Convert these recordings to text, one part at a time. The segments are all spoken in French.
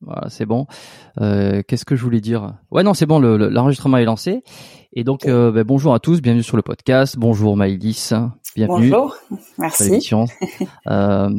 Voilà, c'est bon. Euh, Qu'est-ce que je voulais dire? Ouais, non, c'est bon, le- le- l'enregistrement est lancé. Et donc, euh, ben, bonjour à tous, bienvenue sur le podcast. Bonjour Maïlis, bienvenue Bonjour, merci. euh,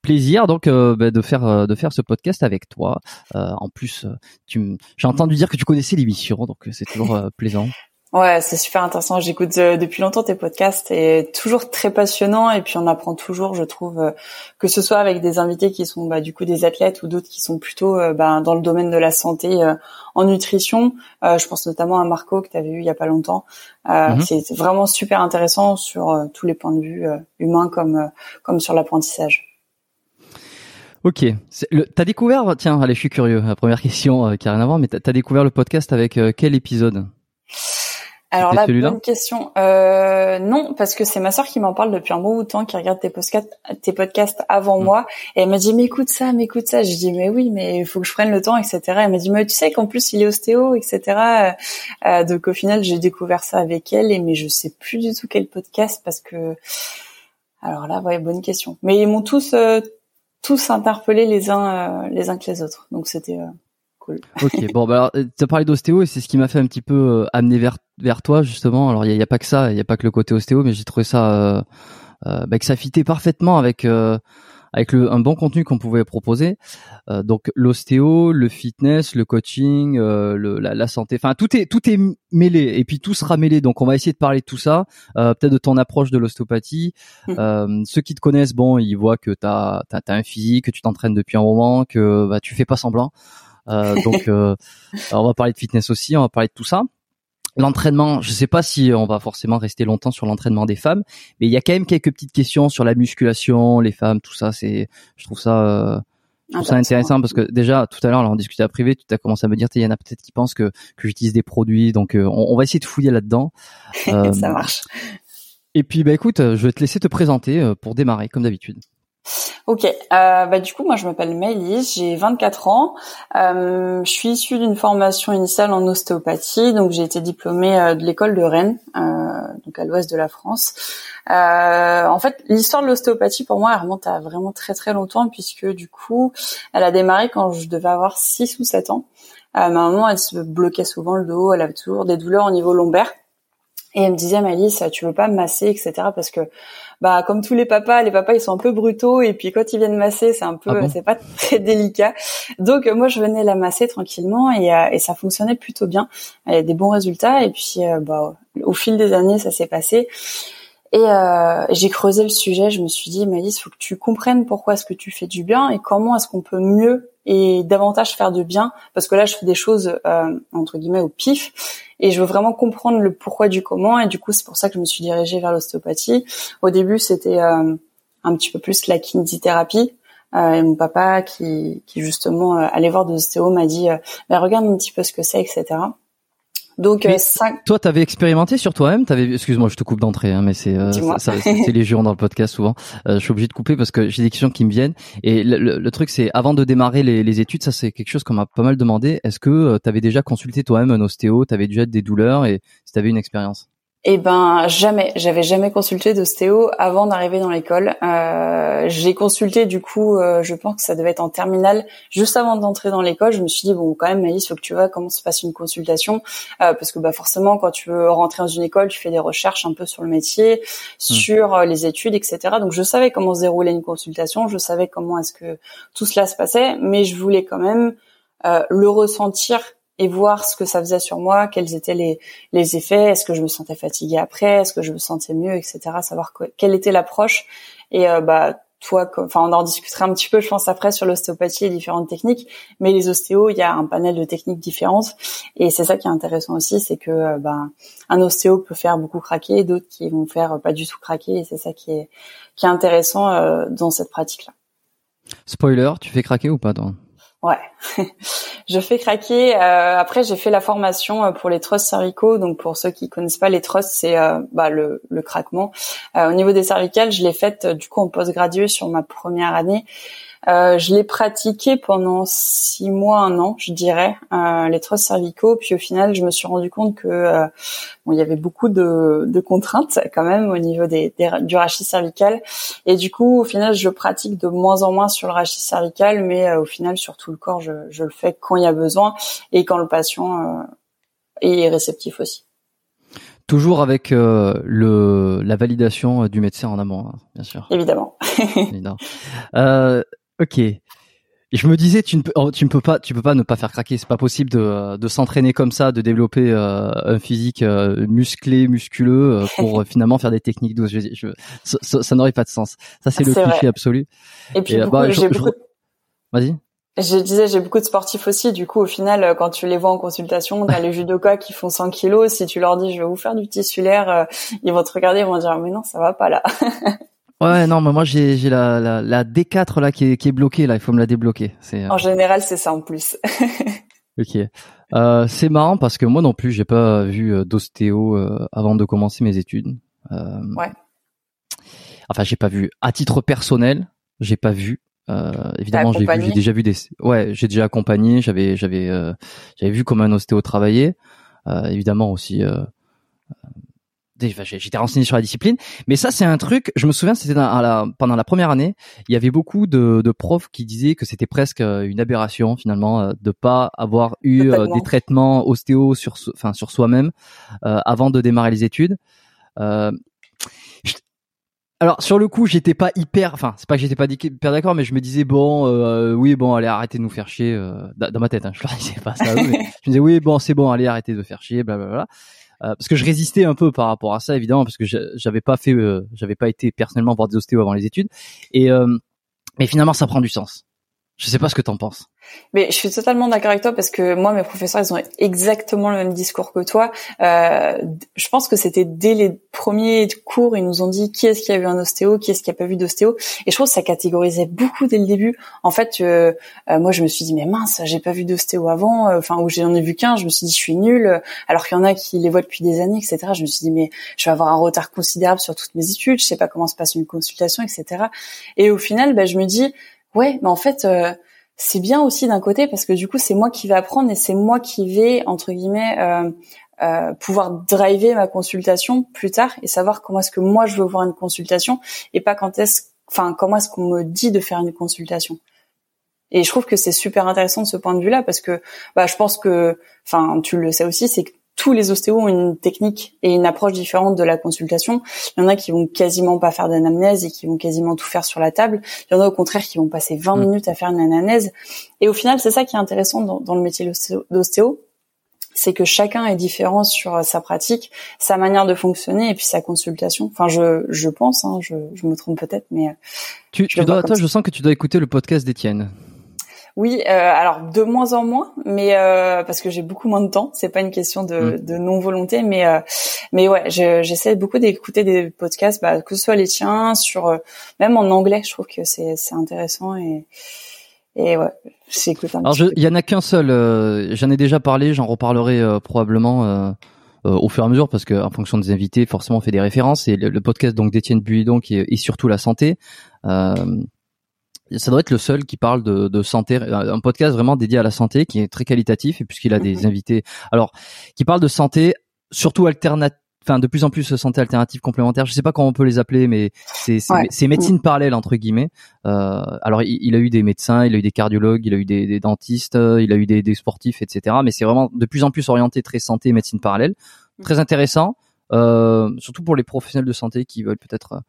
plaisir donc euh, ben, de faire euh, de faire ce podcast avec toi. Euh, en plus, tu j'ai entendu dire que tu connaissais l'émission, donc c'est toujours plaisant. Ouais, c'est super intéressant. J'écoute euh, depuis longtemps tes podcasts et toujours très passionnant. Et puis on apprend toujours, je trouve, euh, que ce soit avec des invités qui sont bah, du coup des athlètes ou d'autres qui sont plutôt euh, bah, dans le domaine de la santé euh, en nutrition. Euh, je pense notamment à Marco que tu avais eu il y a pas longtemps. Euh, Mhm. C'est vraiment super intéressant sur tous les points de vue humains comme euh, comme sur l'apprentissage. Ok, t'as découvert Tiens, allez, je suis curieux. La première question euh, qui a rien à voir, mais t'as t'as découvert le podcast avec euh, quel épisode? Alors là, bonne question. Euh, non, parce que c'est ma sœur qui m'en parle depuis un bon bout de temps, qui regarde tes podcasts, tes podcasts avant Mm. moi, et elle m'a dit mais écoute ça, mais écoute ça. J'ai dit mais oui, mais il faut que je prenne le temps, etc. Elle m'a dit mais tu sais qu'en plus il est ostéo, etc. Euh, euh, donc au final j'ai découvert ça avec elle, et mais je sais plus du tout quel podcast parce que alors là ouais bonne question. Mais ils m'ont tous euh, tous interpellés les uns les uns que les autres, donc c'était cool. Ok, bon, bah, alors, tu as parlé d'ostéo et c'est ce qui m'a fait un petit peu euh, amener vers vers toi justement. Alors il y a, pas que ça, il y a pas que le côté ostéo, mais j'ai trouvé ça euh, euh, bah, que ça fitait parfaitement avec euh, avec le, un bon contenu qu'on pouvait proposer. Euh, donc l'ostéo, le fitness, le coaching, euh, le, la, la santé, enfin tout est tout est mêlé et puis tout sera mêlé. Donc on va essayer de parler de tout ça, euh, peut-être de ton approche de l'ostéopathie. Euh, ceux qui te connaissent, bon, ils voient que tu as, un physique, que tu t'entraînes depuis un moment, que bah, tu fais pas semblant. Euh, donc, euh, on va parler de fitness aussi, on va parler de tout ça. L'entraînement, je sais pas si on va forcément rester longtemps sur l'entraînement des femmes, mais il y a quand même quelques petites questions sur la musculation, les femmes, tout ça. C'est, je trouve ça, euh, je trouve ça intéressant parce que déjà tout à l'heure, on discutait à privé, tu as commencé à me dire, il y en a peut-être qui pensent que que j'utilise des produits, donc euh, on, on va essayer de fouiller là-dedans. Euh, ça marche. Et puis, bah écoute, euh, je vais te laisser te présenter euh, pour démarrer, comme d'habitude. Ok, euh, bah du coup moi je m'appelle Maëlys, j'ai 24 ans, euh, je suis issue d'une formation initiale en ostéopathie, donc j'ai été diplômée euh, de l'école de Rennes, euh, donc à l'ouest de la France. Euh, en fait l'histoire de l'ostéopathie pour moi elle remonte à vraiment très très longtemps puisque du coup elle a démarré quand je devais avoir 6 ou 7 ans. Ma maman elle se bloquait souvent le dos, elle avait toujours des douleurs au niveau lombaire. Et elle me disait, Malice, tu veux pas me masser, etc. Parce que, bah, comme tous les papas, les papas, ils sont un peu brutaux. Et puis, quand ils viennent masser, c'est un peu, Ah bon c'est pas très délicat. Donc, moi, je venais la masser tranquillement et, euh, et ça fonctionnait plutôt bien. Il y a des bons résultats. Et puis, euh, bah, au fil des années, ça s'est passé. Et euh, j'ai creusé le sujet. Je me suis dit, Malice, faut que tu comprennes pourquoi est-ce que tu fais du bien et comment est-ce qu'on peut mieux et davantage faire de bien. Parce que là, je fais des choses euh, entre guillemets au pif et je veux vraiment comprendre le pourquoi du comment. Et du coup, c'est pour ça que je me suis dirigée vers l'ostéopathie. Au début, c'était euh, un petit peu plus la kinésithérapie. Euh, et mon papa, qui, qui justement euh, allait voir des ostéos, m'a dit bah, regarde un petit peu ce que c'est, etc. Donc, Mais euh, cinq... Toi, t'avais expérimenté sur toi-même. T'avais, excuse-moi, je te coupe d'entrée, hein, mais c'est, euh, c'est les jeux dans le podcast souvent. Euh, je suis obligé de couper parce que j'ai des questions qui me viennent. Et le, le- le truc, c'est avant de démarrer les, les études, ça c'est quelque chose qu'on m'a pas mal demandé. Est-ce que tu t'avais déjà consulté toi-même un ostéo T'avais déjà des douleurs et si t'avais une expérience? Eh ben jamais, j'avais jamais consulté d'ostéo avant d'arriver dans l'école. Euh, j'ai consulté du coup, euh, je pense que ça devait être en terminale, juste avant d'entrer dans l'école. Je me suis dit bon quand même, Alice, faut que tu vois comment se passe une consultation, euh, parce que bah forcément quand tu veux rentrer dans une école, tu fais des recherches un peu sur le métier, mmh. sur euh, les études, etc. Donc je savais comment se déroulait une consultation, je savais comment est-ce que tout cela se passait, mais je voulais quand même euh, le ressentir et voir ce que ça faisait sur moi, quels étaient les, les effets, est-ce que je me sentais fatiguée après, est-ce que je me sentais mieux, etc. Savoir quelle était l'approche. Et euh, bah toi, enfin on en discutera un petit peu, je pense après sur l'ostéopathie et différentes techniques. Mais les ostéos, il y a un panel de techniques différentes, et c'est ça qui est intéressant aussi, c'est que euh, bah, un ostéo peut faire beaucoup craquer, d'autres qui vont faire pas du tout craquer, et c'est ça qui est qui est intéressant euh, dans cette pratique-là. Spoiler, tu fais craquer ou pas, toi? Ouais, je fais craquer. Euh, après, j'ai fait la formation euh, pour les trusts cervicaux. Donc, pour ceux qui connaissent pas les trusts, c'est euh, bah, le, le, craquement. au niveau des cervicales, je l'ai faite du coup en post-gradué sur ma première année. Euh, je l'ai pratiqué pendant six mois, un an, je dirais, euh, les trusts cervicaux. Puis au final, je me suis rendu compte que euh, bon, il y avait beaucoup de, de, contraintes quand même au niveau des, du rachis cervical. Et du coup, au final, je pratique de moins en moins sur le rachis cervical, mais euh, au final, sur tout le corps, je, je, le fais quand il y a besoin et quand le patient euh, est réceptif aussi. Toujours avec euh, le la validation du médecin en amont, hein, bien sûr. Évidemment. Évidemment. Euh, Ok. je me disais, tu ne peux, oh, tu ne peux pas, tu peux pas ne pas faire craquer. C'est pas possible de, de s'entraîner comme ça, de développer euh, un physique euh, musclé, musculeux euh, pour finalement faire des techniques douces. Je, ça, ça, n'aurait pas de sens. Ça, c'est le cliché absolu. Et puis, bah, j'ai beaucoup... Vas-y. Je disais, j'ai beaucoup de sportifs aussi. Du coup, au final, quand tu les vois en consultation, t'as les judokas qui font 100 kilos. Si tu leur dis, je vais vous faire du tissulaire, ils vont te regarder, ils vont dire, mais non, ça va pas là. Ouais, non, mais moi j'ai j'ai la, la, la D4 là qui est, qui est bloquée là, il faut me la débloquer. C'est. Euh, en général, c'est ça en plus. ok. Euh, c'est marrant parce que moi non plus, j'ai pas vu euh, d'ostéo euh, avant de commencer mes études. Euh, ouais. Enfin, j'ai pas vu. À titre personnel, j'ai pas vu. évidemment, j'ai déjà vu des. Ouais, j'ai déjà accompagné. J'avais, j'avais, j'avais vu comment un ostéo travaillait. évidemment aussi j'étais renseigné sur la discipline, mais ça c'est un truc. Je me souviens, c'était la, pendant la première année, il y avait beaucoup de, de profs qui disaient que c'était presque euh, une aberration finalement euh, de pas avoir eu euh, des traitements ostéo sur, enfin sur soi-même avant de démarrer les études. alors sur le coup, j'étais pas hyper, enfin c'est pas que j'étais pas hyper d'accord, mais je me disais bon, oui bon, allez arrêtez de nous faire chier dans ma tête. Hein, je leur disais pas ça, mais je me disais oui bon c'est bon, allez arrêtez de faire chier, blablabla. Euh, parce que je résistais un peu par rapport à ça évidemment parce que j'avais pas fait euh, j'avais pas été personnellement voir des ostéos avant les études. Et euh, mais finalement ça prend du sens je sais pas ce que t'en penses. Mais je suis totalement d'accord avec toi parce que moi, mes professeurs, ils ont exactement le même discours que toi. Euh, je pense que c'était dès les premiers cours, ils nous ont dit qui est-ce qui a vu un ostéo, qui est-ce qui a pas vu d'ostéo. Et je trouve que ça catégorisait beaucoup dès le début. En fait, euh, euh, moi, je me suis dit mais mince, j'ai pas vu d'ostéo avant. Euh, enfin, où j'en ai vu qu'un, je me suis dit je suis nulle. Alors qu'il y en a qui les voient depuis des années, etc. Je me suis dit mais je vais avoir un retard considérable sur toutes mes études. Je sais pas comment se passe une consultation, etc. Et au final, bah, je me dis ouais, mais en fait, euh, c'est bien aussi d'un côté parce que du coup, c'est moi qui vais apprendre et c'est moi qui vais entre guillemets euh, euh, pouvoir driver ma consultation plus tard et savoir comment est-ce que moi je veux voir une consultation et pas quand est-ce, enfin comment est-ce qu'on me dit de faire une consultation. Et je trouve que c'est super intéressant de ce point de vue-là parce que bah, je pense que, enfin, tu le sais aussi, c'est que tous les ostéos ont une technique et une approche différente de la consultation. Il y en a qui vont quasiment pas faire d'anamnèse et qui vont quasiment tout faire sur la table. Il y en a au contraire qui vont passer 20 mm. minutes à faire une anamnèse. Et au final, c'est ça qui est intéressant dans, le métier d'ostéo, c'est que chacun est différent sur sa pratique, sa manière de fonctionner et puis sa consultation. Enfin, je, je pense, hein, je, je me trompe peut-être, mais tu, tu dois, toi, je sens que tu dois écouter le podcast d'Étienne. Oui, euh, alors de moins en moins, mais euh, parce que j'ai beaucoup moins de temps. C'est pas une question de, mm. non volonté, mais euh, mais ouais, j'essaie beaucoup d'écouter des podcasts, bah, que ce soit les tiens, sur même en anglais. Je trouve que c'est c'est intéressant et et ouais, j'écoute un. Alors il y en a qu'un seul. J'en ai déjà parlé, j'en reparlerai probablement. au fur et à mesure parce qu'en fonction des invités forcément on fait des références et le, podcast donc d'Étienne Buidon qui est, et surtout la santé euh, ça doit être le seul qui parle de, de, santé, un podcast vraiment dédié à la santé qui est très qualitatif et puisqu'il a des mhm. invités, alors qui parle de santé surtout alternative enfin de plus en plus santé alternative complémentaire. Je sais pas comment on peut les appeler, mais c'est c'est médecine parallèle entre guillemets. Euh, alors il, a eu des médecins, il a eu des cardiologues, il a eu des, des dentistes, il a eu des, des sportifs, etc. Mais c'est vraiment de plus en plus orienté très santé médecine parallèle. Très intéressant, euh, surtout pour les professionnels de santé qui veulent peut-être.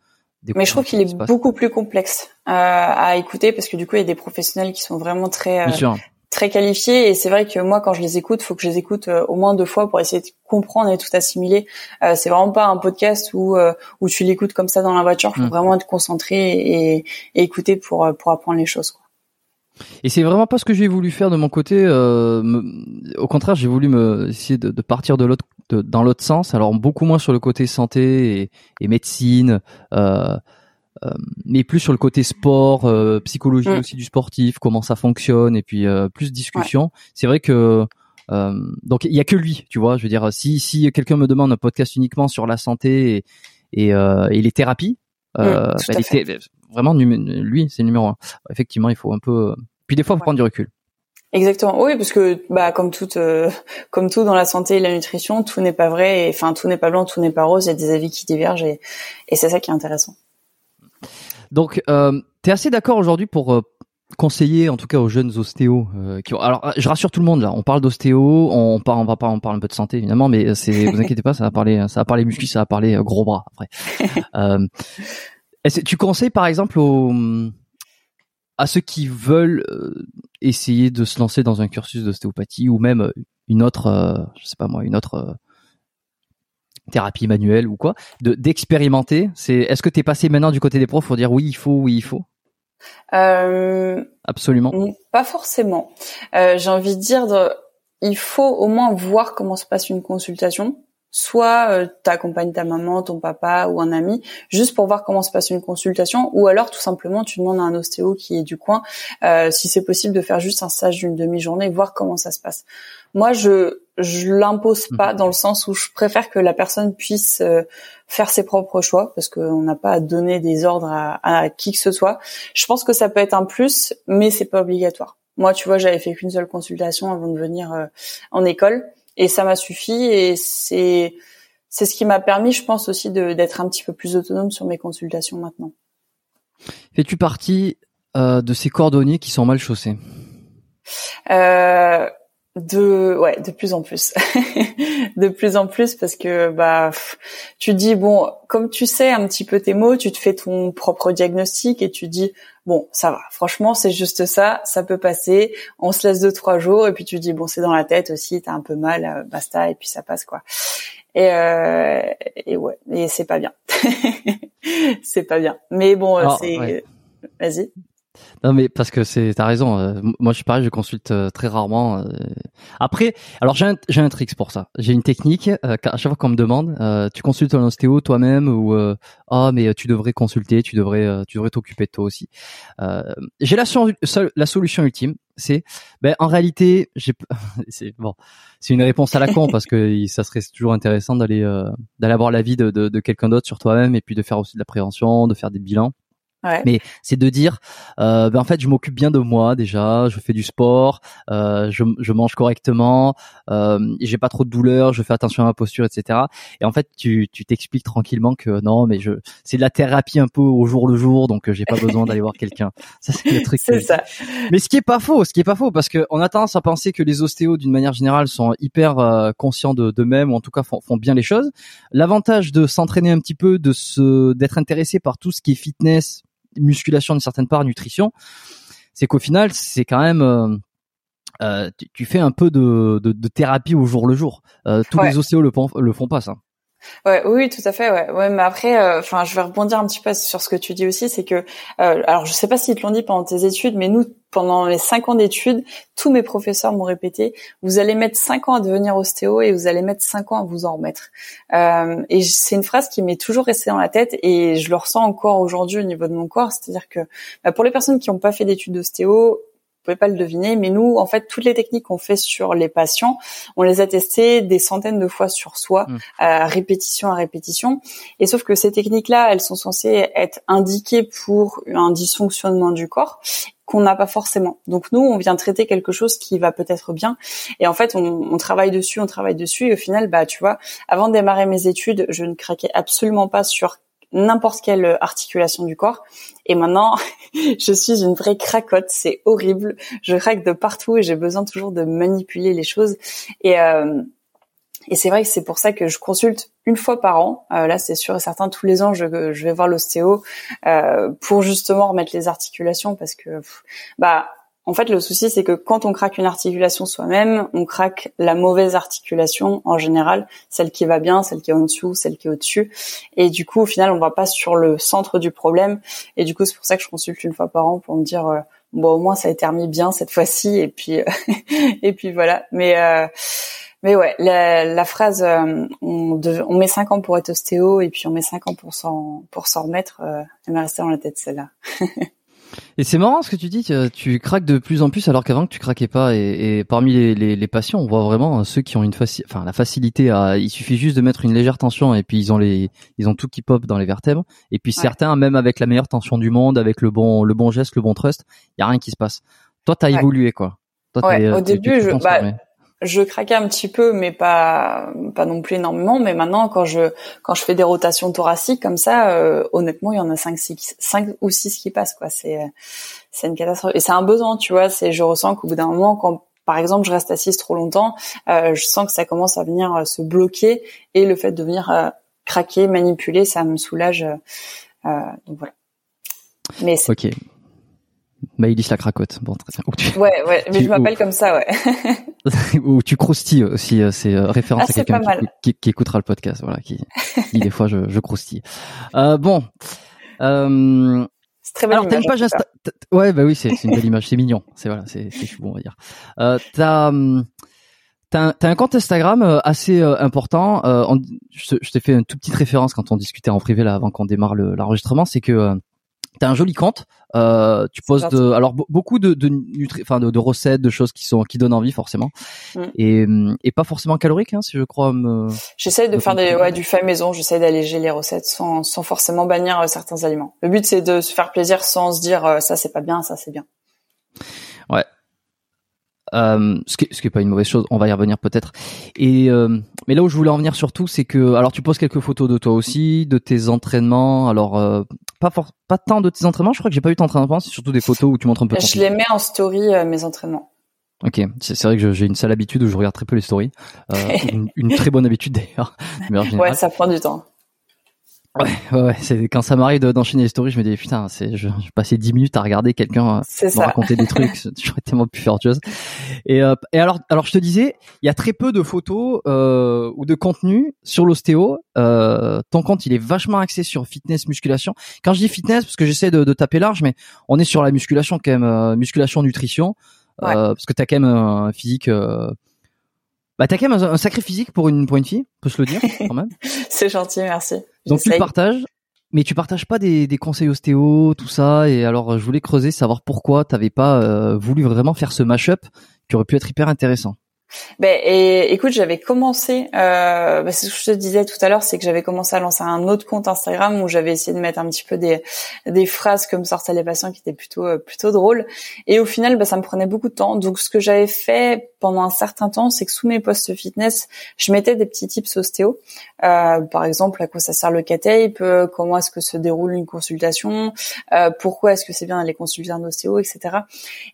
Mais je trouve qu'il est beaucoup plus complexe euh, à écouter parce que du coup il y a des professionnels qui sont vraiment très euh, très qualifiés et c'est vrai que moi quand je les écoute, faut que je les écoute euh, au moins deux fois pour essayer de comprendre et tout assimiler. Euh, c'est vraiment pas un podcast où euh, où tu l'écoutes comme ça dans la voiture. Faut mm. vraiment être concentré et, et, écouter pour pour apprendre les choses. Quoi. Et c'est vraiment pas ce que j'ai voulu faire de mon côté. Euh, au contraire, j'ai voulu me essayer de, de partir de l'autre, dans l'autre sens. Alors beaucoup moins sur le côté santé et, et médecine. Euh, euh, mais plus sur le côté sport, euh, psychologie mm. aussi du sportif, comment ça fonctionne, et puis euh, plus discussion. C'est vrai que donc il y a que lui, tu vois. Je veux dire, si si quelqu'un me demande un podcast uniquement sur la santé et, et, et les thérapies, mm, bah, vraiment lui c'est numéro un. Effectivement, il faut un peu. Puis des fois, il faut prendre du recul. Exactement. Oui, parce que bah comme tout comme tout dans la santé et la nutrition, tout n'est pas vrai. Enfin, tout n'est pas blanc, tout n'est pas rose. Il y a des avis qui divergent et, et c'est ça qui est intéressant. Donc, euh, tu es assez d'accord aujourd'hui pour euh, conseiller, en tout cas aux jeunes ostéos euh, Alors, je rassure tout le monde là. On parle d'ostéo, on parle, on va pas, on parle un peu de santé évidemment, mais c'est, vous inquiétez pas, ça va parler, ça va parler muscu, ça va parler gros bras après. euh, tu conseilles par exemple aux, à ceux qui veulent essayer de se lancer dans un cursus d'ostéopathie ou même une autre, je sais pas moi, une autre thérapie manuelle ou quoi, de d'expérimenter? C'est est-ce que tu es passé maintenant du côté des profs pour dire oui il faut, oui il faut? Euh, Absolument. Pas forcément. Euh, J'ai envie de dire, de, il faut au moins voir comment se passe une consultation soit euh, t'accompagnes ta maman, ton papa ou un ami, juste pour voir comment se passe une consultation, ou alors tout simplement tu demandes à un ostéo qui est du coin, euh, si c'est possible de faire juste un stage d'une demi-journée, voir comment ça se passe. Moi, je je l'impose pas mhm. dans le sens où je préfère que la personne puisse euh, faire ses propres choix parce qu'on n'a pas à donner des ordres à, à, qui que ce soit. Je pense que ça peut être un plus, mais c'est pas obligatoire. Moi, tu vois, j'avais fait qu'une seule consultation avant de venir euh, en école et ça m'a suffi et c'est c'est ce qui m'a permis, je pense aussi, d'être un petit peu plus autonome sur mes consultations maintenant. Fais-tu partie euh, de ces cordonniers qui sont mal chaussés? Euh, de ouais de plus en plus. De plus en plus parce que bah tu dis bon comme tu sais un petit peu tes mots tu te fais ton propre diagnostic et tu dis bon ça va. Franchement c'est juste ça. Ça peut passer. On se laisse deux trois jours et puis tu dis bon c'est dans la tête aussi. T'as un peu mal euh, basta et puis ça passe quoi. Et euh, et ouais. Et c'est pas bien. C'est pas bien. Mais bon c'est vas-y non mais parce que c'est t'as raison. Euh, moi je suis pareil, je consulte euh, très rarement. Euh. Après, alors j'ai un j'ai un trick pour ça. J'ai une technique. à chaque fois qu'on me demande, tu consultes un ostéo toi-même ou ah mais tu devrais consulter, tu devrais tu devrais t'occuper de toi aussi. j'ai la la solution ultime, c'est ben en réalité j'ai c'est bon c'est une réponse à la con parce que ça serait toujours intéressant d'aller d'aller avoir l'avis de, de, de quelqu'un d'autre sur toi-même et puis de faire aussi de la prévention, de faire des bilans. Mais c'est de dire, euh, ben en fait, je m'occupe bien de moi déjà. Je fais du sport, euh, je, je, mange correctement, euh, j'ai pas trop de douleurs, je fais attention à ma posture, etc. Et en fait, tu tu t'expliques tranquillement que non, mais je c'est de la thérapie un peu au jour le jour, donc euh, j'ai pas besoin d'aller voir quelqu'un. Ça c'est le truc. c'est ça. Mais ce qui est pas faux, ce qui est pas faux, parce que on a tendance à penser que les ostéos, d'une manière générale, sont hyper euh, conscients de d'eux-mêmes ou en tout cas font, font bien les choses. L'avantage de s'entraîner un petit peu, de se d'être intéressé par tout ce qui est fitness musculation d'une certaine part, nutrition, c'est qu'au final, c'est quand même euh, euh tu, fais un peu de, de, de, thérapie au jour le jour. Euh, tous les ostéos le, le font pas ça. Ouais, oui, tout à fait. Ouais, ouais mais après, euh, enfin, je vais rebondir un petit peu sur ce que tu dis aussi, c'est que, euh, alors, je sais pas si te l'ont dit pendant tes études, mais nous, pendant les cinq ans d'études, tous mes professeurs m'ont répété vous allez mettre cinq ans à devenir ostéo et vous allez mettre cinq ans à vous en remettre. Euh, et c'est une phrase qui m'est toujours restée dans la tête et je le ressens encore aujourd'hui au niveau de mon corps, c'est-à-dire que bah, pour les personnes qui n'ont pas fait d'études d'ostéo, pouvez pas le deviner, mais nous, en fait, toutes les techniques qu'on fait sur les patients, on les a testées des centaines de fois sur soi, mmh. à répétition à répétition. Et sauf que ces techniques-là, elles sont censées être indiquées pour un dysfonctionnement du corps qu'on n'a pas forcément. Donc nous, on vient traiter quelque chose qui va peut-être bien. Et en fait, on, on, travaille dessus, on travaille dessus. Et au final, bah, tu vois, avant de démarrer mes études, je ne craquais absolument pas sur n'importe quelle articulation du corps. Et maintenant, je suis une vraie cracotte. C'est horrible. Je craque de partout et j'ai besoin toujours de manipuler les choses. Et, euh, et c'est vrai que c'est pour ça que je consulte une fois par an. Euh, là, c'est sûr et certain, tous les ans, je, je vais voir l'ostéo euh, pour justement remettre les articulations parce que, bah, en fait, le souci, c'est que quand on craque une articulation soi-même, on craque la mauvaise articulation en général, celle qui va bien, celle qui est en dessous, celle qui est au-dessus. Et du coup, au final, on va pas sur le centre du problème. Et du coup, c'est pour ça que je consulte une fois par an pour me dire, euh, bon, au moins, ça a été remis bien cette fois-ci. Et puis, et puis voilà. Mais euh, mais ouais, la, phrase euh, on, met cinq ans pour être ostéo et puis on met cinq ans pour s'en pour s'en remettre, elle m'est restée dans la tête celle-là. Et c'est marrant ce que tu dis, tu, tu craques de plus en plus alors qu'avant que tu craquais pas. Et, et parmi les, les, les, patients, on voit vraiment ceux qui ont une faci enfin la facilité à, il suffit juste de mettre une légère tension et puis ils ont les, ils ont tout qui pop dans les vertèbres. Et puis certains, même avec la meilleure tension du monde, avec le bon, le bon geste, le bon trust, il y a rien qui se passe. Toi, t'as évolué quoi. Toi, ouais, au début, je, bah, je craquais un petit peu, mais pas pas non plus énormément. Mais maintenant, quand je quand je fais des rotations thoraciques comme ça, euh, honnêtement, il y en a cinq, six, cinq ou six qui passent quoi. C'est c'est une catastrophe et c'est un besoin, tu vois. C'est je ressens qu'au bout d'un moment, quand par exemple je reste assise trop longtemps, euh, je sens que ça commence à venir euh, se bloquer et le fait de venir craquer, manipuler, ça me soulage. donc voilà. Mais ok. Maïlis la cracotte. Bon, très bien. Ouais, ouais, mais je m'appelle comme ça, ouais. ou tu croustilles aussi, euh, c'est euh, référence ah, à quelqu'un qui, qui, écoutera le podcast, voilà, qui, dit des fois je, je croustille. Euh, bon. Euh, c'est très belle Alors, t'as une page Insta... Ouais, bah oui, c'est une belle image, c'est mignon. C'est voilà, c'est bon, on va dire. Euh, t'as hum, T'as un, un, compte Instagram assez important. Euh, je, je t'ai fait une toute petite référence quand on discutait en privé là avant qu'on démarre l'enregistrement. C'est que T'as un joli compte. Euh, tu poses de, alors beaucoup de de, enfin, de, de, recettes, de choses qui sont qui donnent envie forcément, mm. et, et pas forcément caloriques, hein, si je crois. Me... J'essaie de faire des, ouais, du fait maison. J'essaie d'alléger les recettes sans sans forcément bannir euh, certains aliments. Le but c'est de se faire plaisir sans se dire euh, ça c'est pas bien, ça c'est bien. Ouais, euh, ce, qui, ce qui est pas une mauvaise chose, on va y revenir peut-être. Et euh, mais là où je voulais en venir surtout, c'est que alors tu poses quelques photos de toi aussi, de tes entraînements. Alors euh, pas for pas tant de tes entraînements. Je crois que j'ai pas eu d'entraînement, c'est surtout des photos où tu montres un peu. Je les mets en story mes entraînements. Ok, c'est vrai que j'ai une sale habitude où je regarde très peu les stories. une, une, très bonne habitude d'ailleurs. ouais, ça prend du temps. Ouais, ouais, c'est quand ça m'arrive d'enchaîner les stories, je me dis putain, c'est je, je passais 10 minutes à regarder quelqu'un euh, me raconter des trucs, j'aurais tellement pu faire chose. Et, euh, et alors, alors je te disais, il y a très peu de photos euh, ou de contenu sur l'ostéo. Euh, ton compte, il est vachement axé sur fitness, musculation. Quand je dis fitness, parce que j'essaie de, de, taper large, mais on est sur la musculation quand même, euh, musculation, nutrition, ouais. parce que t'as quand même un physique. Bah t'as quand même un, sacré physique pour une pour une fille, on peut se le dire quand même. C'est gentil, merci. Donc tu partages, mais tu partages pas des, des conseils ostéo, tout ça. Et alors je voulais creuser, savoir pourquoi t'avais pas euh, voulu vraiment faire ce mashup qui aurait pu être hyper intéressant. Ben et écoute, j'avais commencé, euh, ben, c'est ce que je te disais tout à l'heure, c'est que j'avais commencé à lancer un autre compte Instagram où j'avais essayé de mettre un petit peu des des phrases comme sortaient les patients qui étaient plutôt euh, plutôt drôles. Et au final, ben, ça me prenait beaucoup de temps. Donc ce que j'avais fait pendant un certain temps, c'est que sous mes posts fitness, je mettais des petits tips ostéo. Euh, par exemple, à quoi ça sert le K-tape, euh, comment est-ce que se déroule une consultation, euh, pourquoi est-ce que c'est bien d'aller consulter un ostéo, etc.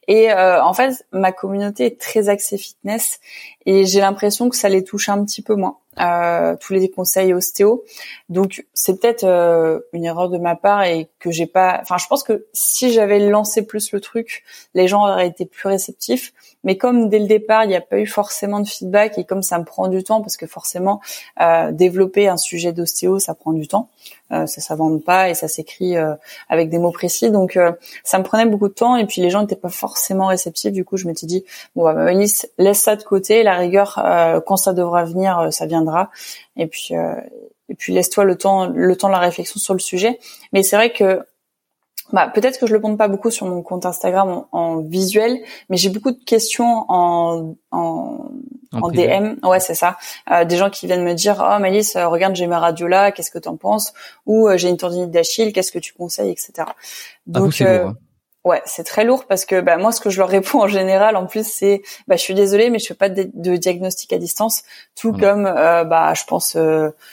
Et euh, en fait, ma communauté est très axée fitness et j'ai l'impression que ça les touche un petit peu moins. Tous les conseils ostéo. Donc c'est peut-être euh, une erreur de ma part et que j'ai pas. Enfin, je pense que si j'avais lancé plus le truc, les gens auraient été plus réceptifs. Mais comme dès le départ, il n'y a pas eu forcément de feedback et comme ça me prend du temps parce que forcément euh, développer un sujet d'ostéo, ça prend du temps. Euh, ça s'invente pas et ça s'écrit euh, avec des mots précis. Donc euh, ça me prenait beaucoup de temps et puis les gens n'étaient pas forcément réceptifs. Du coup, je m'étais dit bon bah Alice, laisse ça de côté. La rigueur, quand ça devra venir, ça viendra. Et puis et puis laisse-toi le temps le temps de la réflexion sur le sujet. Mais c'est vrai que bah, peut-être que je le montre pas beaucoup sur mon compte Instagram en, visuel, mais j'ai beaucoup de questions en, en, en, DM. Ouais, c'est ça. Euh, des gens qui viennent me dire, oh Malice, euh, regarde, j'ai ma radio là, qu'est-ce que t'en penses? Ou euh, j'ai une tendinite d'Achille, qu'est-ce que tu conseilles, etc. Ah, Donc, euh, hein. ouais, c'est très lourd parce que bah, moi, ce que je leur réponds en général, en plus, c'est, bah, je suis désolée, mais je fais pas de, diagnostic à distance, tout comme, bah, je pense,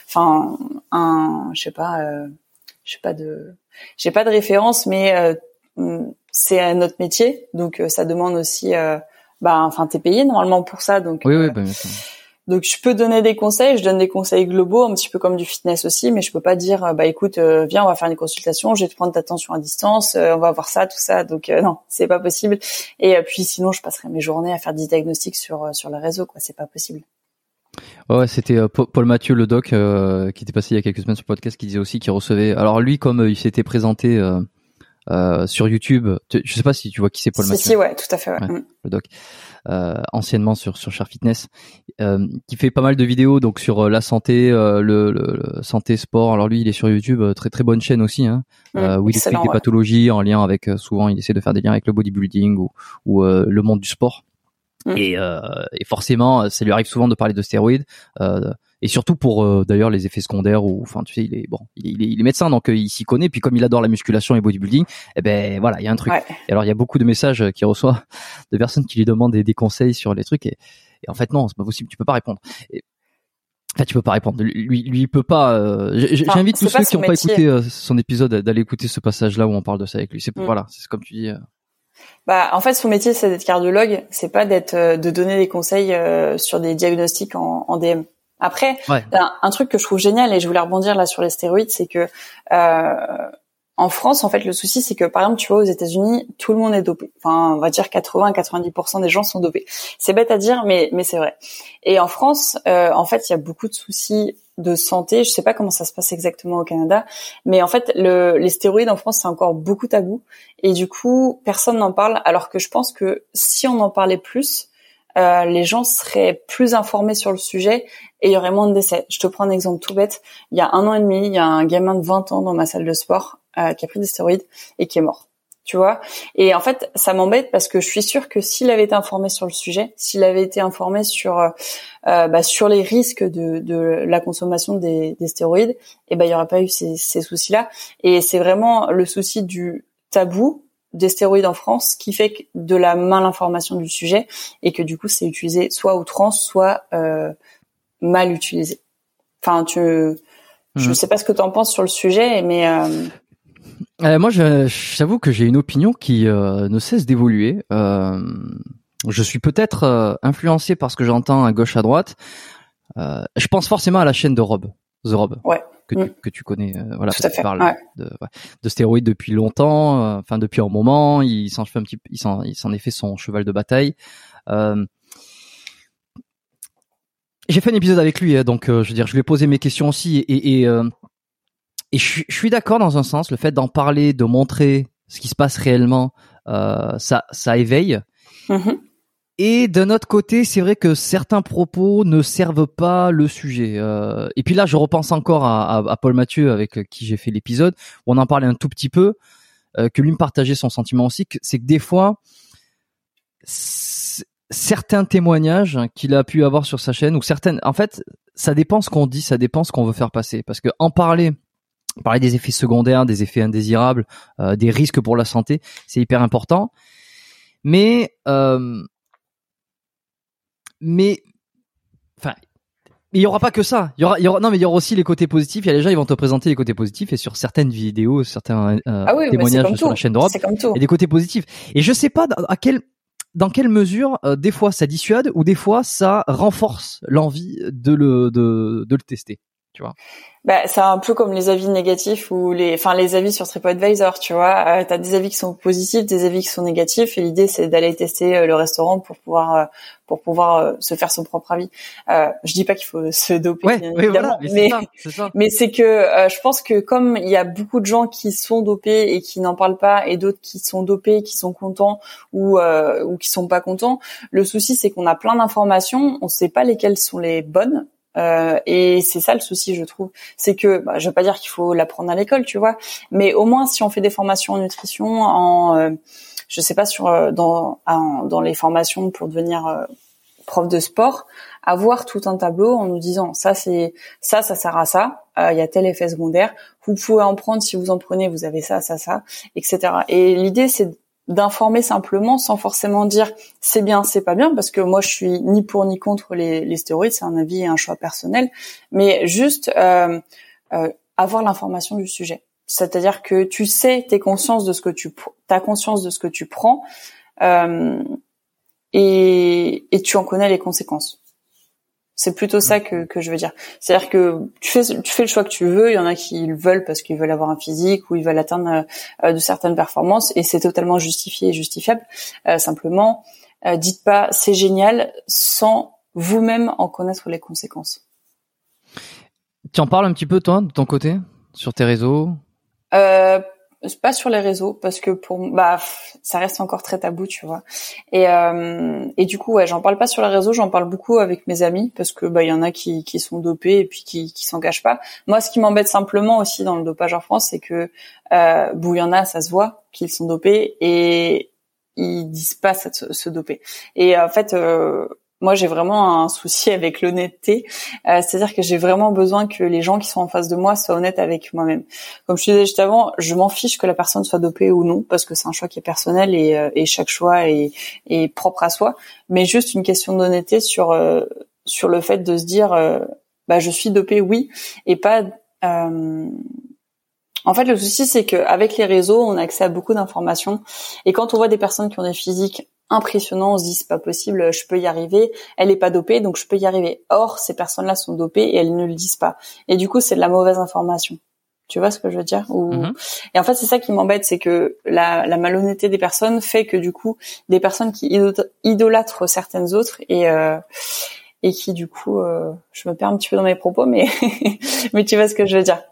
enfin, un, je sais pas, je sais pas de j'ai pas de référence, mais euh, mm, c'est notre métier, donc euh, ça demande aussi, euh, bah, enfin, t'es payé normalement pour ça, donc. Oui, oui, bah, donc je peux donner des conseils, je donne des conseils globaux, un petit peu comme du fitness aussi, mais je peux pas dire bah écoute viens on va faire une consultation, je vais te prendre ta tension à distance, on va voir ça tout ça. Donc non, c'est pas possible. Et puis sinon je passerai mes journées à faire des diagnostics sur sur le réseau quoi, c'est pas possible. Ouais, c'était euh, Paul Mathieu le doc euh, qui était passé il y a quelques semaines sur le podcast qui disait aussi qu'il recevait. Alors lui, comme euh, il s'était présenté sur YouTube, je sais pas si tu vois qui c'est Paul Mathieu. Si, ouais, tout à fait. Ouais. Mm. Le doc, anciennement sur sur Char Fitness, qui fait pas mal de vidéos donc sur la santé, le, le, santé sport. Alors lui, il est sur YouTube, très très bonne chaîne aussi, hein, mm, où il explique des pathologies en lien avec. souvent, il essaie de faire des liens avec le bodybuilding ou ou le monde du sport. Mm. Et, euh, et, forcément, ça lui arrive souvent de parler de stéroïdes. Euh, et surtout pour euh, d'ailleurs les effets secondaires ou enfin tu sais il est bon il est, il est, médecin donc euh, il s'y connaît puis comme il adore la musculation et bodybuilding eh ben voilà il y a un truc et alors il y a beaucoup de messages qu'il reçoit de personnes qui lui demandent des, des conseils sur les trucs et, et en fait non c'est pas possible tu peux pas répondre et, Enfin, tu peux pas répondre. Lui, lui, il peut pas. Euh, J'invite tous ceux qui n'ont pas écouté son épisode d'aller écouter ce passage-là où on parle de ça avec lui. C'est mm. voilà, c'est comme tu dis. Bah, en fait, son métier, c'est d'être cardiologue. C'est pas d'être, euh, de donner des conseils euh, sur des diagnostics en, en DM. Après, un, truc que je trouve génial et je voulais rebondir là sur les stéroïdes, c'est que euh, en France, en fait, le souci, c'est que par exemple, tu vois, aux États-Unis, tout le monde est dopé. Enfin, on va dire 80-90% des gens sont dopés. C'est bête à dire, mais mais c'est vrai. Et en France, euh, en fait, il y a beaucoup de soucis de santé. Je sais pas comment ça se passe exactement au Canada, mais en fait, le, les stéroïdes en France, c'est encore beaucoup tabou. Et du coup, personne n'en parle. Alors que je pense que si on en parlait plus, euh, les gens seraient plus informés sur le sujet et il y aurait moins de décès. Je te prends un exemple tout bête. Il y a un an et demi, il y a un gamin de 20 ans dans ma salle de sport euh, qui a pris des stéroïdes et qui est mort tu vois? Et en fait, ça m'embête parce que je suis sûre que s'il avait été informé sur le sujet, s'il avait été informé sur euh, euh bah, sur les risques de, la consommation des, des stéroïdes, et eh ben il y aurait pas eu ces, ces soucis-là. Et c'est vraiment le souci du tabou des stéroïdes en France qui fait de la mal information du sujet et que du coup c'est utilisé soit outrance, soit euh, mal utilisé. Enfin, tu, je mmh. sais pas ce que tu en penses sur le sujet, mais euh, euh, moi, j'avoue que j'ai une opinion qui euh, ne cesse d'évoluer. Euh, je suis peut-être influencé par ce que j'entends à gauche à droite. Euh, je pense forcément à la chaîne de Rob, The Rob, ouais. Que, tu, mm. que tu connais. voilà, Tout à fait. Parle de, ouais, de, stéroïdes depuis longtemps, enfin depuis un moment. Il s'en fait un petit, il s'en, il s'en est fait son cheval de bataille. j'ai fait un épisode avec lui, hein, donc je veux dire, je lui ai posé mes questions aussi, et, et et je, suis d'accord dans un sens, le fait d'en parler, de montrer ce qui se passe réellement, euh, ça, ça éveille. Mm-hmm. Et d'un autre côté, c'est vrai que certains propos ne servent pas le sujet. Euh, et puis là, je repense encore à, Paul Mathieu avec qui j'ai fait l'épisode, où on en parlait un tout petit peu, euh, que lui me partageait son sentiment aussi, c'est que des fois, certains témoignages qu'il a pu avoir sur sa chaîne, ou certaines, en fait, ça dépend ce qu'on dit, ça dépend ce qu'on veut faire passer. Parce que en parler parler des effets secondaires, des effets indésirables, euh, des risques pour la santé, c'est hyper important. Mais euh, mais enfin il y aura pas que ça. Il y aura, il y aura, non, mais il y aura aussi les côtés positifs. Il y a les gens, ils vont te présenter les côtés positifs et sur certaines vidéos, certains euh, ah témoignages sur la chaîne d'Europe, il y a des côtés positifs. Et je sais pas à quel, dans quelle mesure, des fois ça dissuade ou des fois ça renforce l'envie de le, de, de le tester. Tu vois bah, c'est un peu comme les avis négatifs ou les, enfin les avis sur TripAdvisor, tu vois. Euh, tu as des avis qui sont positifs, des avis qui sont négatifs, et l'idée c'est d'aller tester euh, le restaurant pour pouvoir euh, pour pouvoir euh, se faire son propre avis. Euh, je dis pas qu'il faut se doper, bien évidemment, mais mais c'est que je pense que comme il y a beaucoup de gens qui sont dopés et qui n'en parlent pas, et d'autres qui sont dopés, qui sont contents ou ou qui sont pas contents, le souci c'est qu'on a plein d'informations, on sait pas lesquelles sont les bonnes Euh, et c'est ça le souci, je trouve. C'est que, bah, je veux pas dire qu'il faut l'apprendre à l'école, tu vois, mais au moins si on fait des formations en nutrition, en, euh, je sais pas sur euh, dans dans les formations pour devenir euh, prof de sport, avoir tout un tableau en nous disant ça c'est ça ça sert à ça, il y a tel effet secondaire, vous pouvez en prendre si vous en prenez, vous avez ça ça ça, etc. Et l'idée c'est d'informer simplement sans forcément dire c'est bien, c'est pas bien, parce que moi je suis ni pour ni contre les, les stéroïdes, c'est un avis et un choix personnel, mais juste euh, euh, avoir l'information du sujet. C'est-à-dire que tu sais, t'es conscience de ce que tu, as conscience de ce que tu prends, euh, et, et tu en connais les conséquences. C'est plutôt ça que, que je veux dire. C'est-à-dire que tu fais, tu fais le choix que tu veux. Il y en a qui le veulent parce qu'ils veulent avoir un physique ou ils veulent atteindre euh, de certaines performances et c'est totalement justifié et justifiable. Euh, simplement, euh, dites pas c'est génial sans vous-même en connaître les conséquences. Tu en parles un petit peu toi de ton côté sur tes réseaux? Euh, pas sur les réseaux parce que pour bah ça reste encore très tabou tu vois. Et euh, et du coup ouais j'en parle pas sur les réseaux j'en parle beaucoup avec mes amis parce que bah il y en a qui qui sont dopés et puis qui qui s'engagent pas. Moi ce qui m'embête simplement aussi dans le dopage en France c'est que euh, bon il y en a ça se voit qu'ils sont dopés et ils disent pas se, se doper. Et en fait euh, moi j'ai vraiment un souci avec l'honnêteté, euh, c'est-à-dire que j'ai vraiment besoin que les gens qui sont en face de moi soient honnêtes avec moi-même. Comme je te disais juste avant, je m'en fiche que la personne soit dopée ou non, parce que c'est un choix qui est personnel et, euh, et chaque choix est, est, propre à soi, mais juste une question d'honnêteté sur euh, sur le fait de se dire euh, bah je suis dopée oui et pas en fait, le souci, c'est qu'avec les réseaux, on a accès à beaucoup d'informations. Et quand on voit des personnes qui ont des physiques impressionnants, on se dit c'est pas possible, je peux y arriver. Elle est pas dopée, donc je peux y arriver. Or, ces personnes-là sont dopées et elles ne le disent pas. Et du coup, c'est de la mauvaise information. Tu vois ce que je veux dire Ou... Mhm. Et en fait, c'est ça qui m'embête, c'est que la, la, malhonnêteté des personnes fait que du coup, des personnes qui idolâtrent certaines autres et euh, et qui du coup, euh, je me perds un petit peu dans mes propos, mais mais tu vois ce que je veux dire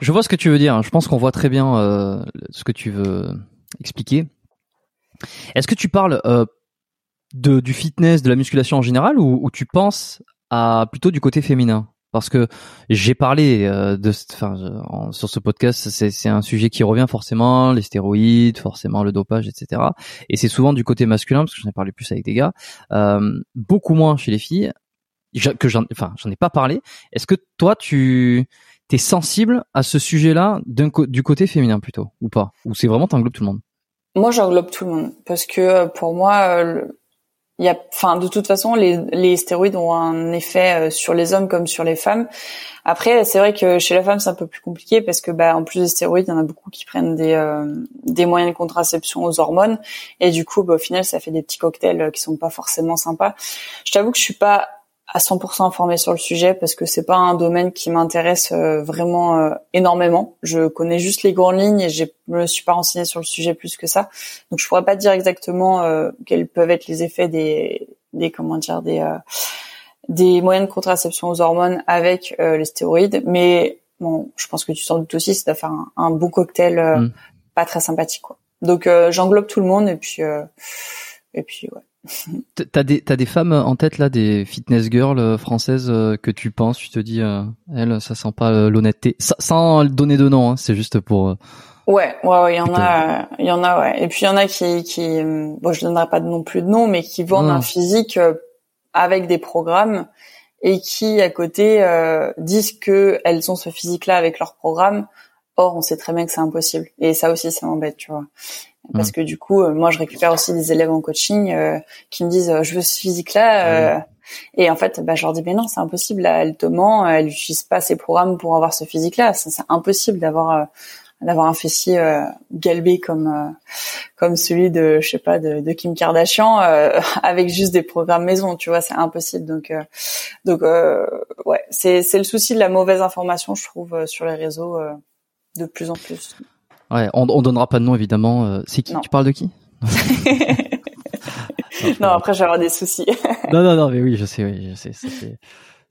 je vois ce que tu veux dire. Je pense qu'on voit très bien euh, ce que tu veux expliquer. Est-ce que tu parles euh, de, du fitness, de la musculation en général, ou, tu penses à plutôt du côté féminin? Parce que j'ai parlé euh, de, enfin, sur ce podcast, c'est un sujet qui revient forcément, les stéroïdes, forcément le dopage, etc. Et c'est souvent du côté masculin, parce que j'en ai parlé plus avec des gars, beaucoup moins chez les filles. Que j'en, enfin, j'en ai pas parlé. Est-ce que toi, tu t'es sensible à ce sujet-là du côté féminin plutôt ou pas? Ou c'est vraiment t'englobes tout le monde? Moi, j'englobe tout le monde parce que euh, pour moi, euh, il y a, enfin, de toute façon, les, les stéroïdes ont un effet euh, sur les hommes comme sur les femmes. Après, c'est vrai que chez la femme, c'est un peu plus compliqué parce que, bah, en plus des stéroïdes, il y en a beaucoup qui prennent des des moyens de contraception aux hormones et du coup, bah, au final, ça fait des petits cocktails qui sont pas forcément sympas. Je t'avoue que je suis pas à 100% informée sur le sujet parce que c'est pas un domaine qui m'intéresse euh, vraiment euh, énormément. Je connais juste les grandes lignes et je me suis pas renseignée sur le sujet plus que ça. Donc je pourrais pas dire exactement euh, quels peuvent être les effets des des comment dire des des moyens de contraception aux hormones avec les stéroïdes, mais bon, je pense que tu t'en doutes aussi, c'est de faire un, un bon cocktail mm. pas très sympathique quoi. Donc j'englobe tout le monde et puis et puis ouais. T'as des t'as des femmes en tête là, des fitness girls euh, françaises euh, que tu penses, tu te dis, euh, elle, ça sent pas l'honnêteté, sans donner de nom, hein, c'est juste pour. Ouais, ouais, il y en a, il y en a, ouais. Et puis il y en a qui, qui, bon, je donnerai pas non plus de nom, mais qui vendent un physique avec des programmes et qui à côté disent que elles ont ce physique-là avec leur programme. Or, on sait très bien que c'est impossible. Et ça aussi, ça m'embête, tu vois parce mm. que du coup, euh, moi, je récupère aussi des élèves en coaching euh, qui me disent, euh, je veux ce physique-là. Et en fait, bah, je leur dis, mais non, c'est impossible. Là, elle te ment, elle n'utilise pas ses programmes pour avoir ce physique-là. C'est impossible d'avoir d'avoir un fessier galbé comme comme celui de je sais pas de, de Kim Kardashian avec juste des programmes maison. Tu vois, c'est impossible. Donc donc ouais, c'est c'est le souci de la mauvaise information, je trouve, sur les réseaux de plus en plus. Ouais, on, on donnera pas de nom évidemment. Euh, c'est qui Tu parles de qui Non, après avoir des soucis. non, non, non, mais oui, je sais, oui, je sais. Ça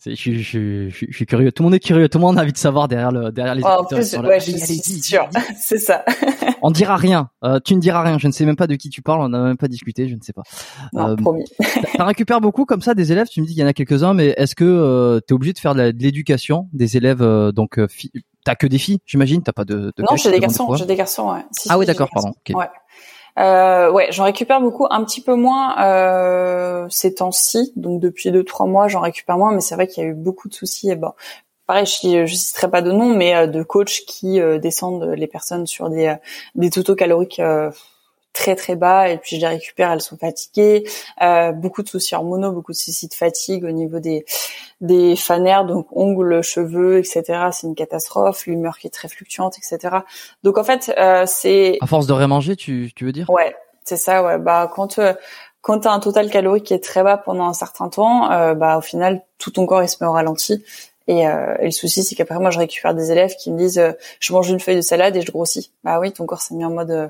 je, je, je, je, suis curieux. Tout le monde est curieux. Tout le monde a envie de savoir derrière le derrière les. Oh, en plus, ouais, je suis sûr. C'est ça. on dira rien. Euh, tu ne diras rien. Je ne sais même pas de qui tu parles. On n'a même pas discuté. Je ne sais pas. Non, euh, promis. T'en récupères beaucoup comme ça des élèves. Tu me dis qu'il y en a quelques-uns, mais est-ce que euh, tu es obligé de faire de l'éducation des élèves euh, donc T'as que des filles, j'imagine. T'as pas de. de non, j'ai des garçons. J'ai des garçons. Ouais. ah oui, d'accord, pardon. Ouais. Euh, ouais, j'en récupère beaucoup, un petit peu moins euh, ces temps-ci. Donc depuis deux trois mois, j'en récupère moins, mais c'est vrai qu'il y a eu beaucoup de soucis. Et bon, pareil, je, je citerai pas de nom, mais euh, de coachs qui euh, descendent les personnes sur des euh, des totaux caloriques très très bas et puis je les récupère, elles sont fatiguées, euh, beaucoup de soucis hormonaux, beaucoup de soucis de fatigue au niveau des des fanères, donc ongles, cheveux, etc. C'est une catastrophe, l'humeur qui est très fluctuante, etc. Donc en fait, euh, c'est à force de rémanger, tu tu veux dire? Ouais, c'est ça. Ouais, bah quand euh, quand t'as un total calorique qui est très bas pendant un certain temps, euh, bah au final tout ton corps il se met au ralenti et, euh, le souci, c'est qu'après moi, je récupère des élèves qui me disent, euh, je mange une feuille de salade et je grossis. Bah oui, ton corps s'est mis en mode, euh,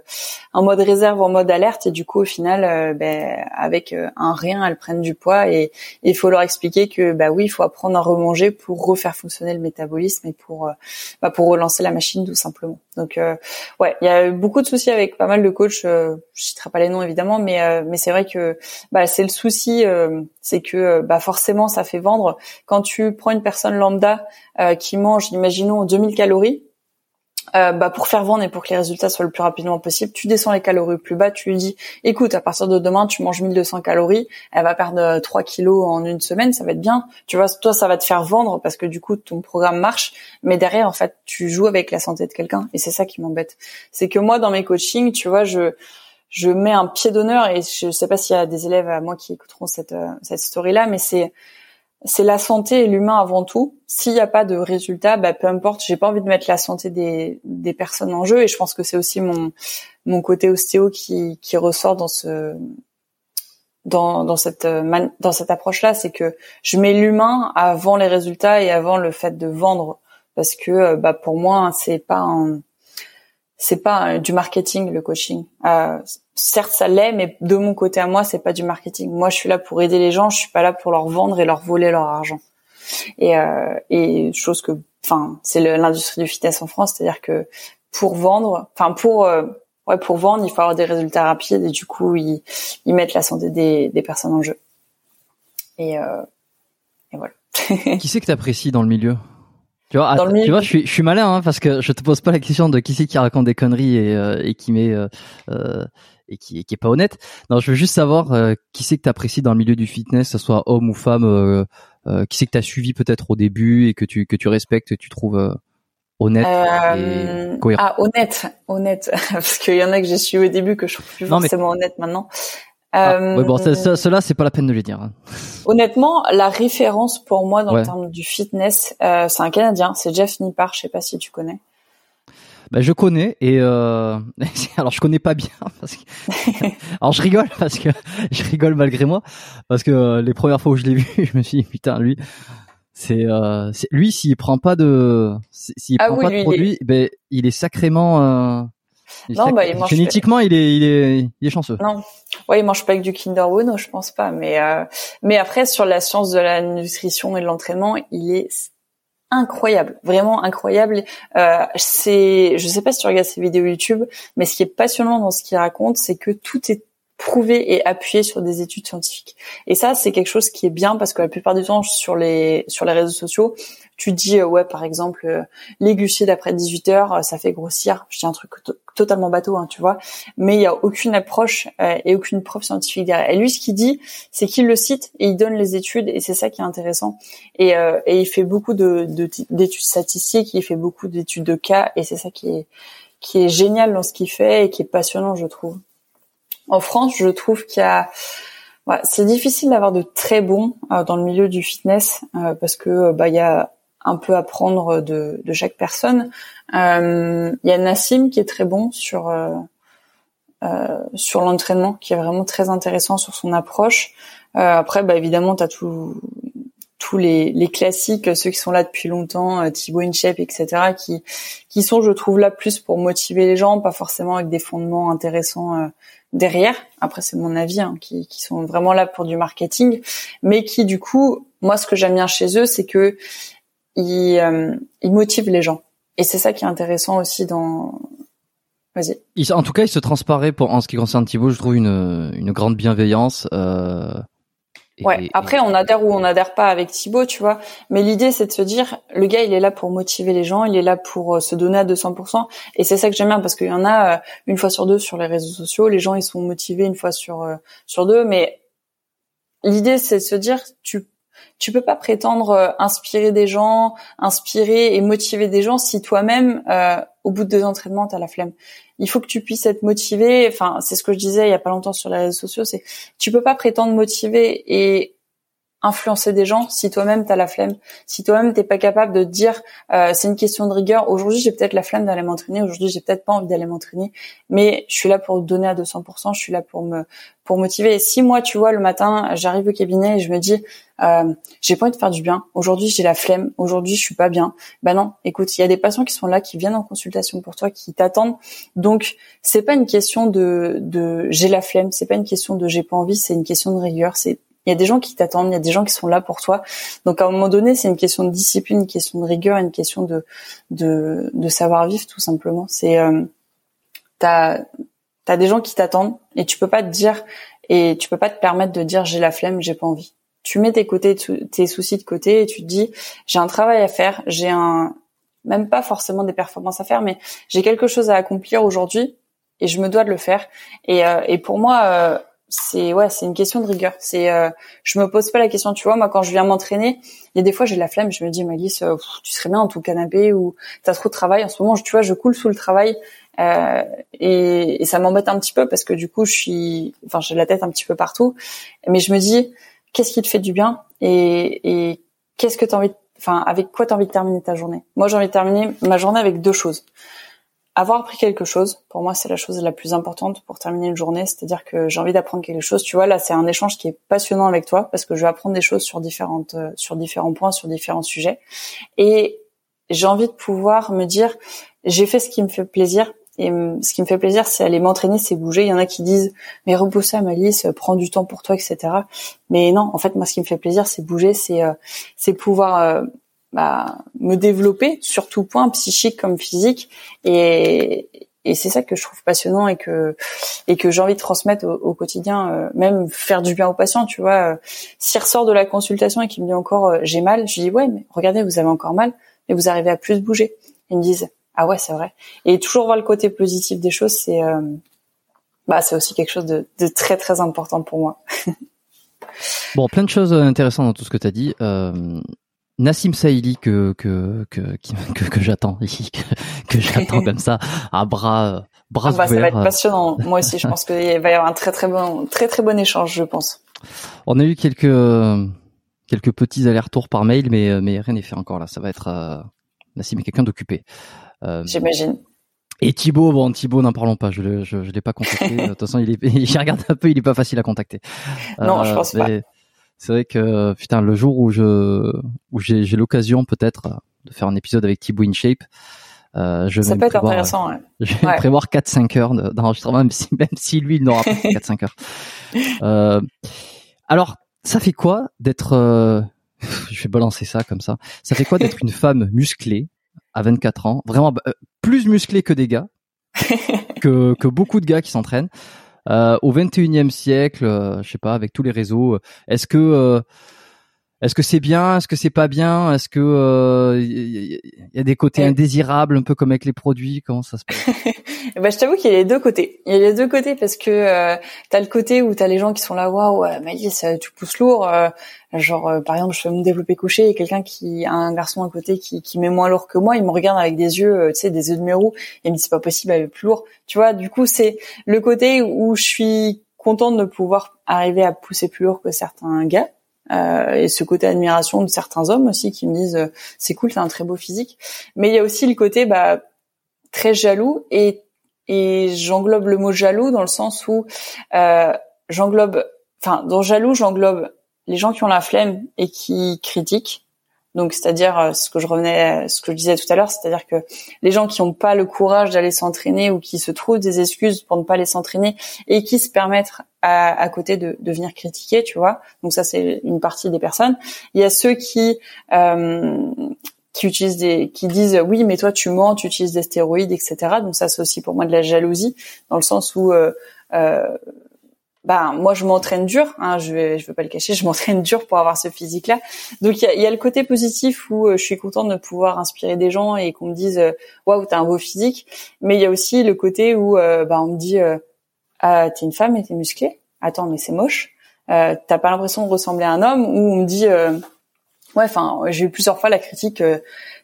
en mode réserve, en mode alerte, et du coup, au final, euh, ben, avec un rien, elles prennent du poids. Et il faut leur expliquer que, bah oui, il faut apprendre à remanger pour refaire fonctionner le métabolisme et pour, bah, pour relancer la machine tout simplement. Donc, ouais, il y a beaucoup de soucis avec pas mal de coachs. je citerai pas les noms évidemment, mais mais c'est vrai que, bah, c'est le souci, c'est que, bah, forcément, ça fait vendre quand tu prends une personne lambda euh, qui mange, imaginons, 2000 calories, euh, bah, pour faire vendre et pour que les résultats soient le plus rapidement possible, tu descends les calories plus bas, tu lui dis, écoute, à partir de demain, tu manges 1200 calories, elle va perdre 3 kilos en une semaine, ça va être bien. Tu vois, toi, ça va te faire vendre parce que du coup, ton programme marche, mais derrière, en fait, tu joues avec la santé de quelqu'un et c'est ça qui m'embête. C'est que moi, dans mes coachings, tu vois, je je mets un pied d'honneur et je sais pas s'il y a des élèves à moi qui écouteront cette euh, cette story là, mais c'est c'est la santé et l'humain avant tout. S'il n'y a pas de résultat, bah, peu importe. J'ai pas envie de mettre la santé des, des personnes en jeu et je pense que c'est aussi mon mon côté ostéo qui qui ressort dans ce dans dans cette dans cette approche là, c'est que je mets l'humain avant les résultats et avant le fait de vendre parce que bah pour moi c'est pas un c'est pas du marketing le coaching. Euh, certes, ça l'est, mais de mon côté à moi, c'est pas du marketing. Moi, je suis là pour aider les gens. Je suis pas là pour leur vendre et leur voler leur argent. Et, euh, chose que, enfin, c'est l'industrie du fitness en France, c'est-à-dire que pour vendre, enfin pour euh, ouais pour vendre, il faut avoir des résultats rapides et du coup, ils, mettent la santé des, personnes en jeu. Et, euh, et voilà. qui c'est que t'apprécies dans le milieu? Tu vois, tu vois, je suis, je suis malin hein, parce que je te pose pas la question de qui c'est qui raconte des conneries et, euh, et qui met euh, euh, et qui, qui est pas honnête. Non, je veux juste savoir euh, qui c'est que tu apprécies dans le milieu du fitness, que ce soit homme ou femme, euh, qui c'est que tu as suivi peut-être au début et que tu que tu respectes, et tu trouves honnête et cohérent? Ah, honnête, honnête, parce qu'il y en a que j'ai suivi au début que je trouve plus forcément honnête maintenant. Ah, bon, cela c'est pas la peine de les dire. Hein. Honnêtement, la référence pour moi dans le terme du fitness, euh, c'est un Canadien, c'est Jeff Nippard. Je sais pas si tu connais. Bah, je connais et euh... alors je connais pas bien parce que alors je rigole parce que je rigole malgré moi parce que euh, les premières fois où je l'ai vu je me suis dit putain lui c'est euh, lui s'il prend pas de s'il ah prend pas de produit ben il est sacrément non, bah, il mange génétiquement, il est, il est, il est chanceux. Non, ouais, il mange pas avec du Kinder Bueno, je pense pas. Mais, euh, mais après, sur la science de la nutrition et de l'entraînement, il est incroyable, vraiment incroyable. Euh, c'est, je sais pas si tu regardes ses vidéos YouTube, mais ce qui est passionnant dans ce qu'il raconte, c'est que tout est prouvé et appuyé sur des études scientifiques. Et ça, c'est quelque chose qui est bien parce que la plupart du temps sur les sur les réseaux sociaux, tu dis euh, ouais par exemple euh, les glucides après 18 heures, euh, ça fait grossir. Je dis un truc totalement bateau, hein, tu vois. Mais il y a aucune approche et aucune preuve scientifique derrière. Et lui, ce qu'il dit, c'est qu'il le cite et il donne les études et c'est ça qui est intéressant. Et, et il fait beaucoup de d'études statistiques, il fait beaucoup d'études de cas et c'est ça qui est qui est génial dans ce qu'il fait et qui est passionnant, je trouve. En France, je trouve qu'il y a c'est difficile d'avoir de très bons euh, dans le milieu du fitness euh, parce que euh, bah il y a un peu à prendre de, de chaque personne. Il y a Nassim qui est très bon sur sur l'entraînement, qui est vraiment très intéressant sur son approche. après, bah évidemment, tu as tout tous les, les, classiques, ceux qui sont là depuis longtemps, euh, Thibaut Inchep, etc., qui, qui sont, je trouve, là plus pour motiver les gens, pas forcément avec des fondements intéressants euh, derrière. Après, c'est mon avis, hein, qui, qui sont vraiment là pour du marketing, mais qui, du coup, moi, ce que j'aime bien chez eux, c'est que ils, euh, ils motivent les gens. Et c'est ça qui est intéressant aussi dans. Vas-y. en tout cas, il se transparaît pour en ce qui concerne Thibaut, je trouve une une grande bienveillance. Euh, ouais. Après, on adhère ou on adhère pas avec Thibaut, tu vois. Mais l'idée, c'est de se dire, le gars, il est là pour motiver les gens, il est là pour euh, se donner à 200%. Et c'est ça que j'aime bien parce qu'il y en a euh, une fois sur deux sur les réseaux sociaux. Les gens, ils sont motivés une fois sur euh, sur deux. Mais l'idée, c'est de se dire, tu tu peux pas prétendre inspirer des gens, inspirer et motiver des gens si toi-même, au bout de deux entraînements, t'as la flemme il faut que tu puisses être motivé. Enfin, c'est ce que je disais il y a pas longtemps sur les réseaux sociaux. C'est tu peux pas prétendre motiver et influencer des gens si toi-même t'as la flemme, si toi-même t'es pas capable de dire euh, c'est une question de rigueur. Aujourd'hui j'ai peut-être la flemme d'aller m'entraîner, aujourd'hui j'ai peut-être pas envie d'aller m'entraîner, mais je suis là pour donner à 200%, je suis là pour me pour motiver. Si moi tu vois le matin j'arrive au cabinet et je me dis euh, j'ai pas envie de faire du bien, aujourd'hui j'ai la flemme, aujourd'hui je suis pas bien, ben non, écoute il y a des patients qui sont là qui viennent en consultation pour toi, qui t'attendent, donc c'est pas une question de de j'ai la flemme, c'est pas une question de j'ai pas envie, c'est une question de rigueur, c'est il y a des gens qui t'attendent, il y a des gens qui sont là pour toi. Donc à un moment donné, c'est une question de discipline, une question de rigueur, une question de de, de savoir vivre tout simplement. C'est euh, t'as t'as des gens qui t'attendent et tu peux pas te dire et tu peux pas te permettre de dire j'ai la flemme, j'ai pas envie. Tu mets tes côtés tes soucis de côté et tu te dis j'ai un travail à faire, j'ai un même pas forcément des performances à faire, mais j'ai quelque chose à accomplir aujourd'hui et je me dois de le faire. Et, euh, et pour moi, euh, c'est ouais, c'est une question de rigueur. C'est euh, je me pose pas la question, tu vois, moi quand je viens m'entraîner, il y a des fois j'ai la flemme, je me dis Malice, euh, tu serais bien en tout canapé ou t'as trop de travail. En ce moment, tu vois, je coule sous le travail euh, et, et, ça m'embête un petit peu parce que du coup, je suis enfin, j'ai la tête un petit peu partout, mais je me dis qu'est-ce qui te fait du bien et, et qu'est-ce que tu envie enfin avec quoi tu as envie de terminer ta journée? Moi, j'ai envie de terminer ma journée avec deux choses avoir appris quelque chose, pour moi, c'est la chose la plus importante pour terminer une journée. C'est-à-dire que j'ai envie d'apprendre quelque chose. Tu vois, là, c'est un échange qui est passionnant avec toi parce que je vais apprendre des choses sur différentes, euh, sur différents points, sur différents sujets. Et j'ai envie de pouvoir me dire, j'ai fait ce qui me fait plaisir. Et ce qui me fait plaisir, c'est aller m'entraîner, c'est bouger. Il y en a qui disent, mais repousse à Malice, prends du temps pour toi, etc. Mais non, en fait, moi, ce qui me fait plaisir, c'est bouger, c'est, euh, c'est pouvoir euh, bah, me développer sur tout point, psychique comme physique. Et, et c'est ça que je trouve passionnant et que et que j'ai envie de transmettre au, quotidien, euh, même faire du bien aux patients. Tu vois, euh, s'il ressort de la consultation et qu'il me dit encore euh, j'ai mal, je dis ouais, mais regardez, vous avez encore mal, mais vous arrivez à plus bouger. Ils me disent ah ouais, c'est vrai. Et toujours voir le côté positif des choses, c'est bah c'est aussi quelque chose de, de très très important pour moi. bon, plein de choses intéressantes dans tout ce que tu as dit. Nassim Saïli que que que que, que j'attends ici que, j'attends comme ça à bras bras ah bah, Ça va être passionnant. Moi aussi, je pense qu'il va y avoir un très très bon très très bon échange, je pense. On a eu quelques quelques petits allers-retours par mail, mais mais rien n'est fait encore là. Ça va être euh, Nassim est quelqu'un d'occupé. Euh, J'imagine. Et Thibaut, bon Thibaut, n'en parlons pas. Je ne je, je l'ai pas contacté. de toute façon, il est, j'ai regardé un peu, il est pas facile à contacter. Non, je pense pas c'est vrai que putain le jour où je où j'ai j'ai l'occasion peut-être de faire un épisode avec Thibaut InShape euh, je vais ça peut être intéressant ouais. je vais prévoir 4 5 heures d'enregistrement même si même si lui il n'aura pas 4 5 heures. Euh, alors ça fait quoi d'être euh, je vais balancer ça comme ça. Ça fait quoi d'être une femme musclée à 24 ans vraiment euh, plus musclée que des gars que que beaucoup de gars qui s'entraînent au 21e siècle, euh, je sais pas, avec tous les réseaux, est-ce que euh, est-ce que c'est bien? Est-ce que c'est pas bien? Est-ce que il y, a des côtés indésirables, un peu comme avec les produits? Comment ça se passe? Bah, je t'avoue qu'il y a les deux côtés. Il y a les deux côtés parce que euh, t'as le côté où t'as les gens qui sont là, waouh, Maïs, tu pousses lourd. genre, par exemple, je fais mon développé couché et quelqu'un qui a un garçon à côté qui, qui met moins lourd que moi, il me regarde avec des yeux, tu sais, des yeux de mérou, et il me dit c'est pas possible, elle est plus lourd. Tu vois, du coup, c'est le côté où je suis contente de pouvoir arriver à pousser plus lourd que certains gars euh, et ce côté admiration de certains hommes aussi qui me disent euh, c'est cool, t'as un très beau physique. Mais il y a aussi le côté bah très jaloux et et j'englobe le mot jaloux dans le sens où euh, j'englobe, enfin dans jaloux j'englobe les gens qui ont la flemme et qui critiquent Donc, c'est-à-dire euh, ce que je revenais, ce que je disais tout à l'heure, c'est-à-dire que les gens qui n'ont pas le courage d'aller s'entraîner ou qui se trouvent des excuses pour ne pas aller s'entraîner et qui se permettent à, à côté de, de, venir critiquer, tu vois. Donc ça, c'est une partie des personnes. Il y a ceux qui euh, qui utilisent des, qui disent oui, mais toi tu mens, tu utilises des stéroïdes, etc. Donc ça, c'est aussi pour moi de la jalousie, dans le sens où euh, euh, bah moi je m'entraîne dur, hein, je vais je veux pas le cacher, je m'entraîne dur pour avoir ce physique là. Donc il y a, y a, le côté positif où euh, je suis contente de pouvoir inspirer des gens et qu'on me dise euh, waouh t'as un beau physique, mais il y a aussi le côté où euh, bah on me dit ah, t'es une femme et t'es musclée, attends mais c'est moche, t'as pas l'impression de ressembler à un homme ou on me dit ouais enfin j'ai eu plusieurs fois la critique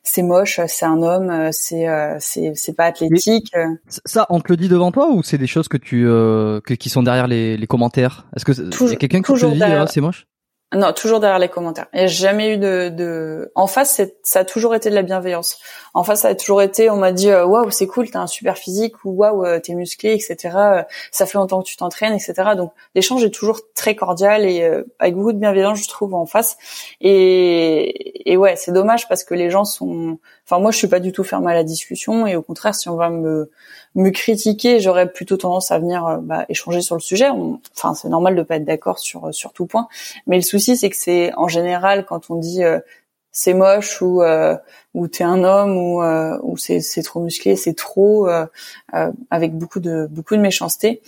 c'est moche, c'est un homme, euh, c'est euh, c'est c'est pas athlétique. Ça, on te le dit devant toi ou c'est des choses que tu euh, qui sont derrière les, les commentaires? Est-ce que y a quelqu'un qui te dit ah, c'est moche? Non, toujours derrière les commentaires. Il n'y a jamais eu de, de... En face, ça a toujours été de la bienveillance. En face, ça a toujours été, on m'a dit, euh, waouh, c'est cool, t'as un super physique, ou waouh, euh, t'es musclé, etc. Euh, ça fait longtemps que tu t'entraînes, etc. Donc, l'échange est toujours très cordial et avec beaucoup de bienveillance, je trouve, en face. Et, et ouais, c'est dommage parce que les gens sont... Enfin, moi, je suis pas du tout fermée à la discussion et au contraire, si on va me me critiquer, j'aurais plutôt tendance à venir euh, bah, échanger sur le sujet. enfin, c'est normal de pas être d'accord sur sur tout point, mais le souci c'est que c'est en général quand on dit euh, c'est moche ou euh, ou t'es un homme ou euh, ou c'est c'est trop musclé, c'est trop avec beaucoup de beaucoup de méchanceté.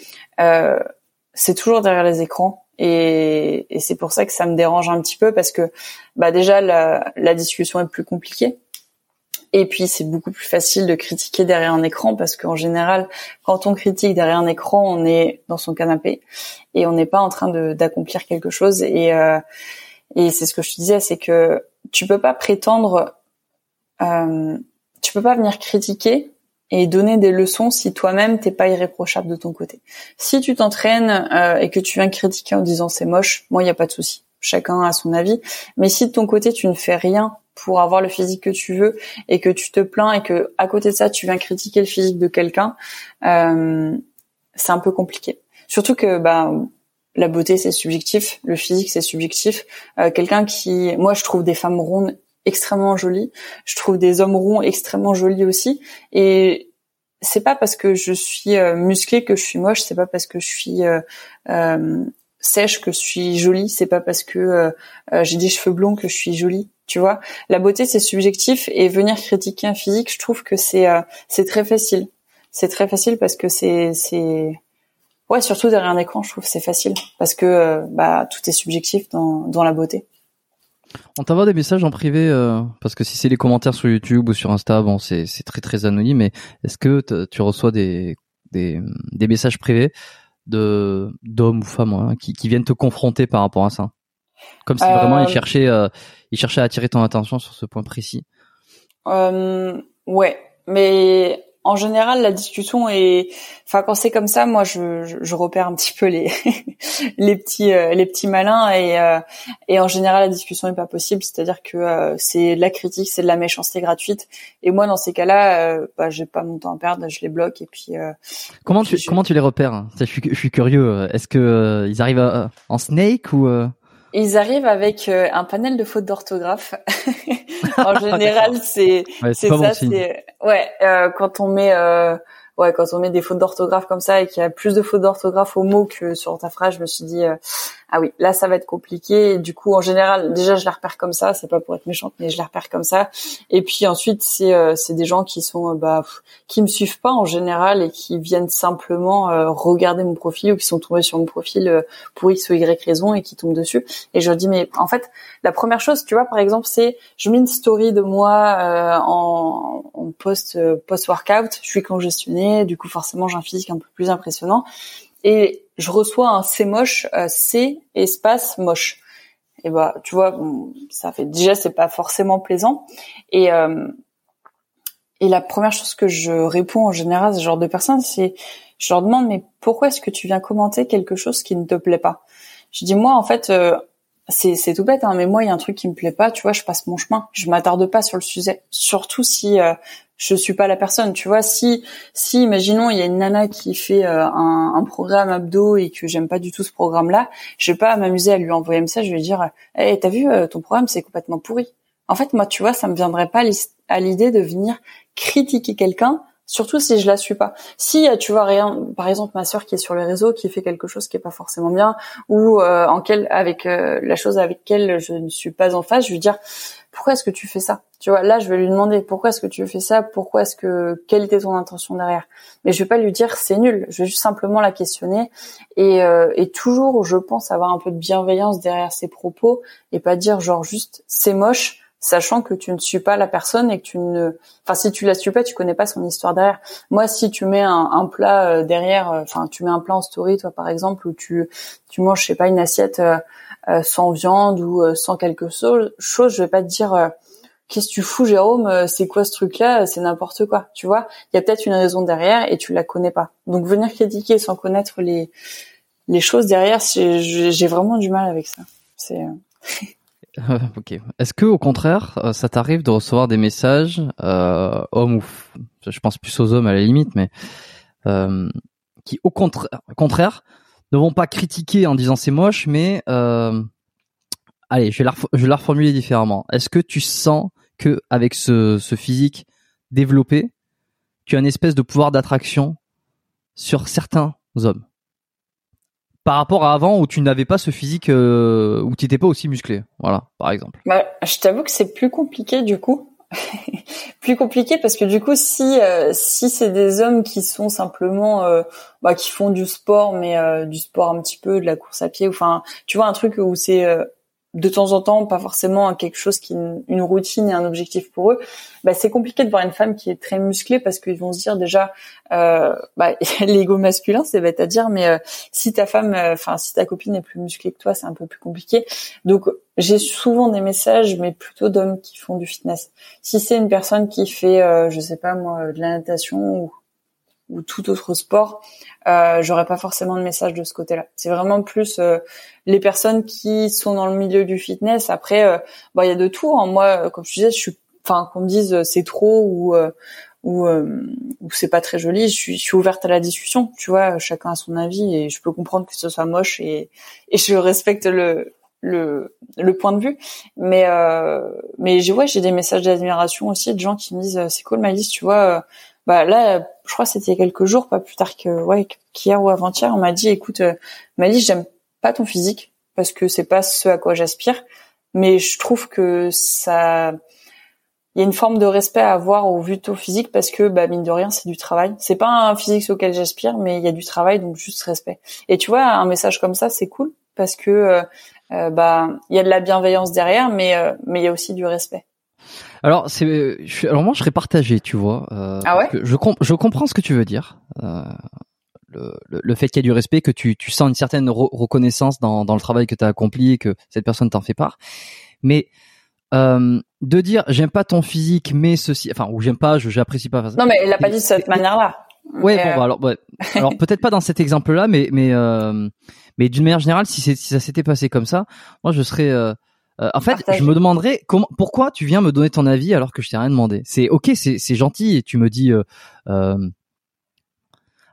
c'est toujours derrière les écrans et, et c'est pour ça que ça me dérange un petit peu parce que bah déjà la, la discussion est plus compliquée et puis c'est beaucoup plus facile de critiquer derrière un écran parce qu'en général, quand on critique derrière un écran, on est dans son canapé et on n'est pas en train d'accomplir quelque chose. Et, euh, et c'est ce que je te disais, c'est que tu peux pas prétendre, euh, tu peux pas venir critiquer et donner des leçons si toi-même t'es pas irréprochable de ton côté. Si tu t'entraînes euh, et que tu viens critiquer en disant c'est moche, moi il y a pas de souci. Chacun a son avis. Mais si de ton côté tu ne fais rien pour avoir le physique que tu veux et que tu te plains et que à côté de ça tu viens critiquer le physique de quelqu'un, euh, c'est un peu compliqué. Surtout que bah la beauté c'est subjectif, le physique c'est subjectif. Euh, quelqu'un qui, moi je trouve des femmes rondes extrêmement jolies, je trouve des hommes ronds extrêmement jolis aussi et c'est pas parce que je suis euh, musclée que je suis moche, c'est pas parce que je suis euh, euh, sèche que je suis jolie, c'est pas parce que j'ai des cheveux blonds que je suis jolie. Tu vois, la beauté c'est subjectif et venir critiquer un physique, je trouve que c'est euh, c'est très facile. C'est très facile parce que c'est c'est ouais surtout derrière un écran, je trouve c'est facile parce que euh, bah tout est subjectif dans dans la beauté. On t'envoie des messages en privé euh, parce que si c'est les commentaires sur YouTube ou sur Insta, bon c'est c'est très très anonyme. Mais est-ce que tu reçois des des des messages privés? De d'hommes ou femmes hein, qui qui viennent te confronter par rapport à ça? Comme si vraiment ils cherchaient, euh, ils cherchaient à attirer ton attention sur ce point précis. Euh, ouais, mais en général, la discussion est, enfin, quand c'est comme ça, moi, je, je, je, repère un petit peu les les petits euh, les petits malins et euh, et en général, la discussion est pas possible. C'est-à-dire que euh, c'est de la critique, c'est de la méchanceté gratuite. Et moi, dans ces cas-là, bah, j'ai pas mon temps à perdre, je les bloque et puis. comment tu comment tu les repères? Je suis, je suis curieux. Est-ce que ils arrivent en snake ou ils arrivent avec euh, un panel de fautes d'orthographe. en général, c'est c'est ça. c'est ouais euh, quand on met euh, ouais, quand on met des fautes d'orthographe comme ça et qu'il y a plus de fautes d'orthographe au mot que sur ta phrase, je me suis dit euh, ah oui, là ça va être compliqué. du coup, en général, déjà je la repère comme ça, c'est pas pour être méchante, mais je la repère comme ça. Et puis ensuite, c'est euh, c'est des gens qui sont euh, bah qui me suivent pas en général et qui viennent simplement regarder mon profil ou qui sont tombés sur mon profil pour x ou y raison et qui tombent dessus. Et je leur dis mais en fait, la première chose, tu vois, par exemple, c'est je mets une story de moi en, en post post workout, je suis congestionnée du coup forcément j'ai un physique un peu plus impressionnant. Et je reçois un C moche, euh, C espace moche. Et bah tu vois, ça fait déjà c'est pas forcément plaisant. Et euh, et la première chose que je réponds en général à ce genre de personnes, c'est je leur demande mais pourquoi est-ce que tu viens commenter quelque chose qui ne te plaît pas? Je dis moi en fait euh, c'est c'est tout bête hein, mais moi il y a un truc qui me plaît pas, tu vois, je passe mon chemin, je m'attarde pas sur le sujet, surtout si je suis pas la personne. Tu vois, si si imaginons il y a une nana qui fait euh, un, un, programme abdo et que j'aime pas du tout ce programme-là, je vais pas m'amuser à lui envoyer un message, je vais dire, hey, t'as vu euh, ton programme, c'est complètement pourri. En fait, moi, tu vois, ça me viendrait pas à l'idée de venir critiquer quelqu'un Surtout si je la suis pas. Si tu vois rien, par exemple ma sœur qui est sur les réseaux, qui fait quelque chose qui est pas forcément bien, ou euh, en quel avec euh, la chose avec laquelle je ne suis pas en phase, je vais dire pourquoi est-ce que tu fais ça? Tu vois, là je vais lui demander pourquoi est-ce que tu fais ça? Pourquoi est-ce que quelle était ton intention derrière? Mais je vais pas lui dire c'est nul. Je vais juste simplement la questionner et, euh, et toujours je pense avoir un peu de bienveillance derrière ses propos et pas dire genre juste c'est moche sachant que tu ne suis pas la personne et que tu ne, enfin si tu la suis pas, tu connais pas son histoire derrière. Moi, si tu mets un, plat euh, derrière, euh, enfin tu mets un plat en story, toi par exemple, où tu tu manges, je sais pas, une assiette sans viande ou sans quelque chose, je vais pas te dire qu'est-ce que tu fous Jérôme, c'est quoi ce truc-là, c'est n'importe quoi, tu vois. Il y a peut-être une raison derrière et tu la connais pas. Donc venir critiquer sans connaître les les choses derrière, j'ai vraiment du mal avec ça. C'est ok. Est-ce que au contraire, euh, ça t'arrive de recevoir des messages, euh, hommes ou, je pense plus aux hommes à la limite, mais euh, qui au contraire ne vont pas critiquer en disant c'est moche, mais euh, allez, je vais la, reformuler différemment. Est-ce que tu sens que avec ce, ce physique développé, tu as une espèce de pouvoir d'attraction sur certains hommes? Par rapport à avant où tu n'avais pas ce physique euh, où tu n'étais pas aussi musclé voilà par exemple. Bah, je t'avoue que c'est plus compliqué du coup plus compliqué parce que du coup si euh, si c'est des hommes qui sont simplement euh, bah, qui font du sport mais du sport un petit peu de la course à pied enfin tu vois un truc où c'est de temps en temps, pas forcément quelque chose qui une routine et un objectif pour eux, bah, c'est compliqué de voir une femme qui est très musclée parce qu'ils vont se dire déjà euh, bah, l'ego masculin, c'est bête à dire, mais euh, si ta femme, euh, enfin si ta copine est plus musclée que toi, c'est un peu plus compliqué. Donc j'ai souvent des messages, mais plutôt d'hommes qui font du fitness. Si c'est une personne qui fait, euh, je sais pas moi, de la natation ou ou tout autre sport, euh, j'aurais pas forcément de message de ce côté-là. C'est vraiment plus euh, les personnes qui sont dans le milieu du fitness. Après, euh, bah il y a de tout. Hein. Moi, comme je disais, je suis, enfin qu'on me dise euh, c'est trop ou ou, ou c'est pas très joli. Je suis, je suis ouverte à la discussion. Tu vois, chacun a son avis et je peux comprendre que ce soit moche et et je respecte le le, le point de vue mais euh, mais j'ai ouais j'ai des messages d'admiration aussi de gens qui me disent c'est cool Malice tu vois bah là, je crois que c'était quelques jours, pas plus tard que ouais qu'hier ou avant-hier, on m'a dit écoute, euh, j'aime pas ton physique parce que c'est pas ce à quoi j'aspire, mais je trouve que ça il y a une forme de respect à avoir au vu de ton physique parce que bah mine de rien c'est du travail. C'est pas un physique auquel j'aspire, mais il y a du travail donc juste respect. Et tu vois un message comme ça c'est cool parce que euh, euh, bah il y a de la bienveillance derrière, mais mais il y a aussi du respect. Alors c'est, alors moi je serais partagé, tu vois. Euh, ah ouais. Je, je comprends ce que tu veux dire. Euh, le, le, fait qu'il y ait du respect, que tu, tu sens une certaine reconnaissance dans, dans le travail que tu as accompli et que cette personne t'en fait part. Mais euh, de dire j'aime pas ton physique, mais ceci, enfin ou j'aime pas, je j'apprécie pas. Non mais il a pas dit de cette manière-là. Ouais, bon, bah, alors, ouais. alors peut-être pas dans cet exemple-là, mais mais euh, mais d'une manière générale, si, si ça s'était passé comme ça, moi je serais euh, en fait, je me demanderais comment, pourquoi tu viens me donner ton avis alors que je t'ai rien demandé. C'est ok, c'est gentil et tu me dis. Euh, euh...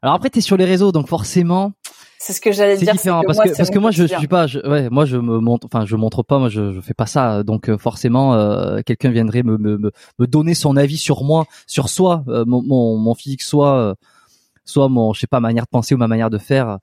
Alors après, t'es sur les réseaux, donc forcément. C'est ce que j'allais dire. C'est différent parce que parce que moi je, suis pas, je, ouais, moi je me montre, enfin je montre pas, moi je, je fais pas ça, donc euh, forcément euh, quelqu'un viendrait me, me me donner son avis sur moi, sur soi, mon, mon, mon physique, soit soit mon je sais pas manière de penser ou ma manière de faire.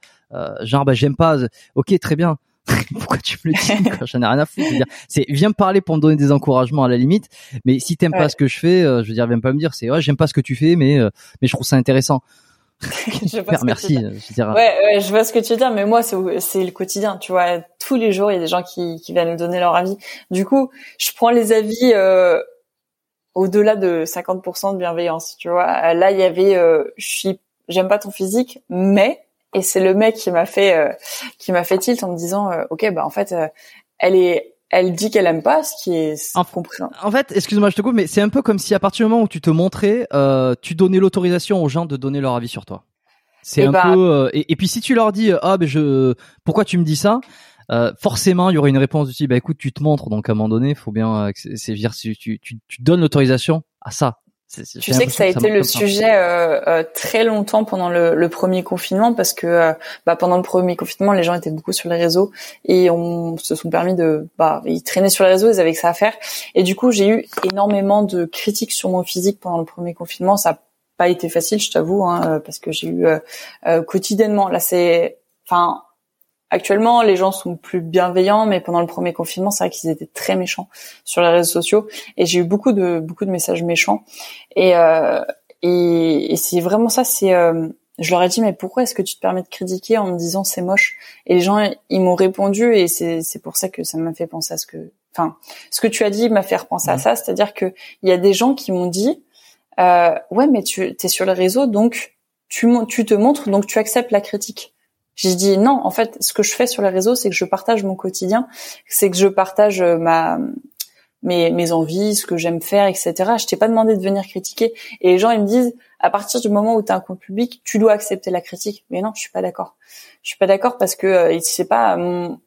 genre bah j'aime pas. Ok, très bien pourquoi tu me le dis J'en ai rien à foutre. c'est viens me parler pour me donner des encouragements à la limite. Mais si t'aimes pas ce que je fais, euh, je veux dire, viens pas me dire, c'est ouais, j'aime pas ce que tu fais, mais euh, mais je trouve ça intéressant. je merci. Je dire, ouais, ouais, je vois ce que tu veux dire, mais moi c'est c'est le quotidien, tu vois. Tous les jours, il y a des gens qui qui viennent me donner leur avis. Du coup, je prends les avis. Euh, au-delà de 50% de bienveillance, tu vois. Là, il y avait, je suis, j'aime pas ton physique, mais et c'est le mec qui m'a fait euh, qui m'a fait tilt en me disant euh, ok bah en fait euh, elle est elle dit qu'elle aime pas, ce qui est en, En fait, excuse-moi, je te coupe, mais c'est un peu comme si à partir du moment où tu te montrais, tu donnais l'autorisation aux gens de donner leur avis sur toi. C'est un bah peu. et, puis si tu leur dis ah ben je pourquoi tu me dis ça, forcément il y aurait une réponse du type bah écoute tu te montres donc à un moment donné faut bien c'est dire si tu, tu, tu donnes l'autorisation à ça Tu sais que ça a été le sujet euh, euh, très longtemps pendant le, le, premier confinement parce que euh, bah, pendant le premier confinement, les gens étaient beaucoup sur les réseaux et on se sont permis de, bah, ils traînaient sur les réseaux, ils avaient que ça à faire. Et du coup, j'ai eu énormément de critiques sur mon physique pendant le premier confinement. Ça n'a pas été facile, je t'avoue, hein, parce que j'ai eu quotidiennement. Là, c'est, enfin, Actuellement, les gens sont plus bienveillants, mais pendant le premier confinement, c'est vrai qu'ils étaient très méchants sur les réseaux sociaux, et j'ai eu beaucoup de beaucoup de messages méchants. Et euh, et, c'est vraiment ça. C'est euh, je leur ai dit mais pourquoi est-ce que tu te permets de critiquer en me disant c'est moche? Et les gens ils m'ont répondu et c'est c'est pour ça que ça m'a fait penser à ce que enfin ce que tu as dit m'a fait repenser à ça, c'est-à-dire que il y a des gens qui m'ont dit euh, ouais mais tu es sur les réseaux donc tu tu te montres donc tu acceptes la critique. J'ai dit non, en fait, ce que je fais sur les réseaux, c'est que je partage mon quotidien, c'est que je partage euh, ma mes, mes envies, ce que j'aime faire, etc. Je t'ai pas demandé de venir critiquer. Et les gens, ils me disent, à partir du moment où tu as un compte public, tu dois accepter la critique. Mais non, je suis pas d'accord. Je suis pas d'accord parce que euh, c'est pas mon,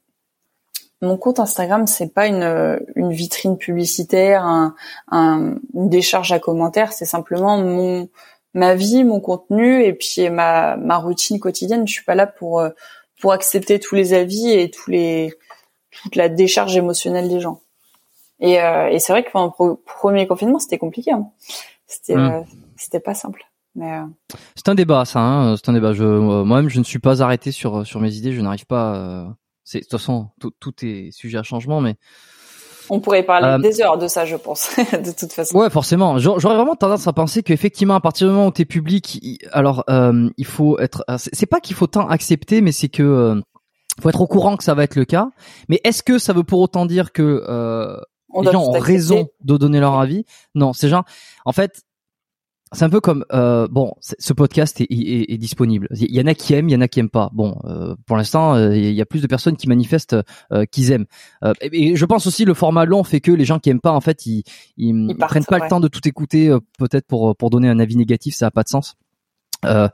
mon compte Instagram, c'est pas une, une vitrine publicitaire, un, un, une décharge à commentaires. C'est simplement mon ma vie, mon contenu et puis ma, ma routine quotidienne. Je suis pas là pour euh, pour accepter tous les avis et tous les toute la décharge émotionnelle des gens. Et, euh, et c'est vrai que pendant le premier confinement, c'était compliqué. Hein. C'était mmh. euh, c'était pas simple. Mais euh... c'est un débat, ça. Hein c'est un débat. Je moi-même, je ne suis pas arrêté sur sur mes idées. Je n'arrive pas. c'est de toute façon tout, tout est sujet à changement, mais on pourrait parler euh, des heures de ça, je pense, de toute façon. Ouais, forcément. J'aurais vraiment tendance à penser qu'effectivement, à partir du moment où t'es public, alors euh, il faut être. Euh, c'est pas qu'il faut tant accepter, mais c'est que faut être au courant que ça va être le cas. Mais est-ce que ça veut pour autant dire que les gens ont raison de donner leur avis? Non, c'est genre. En fait, c'est un peu comme euh, bon, ce podcast est, est, est, disponible. Il y en a qui aiment, il y en a qui aiment pas. Bon, euh, pour l'instant, euh, il y a plus de personnes qui manifestent euh, qu'ils aiment. Euh, et, je pense aussi le format long fait que les gens qui aiment pas, en fait, ils, ils, prennent pas le temps de tout écouter, peut-être pour pour donner un avis négatif, ça a pas de sens. Euh,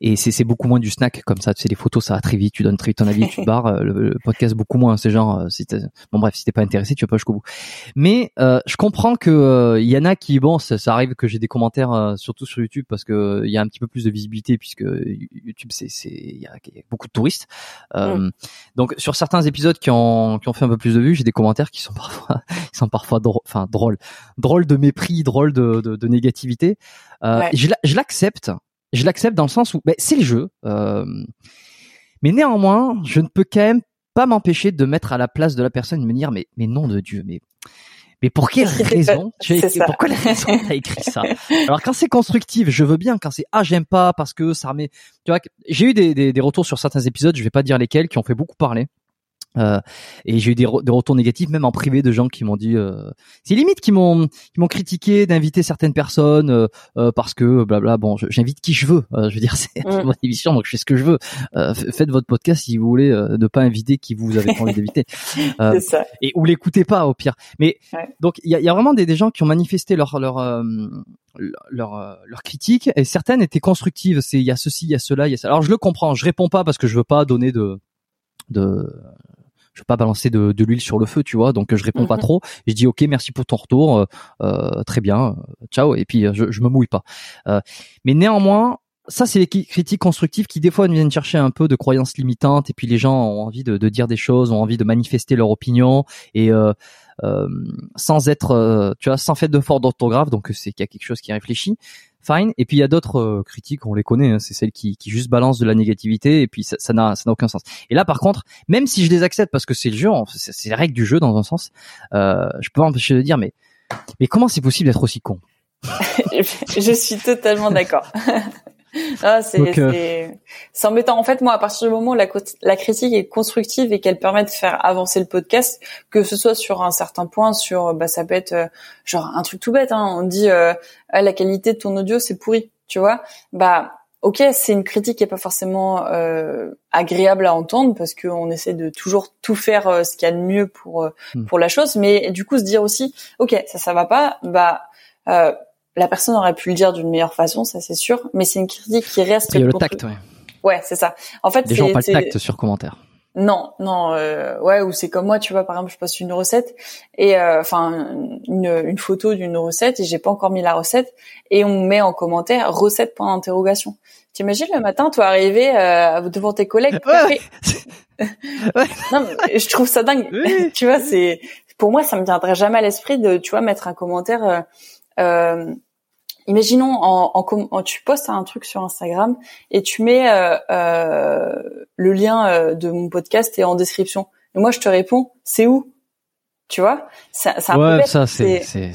et c'est beaucoup moins du snack comme ça tu sais les photos ça va très vite tu donnes très vite ton avis tu te barres euh, le, podcast beaucoup moins c'est genre euh, bon bref si t'es pas intéressé tu vas pas jusqu'au bout mais euh, je comprends que il y en a qui bon ça, ça arrive que j'ai des commentaires surtout sur YouTube parce que il y a un petit peu plus de visibilité puisque YouTube c'est c'est il y, a beaucoup de touristes mm. donc sur certains épisodes qui ont qui ont fait un peu plus de vues j'ai des commentaires qui sont parfois qui sont parfois drôles enfin drôles drôles de mépris drôles de, de, de négativité ouais. je l'accepte je l'accepte dans le sens où ben, c'est le jeu. Euh, mais néanmoins, je ne peux quand même pas m'empêcher de mettre à la place de la personne et de me dire mais mais nom de Dieu mais mais pour quelle raison tu as pourquoi la raison t'as écrit ça? Alors quand c'est constructif, je veux bien. Quand c'est ah j'aime pas parce que ça met, tu vois, j'ai eu des, des, des, retours sur certains épisodes, je vais pas dire lesquels, qui ont fait beaucoup parler. Euh, et j'ai eu des, des, retours négatifs même en privé de gens qui m'ont dit euh, c'est limite qui m'ont qui m'ont critiqué d'inviter certaines personnes euh, euh parce que blabla bon j'invite qui je veux. Euh, je veux dire c'est mm. votre émission donc je fais ce que je veux. Faites votre podcast si vous voulez ne pas inviter qui vous avez envie d'inviter. Et ou l'écoutez pas au pire. Mais donc il y a, y a, vraiment des, des, gens qui ont manifesté leur leur leur, leur critique et certaines étaient constructives. C'est il y a ceci il y a cela il y a ça. Alors je le comprends je réponds pas parce que je veux pas donner de de je veux pas balancer de, de l'huile sur le feu, tu vois. Donc je réponds pas mhm. trop. Je dis ok, merci pour ton retour, euh, euh très bien, euh, ciao. Et puis je, je me mouille pas. Euh, mais néanmoins, ça c'est les critiques constructives qui des fois viennent chercher un peu de croyances limitantes. Et puis les gens ont envie de, de dire des choses, ont envie de manifester leur opinion et sans être, tu vois, sans fait de fort d'orthographe. Donc c'est qu'il y a quelque chose qui est réfléchi fine. Et puis il y a d'autres euh, critiques, on les connaît, hein, c'est celles qui, qui juste balancent de la négativité et puis ça n'a ça aucun sens. Et là par contre, même si je les accepte parce que c'est le jeu, c'est les règles du jeu dans un sens, euh, je peux empêcher de dire mais mais comment c'est possible d'être aussi con? Je suis totalement d'accord. Ah, c'est euh, embêtant. En fait, moi, à partir du moment où la, la critique est constructive et qu'elle permet de faire avancer le podcast, que ce soit sur un certain point, sur bah ça peut être euh, genre un truc tout bête. Hein, on dit euh, ah, la qualité de ton audio c'est pourri, tu vois Bah ok, c'est une critique qui est pas forcément euh, agréable à entendre parce qu'on essaie de toujours tout faire ce qu'il y a de mieux pour hmm. pour la chose, mais du coup se dire aussi ok ça ça va pas, bah euh, la personne aurait pu le dire d'une meilleure façon, ça c'est sûr, mais c'est une critique qui reste. Il y a le tact, ouais. Ouais, c'est ça. En fait, les gens pas le tact sur commentaire. Non, non, euh, ouais, ou c'est comme moi, tu vois, par exemple, je poste une recette et euh, enfin une, une photo d'une recette et j'ai pas encore mis la recette et on met en commentaire recette point d'interrogation. T'imagines le matin, toi arriver euh, devant tes collègues, Ouais. non, mais je trouve ça dingue. Oui. tu vois, c'est pour moi, ça me viendrait jamais à l'esprit de, tu vois, mettre un commentaire. Euh, euh, imaginons, en, en, tu postes un truc sur Instagram et tu mets euh, euh, le lien euh, de mon podcast et en description. Et moi, je te réponds, c'est où? Tu vois, c'est c'est un peu Ouais, ça c'est c'est-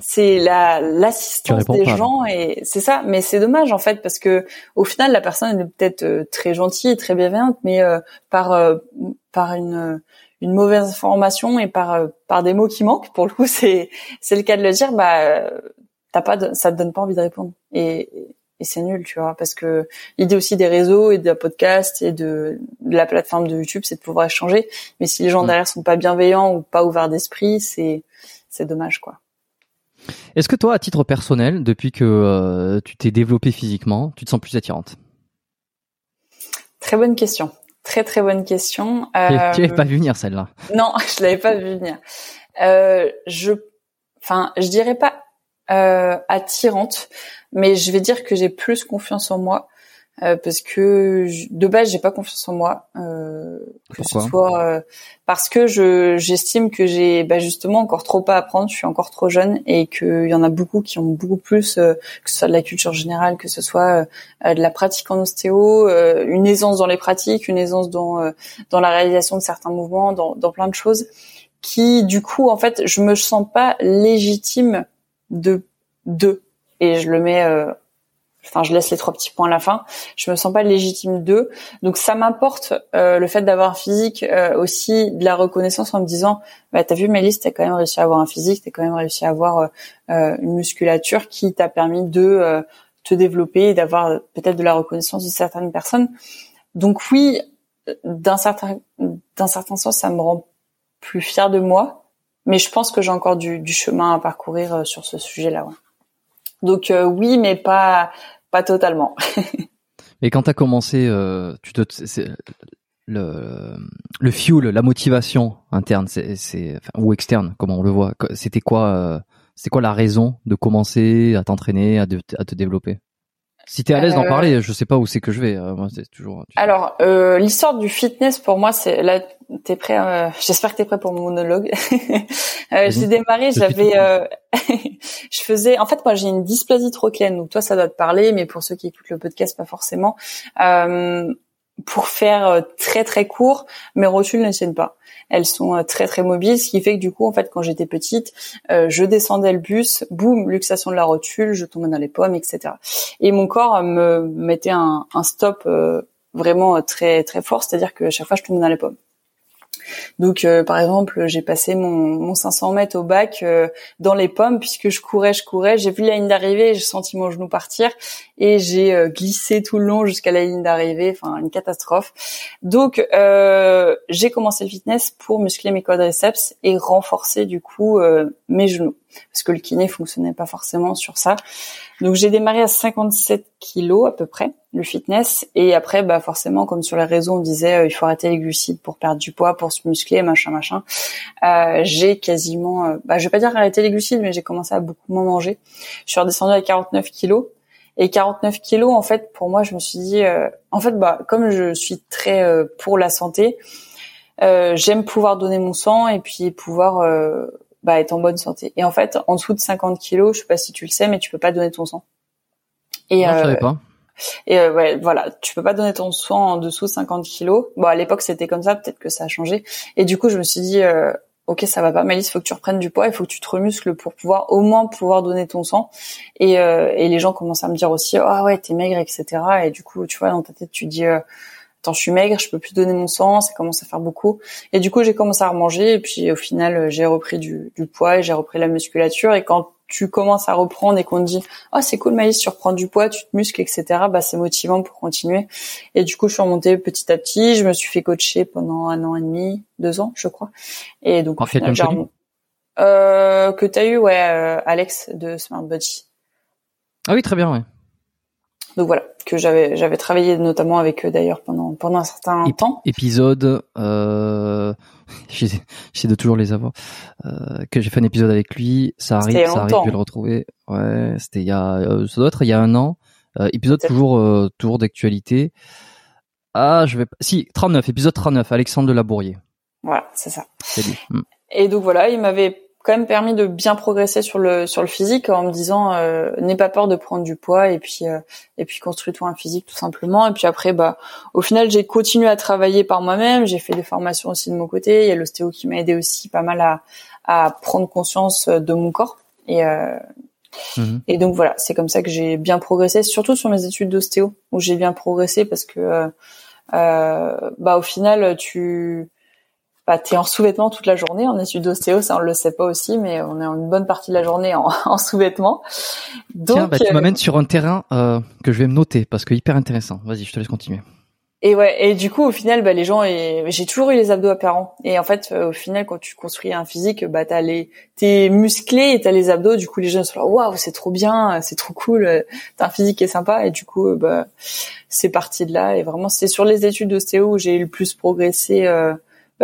c'est la l'assistance des pas, gens et c'est ça. Mais c'est dommage en fait parce que au final la personne est peut-être euh, très gentille et très bienveillante mais euh, par euh, par une une mauvaise information et par euh, par des mots qui manquent pour le coup c'est c'est le cas de le dire bah euh, t'as pas de, ça te donne pas envie de répondre et et c'est nul tu vois parce que l'idée aussi des réseaux et de la podcast et de, de la plateforme de YouTube c'est de pouvoir échanger mais si les gens Mm. derrière sont pas bienveillants ou pas ouverts d'esprit c'est c'est dommage quoi Est-ce que toi, à titre personnel, depuis que euh, tu t'es développé physiquement, tu te sens plus attirante? Très bonne question. Très très bonne question. Tu Euh, l'avais pas vu venir celle-là. Non, je l'avais pas vu venir. Euh, je, enfin, je dirais pas euh, attirante, mais je vais dire que j'ai plus confiance en moi euh, parce que je- de base j'ai pas confiance en moi. Euh, que ce soit euh, parce que je j'estime que j'ai bah, justement encore trop à apprendre. Je suis encore trop jeune et qu'il y en a beaucoup qui ont beaucoup plus euh, que ce soit de la culture générale, que ce soit euh, de la pratique en ostéo, euh, une aisance dans les pratiques, une aisance dans euh, dans la réalisation de certains mouvements, dans, dans plein de choses, qui du coup en fait je me sens pas légitime de de. Et je le mets euh, enfin je laisse les trois petits points à la fin. Je me sens pas légitime d'eux. Donc ça m'importe euh, le fait d'avoir un physique euh, aussi de la reconnaissance en me disant bah t'as vu Mélisse t'as quand même réussi à avoir un physique t'as quand même réussi à avoir euh, euh, une musculature qui t'a permis de euh, te développer et d'avoir peut-être de la reconnaissance de certaines personnes. Donc oui d'un certain d'un certain sens ça me rend plus fière de moi mais je pense que j'ai encore du, chemin à parcourir euh, sur ce sujet-là. Donc euh, oui, mais pas pas totalement. Et quand t'as commencé, euh, tu te, le le fuel, la motivation interne, c'est, enfin, ou externe, comme on le voit. C'était quoi, euh, quoi la raison de commencer à t'entraîner, à, à te développer? Si t'es à l'aise d'en Euh, parler, je sais pas où c'est que je vais. euh, moi, c'est toujours. Alors euh, l'histoire du fitness pour moi, c'est là t'es prêt. euh, J'espère que t'es prêt pour mon monologue. euh, j'ai démarré, j'avais, euh, je faisais. En fait, moi j'ai une dysplasie trochléenne, donc toi ça doit te parler, mais pour ceux qui écoutent le podcast, pas forcément. Pour faire euh, très très court, mes rotules ne tiennent pas. Elles sont euh, très très mobiles, ce qui fait que du coup, en fait, quand j'étais petite, euh, je descendais le bus, boum, luxation de la rotule, je tombais dans les pommes, etc. Et mon corps me mettait un, stop euh, vraiment très très fort, c'est-à-dire que chaque fois je tombais dans les pommes. Donc, euh, par exemple, j'ai passé mon, mon 500 mètres au bac euh, dans les pommes puisque je courais, je courais. J'ai vu la ligne d'arrivée, j'ai senti mon genou partir et j'ai euh, glissé tout le long jusqu'à la ligne d'arrivée. Enfin, une catastrophe. Donc, j'ai commencé le fitness pour muscler mes quadriceps et renforcer du coup mes genoux parce que le kiné fonctionnait pas forcément sur ça. Donc j'ai démarré à 57 kilos à peu près le fitness et après bah forcément comme sur les réseaux on disait euh, il faut arrêter les glucides pour perdre du poids pour se muscler machin machin. Euh, j'ai quasiment euh, bah je vais pas dire arrêter les glucides mais j'ai commencé à beaucoup moins manger. Je suis redescendue à 49 kilos et 49 kilos en fait pour moi je me suis dit euh, en fait bah comme je suis très euh, pour la santé euh, j'aime pouvoir donner mon sang et puis pouvoir bah, être en bonne santé. Et en fait, en dessous de 50 kilos, je sais pas si tu le sais, mais tu peux pas donner ton sang. Et, Non, je euh, savais pas. et euh, ouais, voilà, tu peux pas donner ton sang en dessous de 50 kilos. Bon, à l'époque, c'était comme ça, peut-être que ça a changé. Et du coup, je me suis dit, euh, ok, ça va pas, Malice, faut que tu reprennes du poids, il faut que tu te remuscles pour pouvoir au moins pouvoir donner ton sang. Et, euh, et les gens commencent à me dire aussi, ah ouais, t'es maigre, etc. Et du coup, tu vois, dans ta tête, tu dis, attends, je suis maigre, je peux plus donner mon sang, ça commence à faire beaucoup. Et du coup, j'ai commencé à remanger et puis au final, euh, j'ai repris du, du poids et j'ai repris la musculature. Et quand tu commences à reprendre et qu'on te dit, oh c'est cool Maïs, tu reprends du poids, tu te muscles, etc. Bah c'est motivant pour continuer. Et du coup, je suis remontée petit à petit. Je me suis fait coacher pendant un an et demi, deux ans, je crois. Et donc final, de connu remon- euh, que t'as eu, ouais, euh, Alex de Smart Body. Ah oui, très bien, ouais. Donc voilà que j'avais j'avais travaillé notamment avec eux d'ailleurs pendant pendant un certain temps. Épisode, euh, j'essaie de toujours les avoir. Euh, que j'ai fait un épisode avec lui, ça arrive, ça arrive, je vais le retrouver. Ouais, c'était il y a, euh, ça doit être il y a un an. Euh, épisode toujours euh, toujours d'actualité. Ah, je vais si 39, épisode 39, Alexandre de Labourier. Voilà, c'est ça. C'est lui. Hmm. Et donc voilà, il m'avait quand même permis de bien progresser sur le sur le physique en me disant euh, n'aie pas peur de prendre du poids et puis euh, et puis construis-toi un physique tout simplement. Et puis après bah au final j'ai continué à travailler par moi-même. J'ai fait des formations aussi de mon côté. Il y a l'ostéo qui m'a aidé aussi pas mal à à prendre conscience de mon corps. Et euh, mhm. et donc voilà c'est comme ça que j'ai bien progressé surtout sur mes études d'ostéo où j'ai bien progressé parce que euh, euh bah au final tu bah, t'es en sous-vêtements toute la journée en études d'ostéo, ça on le sait pas aussi, mais on est en une bonne partie de la journée en, en sous-vêtements. Donc, Tiens, bah, tu euh, m'amènes sur un terrain euh, que je vais me noter parce que hyper intéressant. Vas-y, je te laisse continuer. Et ouais, et du coup, au final, bah, les gens, et j'ai toujours eu les abdos apparents. Et en fait, euh, au final, quand tu construis un physique, bah, t'as les, t'es musclé et t'as les abdos. Du coup, les gens sont là, waouh, c'est trop bien, c'est trop cool, t'as un physique qui est sympa. Et du coup, bah, c'est parti de là. Et vraiment, c'est sur les études d'ostéo où j'ai eu le plus progressé. Euh,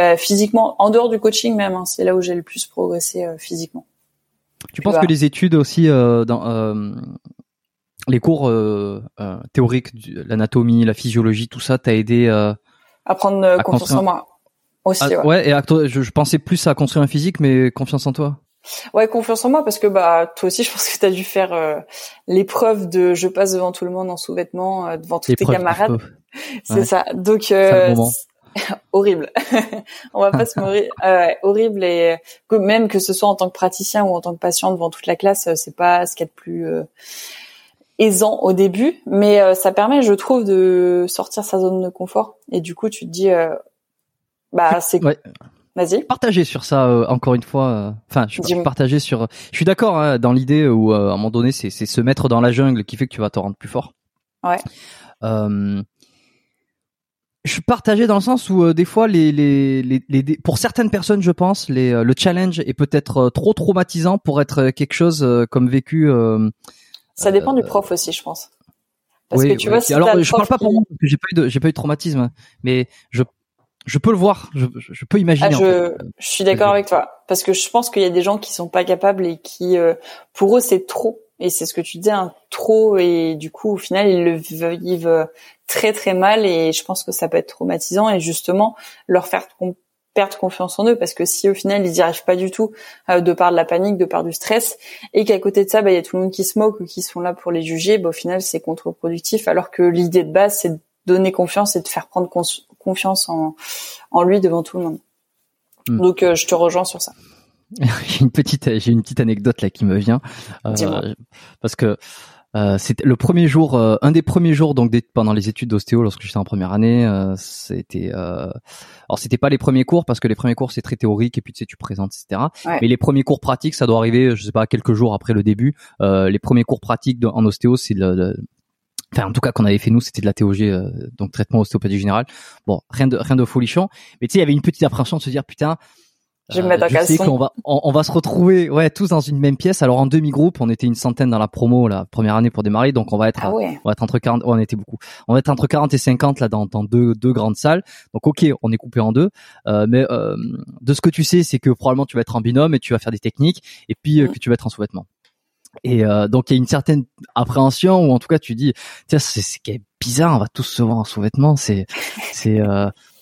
bah, physiquement, en dehors du coaching même, hein, c'est là où j'ai le plus progressé euh, physiquement. Tu penses que les études aussi euh, dans euh, les cours euh, théoriques, l'anatomie, la physiologie, tout ça, t'a aidé à prendre confiance en moi aussi. Ah, ouais. et je, je, pensais plus à construire un physique, mais confiance en toi. Ouais, confiance en moi parce que bah toi aussi, je pense que tu as dû faire l'épreuve de je passe devant tout le monde en sous-vêtements, devant tous tes camarades. C'est ça. Donc horrible. on va pas se mourir. Euh, horrible et même que ce soit en tant que praticien ou en tant que patient devant toute la classe, euh, c'est pas ce qu'il y a de plus euh, aisant au début, mais euh, ça permet, je trouve, de sortir sa zone de confort. Et du coup, tu te dis, bah c'est. Ouais. Vas-y. Partager sur ça encore une fois. Enfin, je suis partager sur. Je suis d'accord hein, dans l'idée où à un moment donné, c'est se mettre dans la jungle qui fait que tu vas te rendre plus fort. Ouais. Euh, je suis partagé dans le sens où euh, des fois les, les, les, les, pour certaines personnes je pense les, euh, le challenge est peut-être euh, trop traumatisant pour être quelque chose comme vécu ça dépend du prof aussi je pense. Parce oui, que tu vois si alors je parle pas pour moi parce que j'ai pas eu de j'ai pas eu de traumatisme mais je je peux le voir je, je peux imaginer ah, je, je suis d'accord avec toi. Parce que je pense qu'il y a des gens qui sont pas capables et qui pour eux c'est trop. Et c'est ce que tu disais, hein, trop, et du coup, au final, ils le vivent très très mal, et je pense que ça peut être traumatisant, et justement, leur faire perdre confiance en eux, parce que si au final, ils n'y arrivent pas du tout, euh, de par de la panique, de par du stress, et qu'à côté de ça, bah, il y a tout le monde qui se moque ou qui sont là pour les juger, bah, au final, c'est contre-productif, alors que l'idée de base, c'est de donner confiance et de faire prendre confiance en, en lui devant tout le monde. Hmm. Donc, euh, je te rejoins sur ça. j'ai une petite j'ai une petite anecdote là qui me vient euh, parce que euh, c'était le premier jour, euh, un des premiers jours donc pendant les études d'ostéo lorsque j'étais en première année. Euh, c'était euh, alors c'était pas les premiers cours parce que les premiers cours c'est très théorique et puis tu sais tu présentes etc. Mais les premiers cours pratiques ça doit arriver je sais pas quelques jours après le début. les premiers cours pratiques en ostéo c'est le, Enfin, en tout cas, qu'on avait fait nous, c'était de la TOG, donc traitement ostéopathie générale. Bon, rien de rien de folichon, mais tu sais, il y avait une petite appréhension de se dire putain, je vais me mettre euh, sais qu'on va, on, va se retrouver, ouais, tous dans une même pièce. Alors en demi-groupe, on était une centaine dans la promo la première année pour démarrer, donc on va être, ah on va être entre 40, on était beaucoup. On va être entre 40 et 50 là dans, dans deux, deux grandes salles. Donc ok, on est coupé en deux, euh, mais euh, de ce que tu sais, c'est que probablement tu vas être en binôme et tu vas faire des techniques, et puis euh, mm. que tu vas être en sous-vêtements. Et euh, donc il y a une certaine appréhension ou en tout cas tu dis tiens c'est c'est bizarre on va tous se voir en sous-vêtements c'est c'est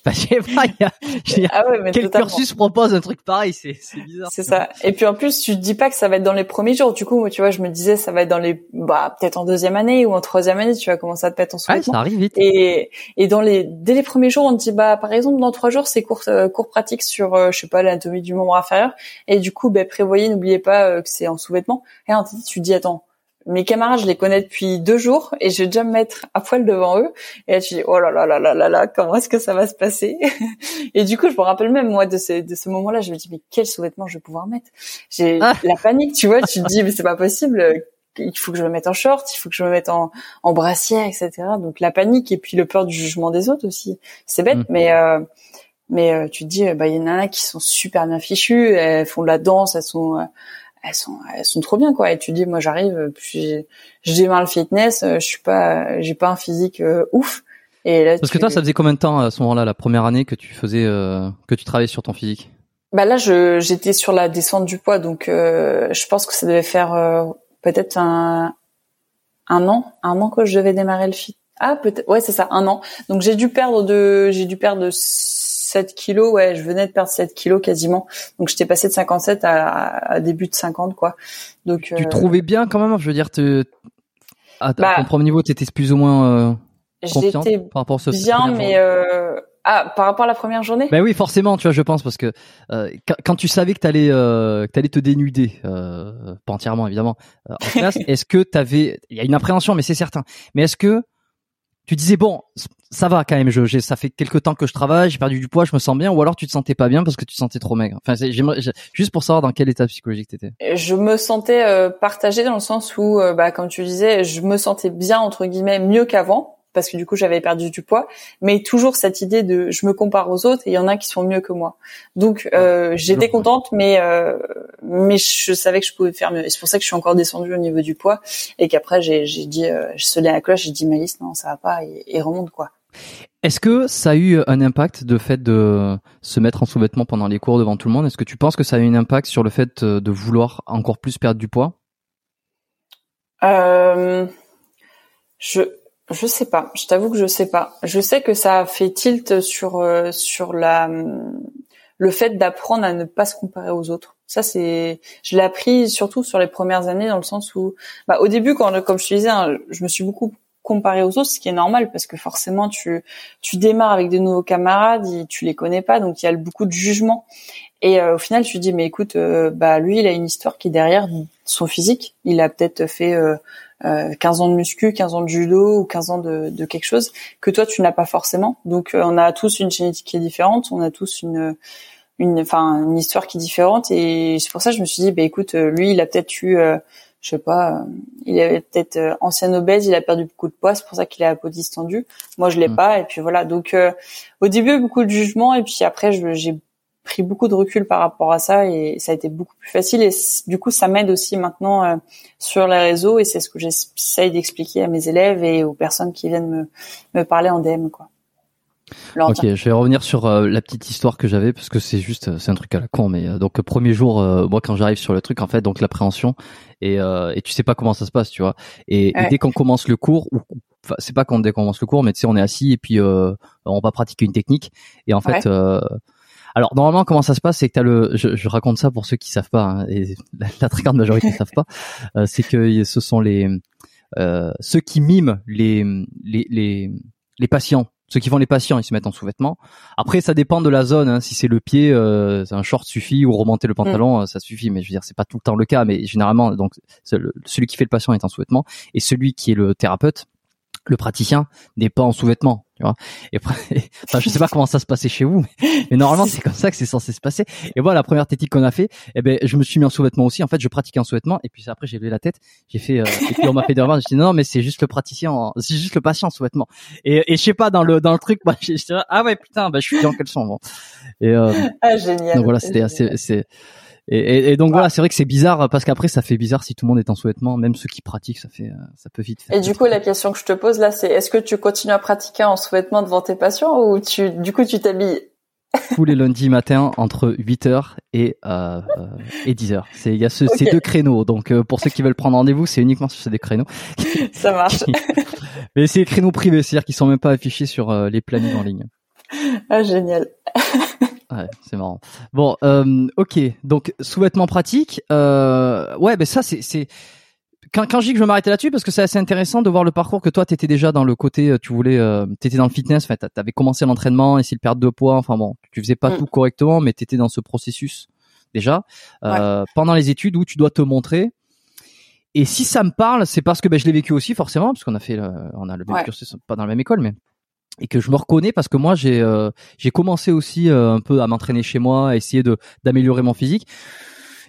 bah, je sais pas, y a, y a ah ouais, quel cursus propose un truc pareil, c'est bizarre. C'est ça. Et puis en plus, tu te dis pas que ça va être dans les premiers jours. Du coup, moi, tu vois, je me disais ça va être dans les bah peut-être en deuxième année ou en troisième année, tu vas commencer à te pète en sous Ouais, ça arrive vite. Et et dans les dès les premiers jours, on te dit bah par exemple dans trois jours, c'est cours euh, cours pratique sur euh, je sais pas l'anatomie du membre inférieur et du coup, ben prévoyez, n'oubliez pas euh, que c'est en sous-vêtements. Et on te dit tu te dis attends, mes camarades, je les connais depuis deux jours et je vais déjà me mettre à poil devant eux. Et là, tu dis, oh là là là là là là, comment est-ce que ça va se passer? Et du coup, je me rappelle même, moi, de ce, de ce moment-là, je me dis, mais quel sous-vêtement je vais pouvoir mettre? J'ai ah. la panique, tu vois, tu te dis, mais c'est pas possible, il faut que je me mette en short, il faut que je me mette en, en brassière, etc. Donc la panique et puis le peur du jugement des autres aussi. C'est bête, mm. mais... Euh, mais euh, tu te dis, bah il y en a qui sont super bien fichues, elles font de la danse, elles sont, elles sont elles sont trop bien quoi. Et tu dis moi j'arrive, puis je démarre le fitness, je suis pas j'ai pas un physique ouf. Et là, Parce que toi, ça faisait combien de temps à ce moment-là, la première année que tu faisais, que tu travaillais sur ton physique? Bah là, je j'étais sur la descente du poids, donc je pense que ça devait faire peut-être un un an, un an que je devais démarrer le fit. Ah peut-être, ouais c'est ça, un an. Donc j'ai dû perdre de, j'ai dû perdre 7 kilos, ouais, je venais de perdre 7 kilos quasiment. Donc j'étais passé de 57 à, à, début de 50 quoi. Donc tu euh... trouvais bien quand même, je veux dire, te... à, bah, ton premier niveau, t'étais plus ou moins euh, confiante par rapport à ce bien, mais euh, ah, par rapport à la première journée? Ben oui, forcément, tu vois, je pense parce que euh, quand, tu savais que t'allais euh, que t'allais te dénuder, pas entièrement évidemment, en classe, est-ce que t'avais, il y a une appréhension, mais c'est certain. Mais est-ce que tu disais bon, ça va quand même, je, ça fait quelques temps que je travaille, j'ai perdu du poids, je me sens bien, ou alors tu te sentais pas bien parce que tu te sentais trop maigre. Enfin, juste pour savoir dans quel état psychologique t'étais. Je me sentais euh, partagée dans le sens où, euh, bah, comme tu disais, je me sentais bien entre guillemets mieux qu'avant parce que du coup j'avais perdu du poids, mais toujours cette idée de je me compare aux autres et il y en a qui sont mieux que moi. Donc euh, j'étais contente, mais euh, mais je savais que je pouvais faire mieux. Et c'est pour ça que je suis encore descendue au niveau du poids et qu'après j'ai j'ai dit euh, je à la cloche, j'ai dit Malice non ça va pas et, et remonte quoi. Est-ce que ça a eu un impact de fait de se mettre en sous-vêtements pendant les cours devant tout le monde? Est-ce que tu penses que ça a eu un impact sur le fait de vouloir encore plus perdre du poids? Euh, Je je sais pas. Je t'avoue que je sais pas. Je sais que ça a fait tilt sur euh, sur la le fait d'apprendre à ne pas se comparer aux autres. Ça c'est, je l'ai appris surtout sur les premières années dans le sens où, bah, au début quand comme je te disais, hein, je me suis beaucoup comparé aux autres, ce qui est normal parce que forcément tu tu démarres avec des nouveaux camarades, et tu les connais pas, donc il y a beaucoup de jugement. Et euh, au final, tu dis mais écoute, euh, bah lui, il a une histoire qui est derrière son physique. Il a peut-être fait euh, 15 ans de muscu, 15 ans de judo ou 15 ans de, de quelque chose que toi tu n'as pas forcément. Donc euh, on a tous une génétique qui est différente, on a tous une une enfin une histoire qui est différente et c'est pour ça que je me suis dit bah écoute euh, lui il a peut-être eu euh, je sais pas il avait peut-être ancien obèse, il a perdu beaucoup de poids, c'est pour ça qu'il a la peau distendue. Moi je l'ai mmh. pas et puis voilà. Donc au début beaucoup de jugement et puis après j'ai pris beaucoup de recul par rapport à ça et ça a été beaucoup plus facile et du coup ça m'aide aussi maintenant euh, sur les réseaux et c'est ce que j'essaye d'expliquer à mes élèves et aux personnes qui viennent me, me parler en DM quoi. Ok, je vais revenir sur euh, la petite histoire que j'avais parce que c'est juste c'est un truc à la con mais euh, donc premier jour moi quand j'arrive sur le truc en fait donc l'appréhension et et tu sais pas comment ça se passe tu vois. Et, dès qu'on commence le cours ou c'est pas quand dès qu'on commence le cours mais tu sais on est assis et puis on va pratiquer une technique. Et en fait alors normalement, comment ça se passe, c'est que t'as le, je, je, raconte ça pour ceux qui savent pas, hein, et la, très grande majorité ne savent pas, euh, c'est que ce sont les euh, ceux qui miment les, les les les patients. Ceux qui font les patients, ils se mettent en sous-vêtements. Après, ça dépend de la zone. Hein. Si c'est le pied, euh, un short suffit ou remonter le pantalon, mm. euh, ça suffit. Mais je veux dire, c'est pas tout le temps le cas. Mais généralement, donc celui qui fait le patient est en sous-vêtements et celui qui est le thérapeute, le praticien, n'est pas en sous-vêtements tu vois. Et enfin, je sais pas comment ça se passait chez vous, mais, normalement c'est comme ça que c'est censé se passer. Et voilà, la première technique qu'on a fait, eh ben, je me suis mis en sous-vêtements aussi. En fait, je pratiquais en sous-vêtements, et puis après j'ai levé la tête, j'ai fait, euh, et puis on m'a fait des remarques. J'ai dit non, mais c'est juste le praticien, c'est juste le patient en sous-vêtements. Et, et je sais pas dans le dans le truc, bah, j'ai ah ouais putain, bah je suis en caleçon. Bon. Et euh, ah génial. Donc voilà, c'était assez, c'est et, et, donc voilà, c'est vrai que c'est bizarre parce qu'après ça fait bizarre si tout le monde est en sous-vêtements, même ceux qui pratiquent, ça fait ça peut vite faire. Et du coup, la question que je te pose là, c'est est-ce que tu continues à pratiquer en sous-vêtements devant tes patients ou tu du coup tu t'habilles tous les lundis matin entre 8h et euh, et 10h. C'est il y a ce, ces deux créneaux. Donc euh, pour ceux qui veulent prendre rendez-vous, c'est uniquement sur ces deux créneaux. Ça marche. Mais c'est des créneaux privés, c'est-à-dire qu'ils sont même pas affichés sur euh, les plannings en ligne. Ah génial. Ouais, c'est marrant. Bon, euh, ok. Donc sous-vêtements pratiques. Euh, ouais, ben ça c'est c'est quand, quand je dis que je vais m'arrêter là-dessus parce que c'est assez intéressant de voir le parcours que toi t'étais déjà dans le côté euh, tu voulais euh, t'étais dans le fitness en fait t'avais commencé l'entraînement essayer de perdre de poids enfin bon tu faisais pas mm. tout correctement mais t'étais dans ce processus déjà euh, pendant les études où tu dois te montrer et si ça me parle c'est parce que ben, je l'ai vécu aussi forcément parce qu'on a fait on a le même cursus pas dans la même école mais et que je me reconnais parce que moi j'ai euh, j'ai commencé aussi euh, un peu à m'entraîner chez moi, à essayer de d'améliorer mon physique.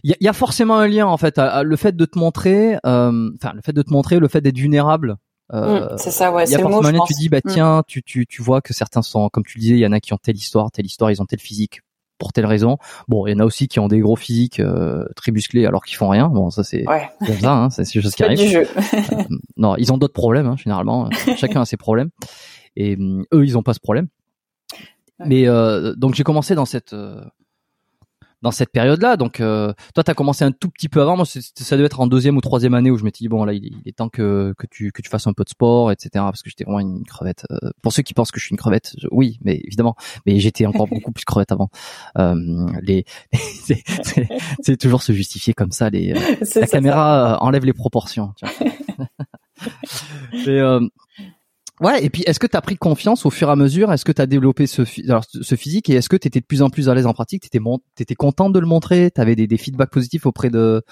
Il y a, y a, forcément un lien en fait, à, le fait de te montrer, euh, enfin le fait de te montrer, le fait d'être vulnérable. Mmh, c'est ça, ouais. Il y a forcément un lien. Tu dis bah mmh. tiens, tu tu tu vois que certains sont, comme tu le disais, il y en a qui ont telle histoire, telle histoire, ils ont telle physique. pour telle raison. Bon, il y en a aussi qui ont des gros physiques euh, très musclés alors qu'ils font rien. Bon, ça c'est Ouais. comme ça, hein, c'est des choses qui du jeu. Euh, non, ils ont d'autres problèmes hein, généralement. Chacun a ses problèmes et hum, eux, ils ont pas ce problème. Ouais. Mais euh, donc j'ai commencé dans cette euh, dans cette période-là. Donc euh, toi, t'as commencé un tout petit peu avant. Moi, ça devait être en deuxième ou troisième année où je m'étais dit bon là, il est, il est temps que que tu que tu fasses un peu de sport, etc. Parce que j'étais vraiment une crevette. Euh, pour ceux qui pensent que je suis une crevette, je- oui, mais évidemment, mais j'étais encore beaucoup plus crevette avant. Euh, les c'est- toujours se justifier comme ça. Les la ça, caméra enlève les proportions. tu vois. ouais, et puis est-ce que tu as pris confiance au fur et à mesure? Est-ce que tu as développé ce, alors, ce physique? Et est-ce que tu étais de plus en plus à l'aise en pratique? Tu étais, mon... t'étais contente de le montrer? Tu avais des, des feedbacks positifs auprès de,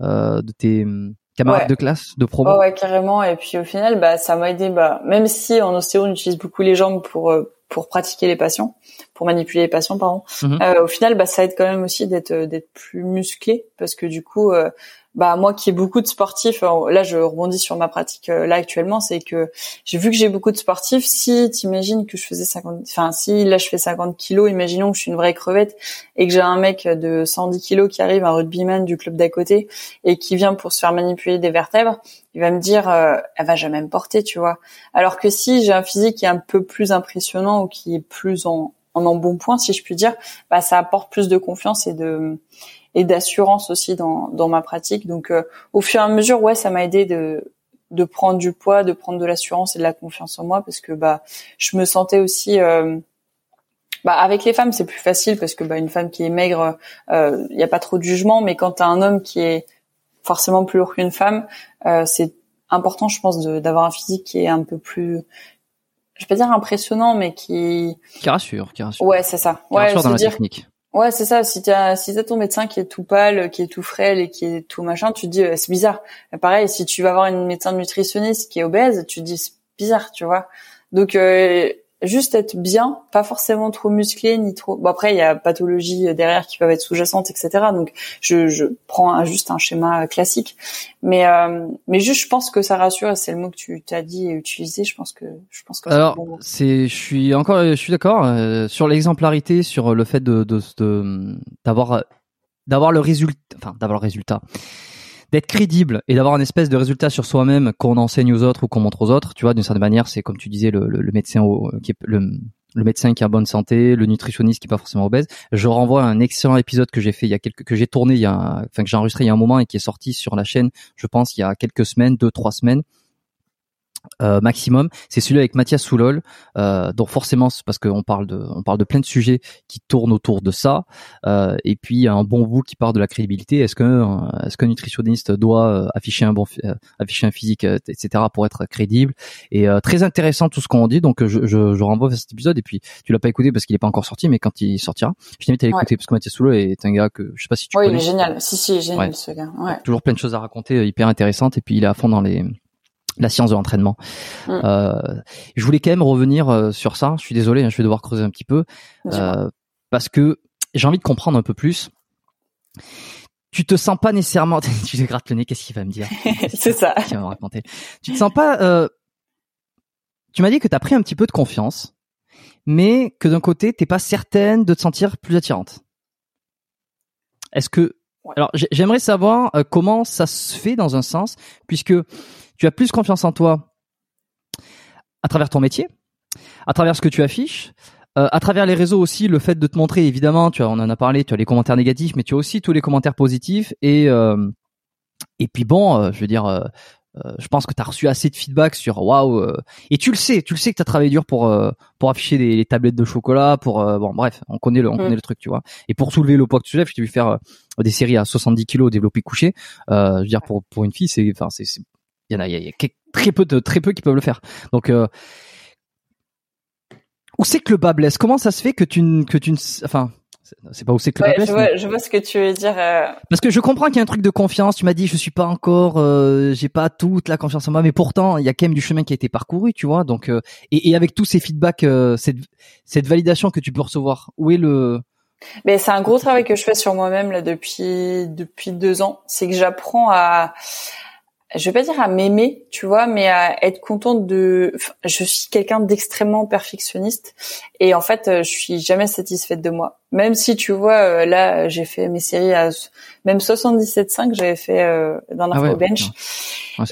euh, de tes hum, camarades Ouais. de classe, de promo? Ouais, ouais, carrément. Et puis au final, bah, ça m'a aidé. Bah, même si en ostéo, on utilise beaucoup les jambes pour euh, pour pratiquer les patients, pour manipuler les patients, pardon. Mhm. Euh, au final, bah, ça aide quand même aussi d'être euh, d'être plus musclé, parce que du coup, euh, bah moi qui ai beaucoup de sportifs, euh, là je rebondis sur ma pratique euh, là actuellement, c'est que j'ai vu que j'ai beaucoup de sportifs. Si t'imagines que je faisais 50, enfin si là je fais 50 kilos, imaginons que je suis une vraie crevette et que j'ai un mec de 110 kilos qui arrive, un rugbyman du club d'à côté et qui vient pour se faire manipuler des vertèbres, il va me dire, euh, elle va jamais me porter, tu vois. Alors que si j'ai un physique qui est un peu plus impressionnant ou qui est plus en en embonpoint, si je puis dire, bah ça apporte plus de confiance et de et d'assurance aussi dans dans ma pratique. Donc euh, au fur et à mesure, ouais, ça m'a aidé de de prendre du poids, de prendre de l'assurance et de la confiance en moi parce que bah je me sentais aussi euh, bah avec les femmes c'est plus facile parce que bah une femme qui est maigre, il y a pas trop de jugement, mais quand t'as un homme qui est forcément plus lourd qu'une femme, euh, c'est important, je pense, d'avoir un physique qui est un peu plus, je vais pas dire impressionnant, mais qui, Qui rassure, qui rassure. ouais, c'est ça. Qui Ouais, rassure dans la dire, technique. Ouais, c'est ça. Si t'as, si t'as ton médecin qui est tout pâle, qui est tout frêle et qui est tout machin, tu dis, euh, c'est bizarre. Pareil, si tu vas voir une médecin nutritionniste qui est obèse, tu dis, c'est bizarre, tu vois. Donc, euh, juste être bien, pas forcément trop musclé ni trop. Bon après, il y a pathologies derrière qui peuvent être sous-jacentes, etc. Donc, je, je prends un- juste un schéma classique, mais euh, mais juste, je pense que ça rassure. et C'est le mot que tu t'as dit et utilisé. Je pense que je pense que Alors, bon c'est, je suis encore, je suis d'accord euh, sur l'exemplarité, sur le fait de, de, de- d'avoir, d'avoir le résultat, enfin d'avoir le résultat, d'être crédible et d'avoir un espèce de résultat sur soi-même qu'on enseigne aux autres ou qu'on montre aux autres. Tu vois, d'une certaine manière, c'est comme tu disais, le, le médecin qui est le, médecin qui a bonne santé, le nutritionniste qui est pas forcément obèse. Je renvoie à un excellent épisode que j'ai fait il y a quelques, que j'ai tourné il y a, enfin que j'ai enregistré il y a un moment et qui est sorti sur la chaîne, je pense il y a quelques semaines, deux trois semaines. Euh, maximum, c'est celui avec Mathias Soulol. Euh, donc forcément, c'est parce qu'on parle de, on parle de plein de sujets qui tournent autour de ça. Euh, et puis il un bon bout qui part de la crédibilité. Est-ce que, euh, est-ce qu'un nutritionniste doit euh, afficher un bon, euh, afficher un physique, euh, etc. pour être crédible? Et euh, très intéressant tout ce qu'on dit. Donc je, je, je renvoie vers cet épisode. Et puis tu l'as pas écouté parce qu'il est pas encore sorti, mais quand il sortira, je t'invite à l'écouter parce que Mathias Soulol est un gars que je sais pas si tu Oui, il connais. est génial. Si si, génial Ouais. ce gars. Ouais. Toujours plein de choses à raconter, hyper intéressantes. Et puis il est à fond dans les la science de l'entraînement. Mm. Euh, je voulais quand même revenir euh, sur ça. Je suis désolé, hein, je vais devoir creuser un petit peu euh, parce que j'ai envie de comprendre un peu plus. Tu te sens pas nécessairement. tu te grattes le nez. Qu'est-ce qu'il va me dire c'est ça. Qu'est-ce qu'il va me raconter? Tu te sens pas. euh, Tu m'as dit que tu as pris un petit peu de confiance, mais que d'un côté t'es pas certaine de te sentir plus attirante. Est-ce que alors j'ai- j'aimerais savoir euh, comment ça se fait dans un sens, puisque tu as plus confiance en toi à travers ton métier, à travers ce que tu affiches, euh, à travers les réseaux aussi, le fait de te montrer, évidemment, tu as, on en a parlé, tu as les commentaires négatifs, mais tu as aussi tous les commentaires positifs et euh, et puis bon, euh, je veux dire, euh, euh, je pense que tu as reçu assez de feedback sur waouh euh, et tu le sais, tu le sais que tu as travaillé dur pour euh, pour afficher les, les tablettes de chocolat, pour euh, bon bref, on connaît le on connaît le truc, tu vois. Et pour soulever le poids que tu soulèves, je t'ai vu faire des séries à 70 kilos développé couché. Euh, je veux dire pour pour une fille, c'est enfin c'est c'est- il y en a, il y a, il y a que- très peu de très peu qui peuvent le faire. Donc euh, où c'est que le bas blesse? Comment ça se fait que tu ne que tu ne enfin c'est- pas où c'est que le Ouais, bas blesse je mais- vois, je vois ce que tu veux dire. euh, parce que je comprends qu'il y a un truc de confiance. Tu m'as dit, je suis pas encore, euh, j'ai pas toute la confiance en moi, mais pourtant, il y a quand même du chemin qui a été parcouru, tu vois. Donc, euh, et, et avec tous ces feedbacks, cette, cette validation que tu peux recevoir, où est le Mais c'est un gros travail que je fais sur moi-même là depuis depuis deux ans. C'est que j'apprends à je vais pas dire à m'aimer, tu vois, mais à être contente de. je suis quelqu'un d'extrêmement perfectionniste et en fait, euh, je suis jamais satisfaite de moi. Même si tu vois, euh, là, j'ai fait mes séries à même 77.5, j'avais fait euh, dans ah ouais, bench.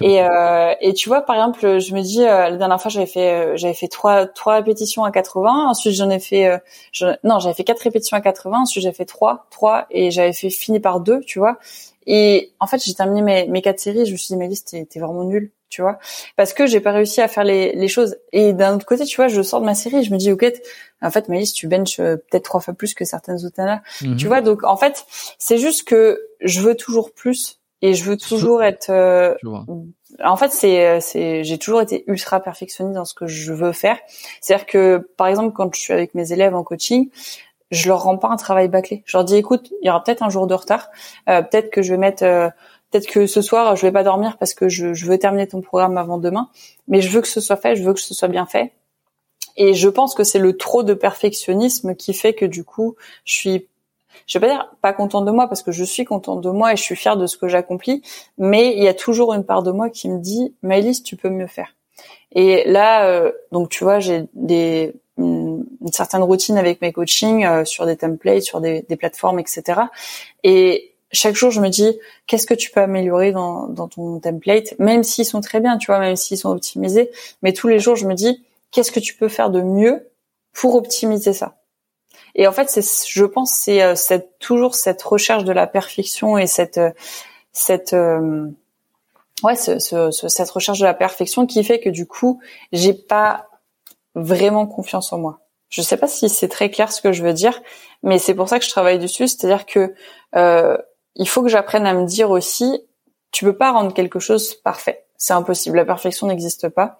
et euh, et tu vois, par exemple, je me dis la dernière fois, j'avais fait j'avais fait trois trois répétitions à 80. Ensuite, j'en ai fait non, j'avais fait quatre répétitions à 80. Ensuite, j'ai fait trois trois et j'avais fait fini par deux, tu vois. Et en fait, j'ai terminé mes, mes quatre séries. Je me suis dit, Mélisse, t'es, t'es vraiment nulle, tu vois, parce que j'ai pas réussi à faire les, les choses. Et d'un autre côté, tu vois, je sors de ma série, je me dis, ok, en fait, Mélisse, tu benches euh, peut-être trois fois plus que certaines autres là. Mhm. Tu vois, donc en fait, c'est juste que je veux toujours plus et je veux toujours être. Euh, en fait, c'est, euh, c'est, j'ai toujours été ultra perfectionniste dans ce que je veux faire. C'est-à-dire que, par exemple, quand je suis avec mes élèves en coaching, je leur rends pas un travail bâclé. Je leur dis écoute, il y aura peut-être un jour de retard, euh, peut-être que je vais mettre, euh, peut-être que ce soir je vais pas dormir parce que je, veux terminer ton programme avant demain, mais je veux que ce soit fait, je veux que ce soit bien fait. Et je pense que c'est le trop de perfectionnisme qui fait que du coup, je suis je vais pas dire pas contente de moi parce que je suis contente de moi et je suis fière de ce que j'accomplis, mais il y a toujours une part de moi qui me dit Maëlys, tu peux mieux faire. Et là, euh, donc tu vois, j'ai des une, certaine routine avec mes coachings euh, sur des templates, sur des, des, plateformes, etc. Et chaque jour, je me dis qu'est-ce que tu peux améliorer dans, dans ton template, même s'ils sont très bien, tu vois, même s'ils sont optimisés. Mais tous les jours, je me dis qu'est-ce que tu peux faire de mieux pour optimiser ça? Et en fait, c'est, je pense, c'est euh, cette, toujours cette recherche de la perfection et cette, euh, cette, ouais, ce, ce, cette recherche de la perfection qui fait que du coup, j'ai pas vraiment confiance en moi. Je sais pas si c'est très clair ce que je veux dire, mais c'est pour ça que je travaille dessus. C'est-à-dire que euh, il faut que j'apprenne à me dire aussi, tu peux pas rendre quelque chose parfait. C'est impossible. La perfection n'existe pas.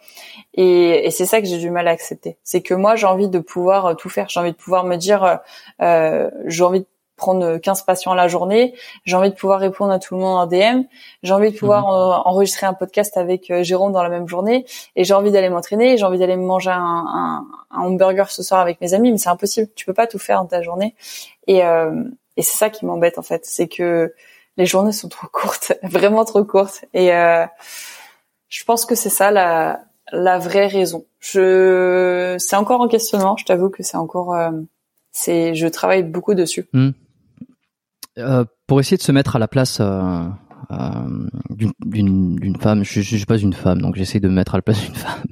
Et, c'est ça que j'ai du mal à accepter. C'est que moi, j'ai envie de pouvoir tout faire. J'ai envie de pouvoir me dire, euh, j'ai envie de prendre 15 patients à la journée, j'ai envie de pouvoir répondre à tout le monde en DM, j'ai envie de pouvoir mhm. euh, enregistrer un podcast avec euh, Jérôme dans la même journée, et j'ai envie d'aller m'entraîner, j'ai envie d'aller manger un, un, un, hamburger ce soir avec mes amis, mais c'est impossible, tu peux pas tout faire dans ta journée. Et, euh, et c'est ça qui m'embête en fait, c'est que les journées sont trop courtes, vraiment trop courtes. Et euh, je pense que c'est ça la, la vraie raison. Je, c'est encore en questionnement. Je t'avoue que c'est encore, c'est, je travaille beaucoup dessus. Hmm. Euh, pour essayer de se mettre à la place euh, euh, d'une femme, je, je, suis pas une femme, donc j'essaie de me mettre à la place d'une femme.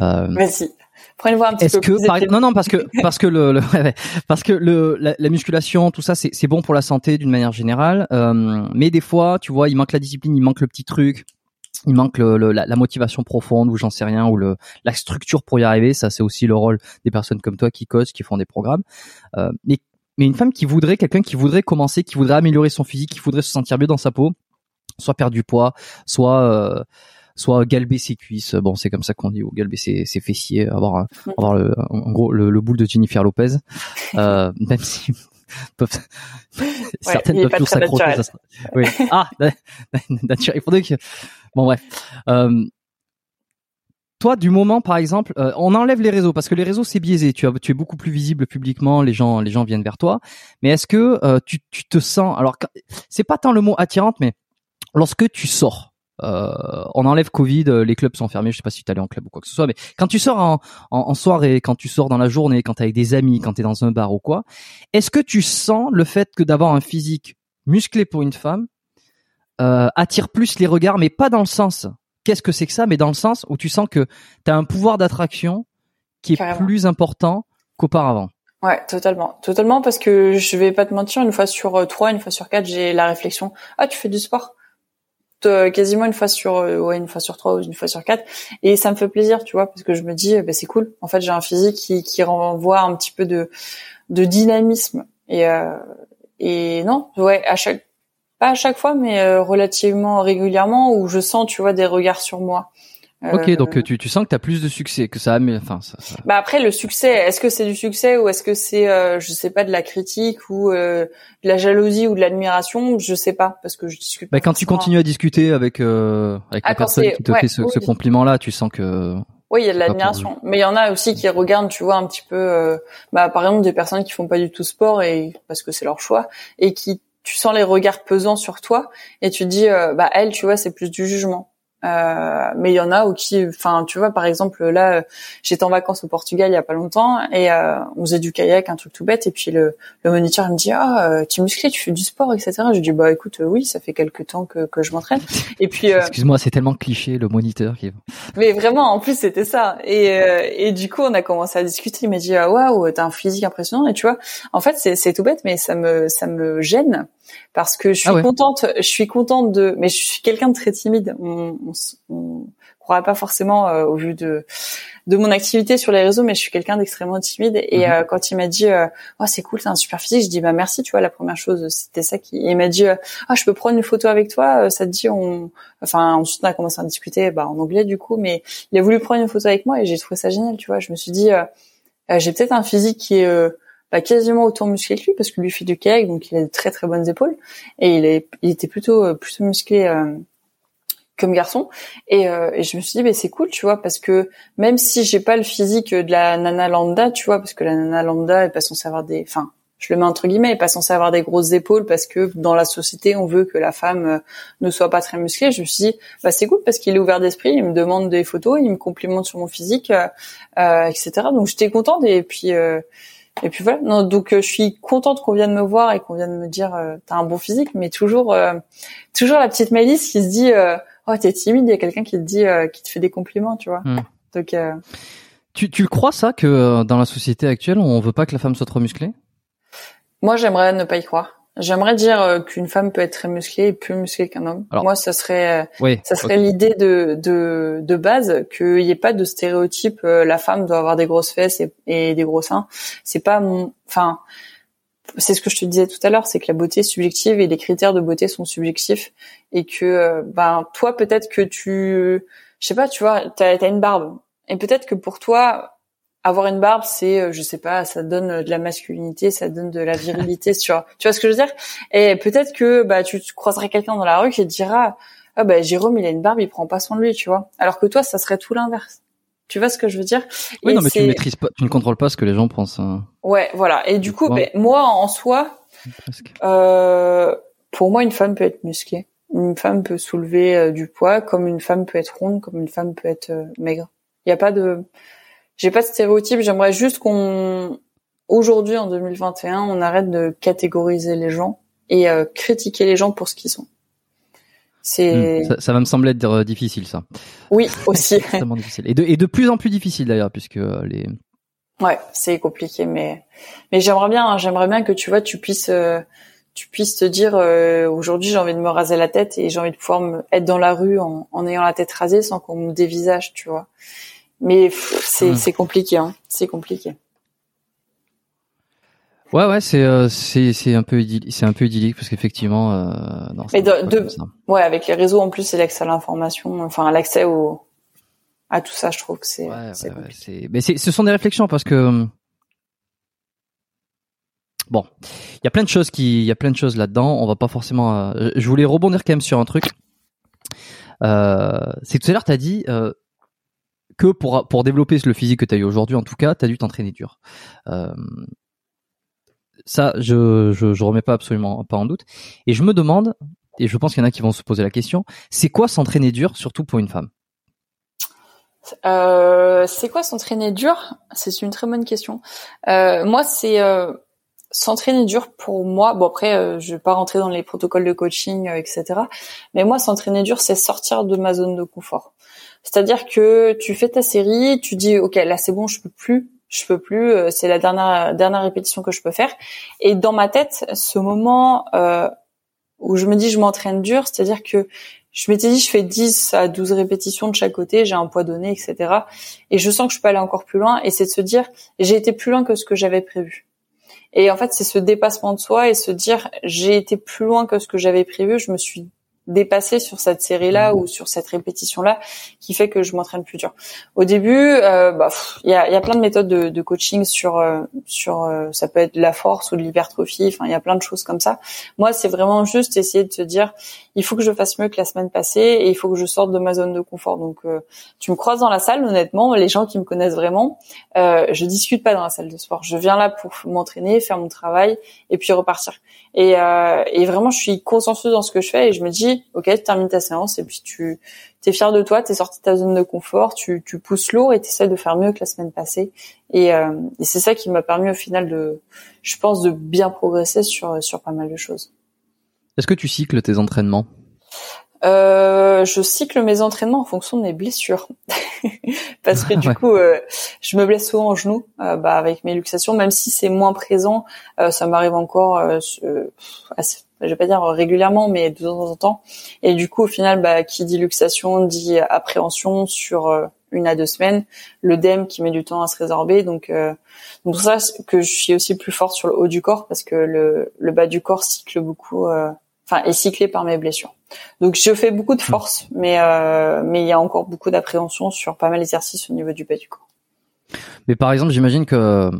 Vas-y. Prenez voir un petit peu que, plus non non parce que parce que le, le parce que le la, la, musculation tout ça c'est bon pour la santé d'une manière générale mais des fois tu vois il manque la discipline il manque le petit truc il manque le, la, la, motivation profonde ou j'en sais rien ou le, la structure pour y arriver ça c'est aussi le rôle des personnes comme toi qui coachent qui font des programmes euh, mais mais une femme qui voudrait, quelqu'un qui voudrait commencer, qui voudrait améliorer son physique, qui voudrait se sentir mieux dans sa peau, soit perdre du poids, soit euh, soit galber ses cuisses. Bon, c'est comme ça qu'on dit, ou galber ses, ses fessiers, avoir avoir le, en gros le, le boule de Jennifer Lopez, euh, même si peuvent, certaines peuvent toujours s'accrocher. Oui. Ah, naturel. Il faudrait que. Bon bref. Euh, toi, du moment, par exemple, euh, on enlève les réseaux parce que les réseaux c'est biaisé. Tu, as, tu es beaucoup plus visible publiquement, les gens, les gens viennent vers toi. Mais est-ce que euh, tu, tu, te sens Alors, c'est pas tant le mot attirante, mais lorsque tu sors, euh, on enlève Covid, les clubs sont fermés. Je sais pas si tu allé en club ou quoi que ce soit, mais quand tu sors en, en, soirée, quand tu sors dans la journée, quand tu es avec des amis, quand tu es dans un bar ou quoi, est-ce que tu sens le fait que d'avoir un physique musclé pour une femme attire plus les regards, mais pas dans le sens qu'est-ce que c'est que ça, mais dans le sens où tu sens que tu as un pouvoir d'attraction qui est plus important qu'auparavant. Ouais, totalement, totalement, parce que je vais pas te mentir, une fois sur euh, trois, une fois sur quatre, j'ai la réflexion ah tu fais du sport, quasiment une fois sur euh, ouais une fois sur trois ou une fois sur quatre, et ça me fait plaisir, tu vois, parce que je me dis bah, c'est cool. En fait, j'ai un physique qui qui renvoie un petit peu de de dynamisme. Et euh, et non, ouais, à chaque pas à chaque fois, mais euh, relativement régulièrement où je sens, tu vois, des regards sur moi. Ok, donc euh, tu, tu sens que tu as plus de succès, que ça, mais enfin ça, ça... Bah après le succès, est-ce que c'est du succès ou est-ce que c'est, euh, je sais pas, de la critique ou euh, de la jalousie ou de l'admiration, je sais pas parce que je discute. Bah quand tu continues à discuter avec avec ah, la personne qui te fait ce, ce compliment-là, tu sens que. Oui, il y a de l'admiration, mais il y en a aussi qui regardent, tu vois, un petit peu, bah par exemple des personnes qui font pas du tout sport et parce que c'est leur choix et qui tu sens les regards pesants sur toi et tu dis euh, bah elle tu vois c'est plus du jugement Euh, mais il y en a où qui, enfin, tu vois, par exemple, là, j'étais en vacances au Portugal il y a pas longtemps et euh, on faisait du kayak, un truc tout bête, et puis le, le moniteur me dit, ah, euh, tu es musclé, tu fais du sport, etc. Je dis, bah écoute, euh, oui, ça fait quelques temps que, que je m'entraîne. Et puis, excuse-moi, c'est tellement cliché le moniteur qui. Mais vraiment, en plus, c'était ça. Et et du coup, on a commencé à discuter. Il m'a dit, ah, waouh, t'as un physique impressionnant. Et tu vois, en fait, c'est c'est tout bête, mais ça me ça me gêne parce que je suis ah contente, je suis contente de, mais je suis quelqu'un de très timide. On, on, on croirait pas forcément euh, au vu de de mon activité sur les réseaux, mais je suis quelqu'un d'extrêmement timide. Et mhm. euh, quand il m'a dit, euh, oh c'est cool, t'as un super physique, je dis bah merci, tu vois. La première chose, c'était ça qui. il m'a dit, ah je peux prendre une photo avec toi, ça te dit on. Enfin ensuite on a commencé à discuter, bah en anglais du coup, mais il a voulu prendre une photo avec moi et j'ai trouvé ça génial, tu vois. Je me suis dit, j'ai peut-être un physique qui est bah, quasiment autant musclé que lui parce que lui fait du kayak donc il a de très très bonnes épaules et il est il était plutôt euh, plutôt musclé euh, comme garçon et, euh, et je me suis dit bah, c'est cool tu vois parce que même si j'ai pas le physique de la nana lambda tu vois parce que la nana lambda est pas censée avoir des enfin je le mets entre guillemets, est pas censée avoir des grosses épaules parce que dans la société on veut que la femme ne soit pas très musclée. Je me suis dit bah c'est cool parce qu'il est ouvert d'esprit, il me demande des photos, il me complimente sur mon physique, euh, etc. Donc j'étais contente et puis euh, et puis voilà. Non, donc euh, je suis contente qu'on vienne me voir et qu'on vienne me dire euh, t'as un bon physique, mais toujours euh, toujours la petite Malice qui se dit euh, oh t'es timide, il y a quelqu'un qui te dit qui te fait des compliments, tu vois. Hmm. Donc tu tu le crois ça que dans la société actuelle on veut pas que la femme soit trop musclée? Moi j'aimerais ne pas y croire. J'aimerais dire euh, qu'une femme peut être très musclée et plus musclée qu'un homme. Moi, ça serait, euh, ça serait l'idée de, de, de base qu'il n'y ait pas de stéréotype. Euh, la femme doit avoir des grosses fesses et, et des gros seins. C'est pas mon, enfin, c'est ce que je te disais tout à l'heure, c'est que la beauté est subjective et les critères de beauté sont subjectifs et que, ben, toi, peut-être que tu, je sais pas, tu vois, t'as as une barbe et peut-être que pour toi, avoir une barbe, c'est, euh, je sais pas, ça donne de la masculinité, ça donne de la virilité, tu vois. Tu vois ce que je veux dire? Et peut-être que bah tu, croiserais quelqu'un dans la rue qui te dira, ah bah Jérôme, il a une barbe, il prend pas soin de lui, tu vois. Alors que toi, ça serait tout l'inverse. Tu vois ce que je veux dire? Oui, non, mais tu ne maîtrises pas, tu ne contrôles pas ce que les gens pensent. Hein. Ouais, voilà. Et du coup, ben, moi, en soi, euh, pour moi, une femme peut être musclée. Une femme peut soulever euh, du poids, comme une femme peut être ronde, comme une femme peut être maigre. Il n'y a pas de, j'ai pas de stéréotype. J'aimerais juste qu'on, aujourd'hui en 2021, on arrête de catégoriser les gens et euh, critiquer les gens pour ce qu'ils sont. C'est. Hmm. ça, va me sembler être euh, difficile, ça. Oui, aussi. difficile. Et de, et de plus en plus difficile d'ailleurs, puisque euh, les. Ouais, c'est compliqué, mais mais j'aimerais bien, hein, j'aimerais bien que tu vois, tu puisses tu puisses te dire aujourd'hui j'ai envie de me raser la tête et j'ai envie de pouvoir me, être dans la rue en, en ayant la tête rasée sans qu'on me dévisage, tu vois. Mais c'est c'est compliqué, hein. C'est compliqué. Ouais ouais c'est euh, c'est c'est un peu idyllique, c'est un peu idyllique parce qu'effectivement euh, non, Mais de, ouais avec les réseaux en plus c'est l'accès à l'information enfin l'accès au à tout ça je trouve que c'est ouais, c'est ouais, mais c'est ce sont des réflexions parce que bon il y a plein de choses qui il y a plein de choses là-dedans. On va pas forcément euh, je voulais rebondir quand même sur un truc. Euh, c'est que tout à l'heure tu as dit euh, que pour, pour développer le physique que tu as eu aujourd'hui, en tout cas, tu as dû t'entraîner dur. Euh, ça, je, je, je remets pas absolument pas en doute. Et je me demande, et je pense qu'il y en a qui vont se poser la question, c'est quoi s'entraîner dur, surtout pour une femme? Euh, C'est quoi s'entraîner dur? C'est une très bonne question. Euh, moi, c'est euh, s'entraîner dur pour moi. Bon après, euh, je vais pas rentrer dans les protocoles de coaching, etc. Mais moi, s'entraîner dur, c'est sortir de ma zone de confort. C'est-à-dire que tu fais ta série, tu dis ok là c'est bon, je peux plus, je peux plus, euh, c'est la dernière dernière répétition que je peux faire. Et dans ma tête, ce moment euh, où je me dis je m'entraîne dur, c'est-à-dire que je m'étais dit je fais 10 à 12 répétitions de chaque côté, j'ai un poids donné, etc. Et je sens que je peux aller encore plus loin. Et c'est de se dire j'ai été plus loin que ce que j'avais prévu. Et en fait, c'est ce dépassement de soi et se dire j'ai été plus loin que ce que j'avais prévu. Je me suis dépasser sur cette série-là mmh. ou sur cette répétition-là qui fait que je m'entraîne plus dur. Au début, euh, bah, il y, a, y, a, plein de méthodes de, de coaching sur euh, sur euh, ça peut être de la force ou de l'hypertrophie. Enfin, il y a plein de choses comme ça. Moi, c'est vraiment juste essayer de se dire, il faut que je fasse mieux que la semaine passée et il faut que je sorte de ma zone de confort. Donc, euh, tu me croises dans la salle, honnêtement, les gens qui me connaissent vraiment, euh, je discute pas dans la salle de sport. Je viens là pour m'entraîner, faire mon travail et puis repartir. Et, euh, et vraiment, je suis consciencieuse dans ce que je fais et je me dis, ok, tu termines ta séance et puis tu es fier de toi, tu es sorti de ta zone de confort, tu, tu pousses lourd et tu essaies de faire mieux que la semaine passée. Et, euh, et c'est ça qui m'a permis au final de, je pense, de bien progresser sur sur pas mal de choses. Est-ce que tu cycles tes entraînements? Euh, je cycle mes entraînements en fonction de mes blessures. Parce que du coup euh, je me blesse souvent en genou euh, bah, avec mes luxations. Même si c'est moins présent euh, ça m'arrive encore assez, je vais pas dire régulièrement mais de temps en temps. Et du coup au final bah, qui dit luxation dit appréhension sur une à deux semaines. L'œdème qui met du temps à se résorber. Donc donc pour ça que je suis aussi plus forte sur le haut du corps parce que le, le bas du corps cycle beaucoup enfin est cyclé par mes blessures donc je fais beaucoup de force, mais euh, mais il y a encore beaucoup d'appréhension sur pas mal d'exercices au niveau du bas du corps. Mais par exemple, j'imagine que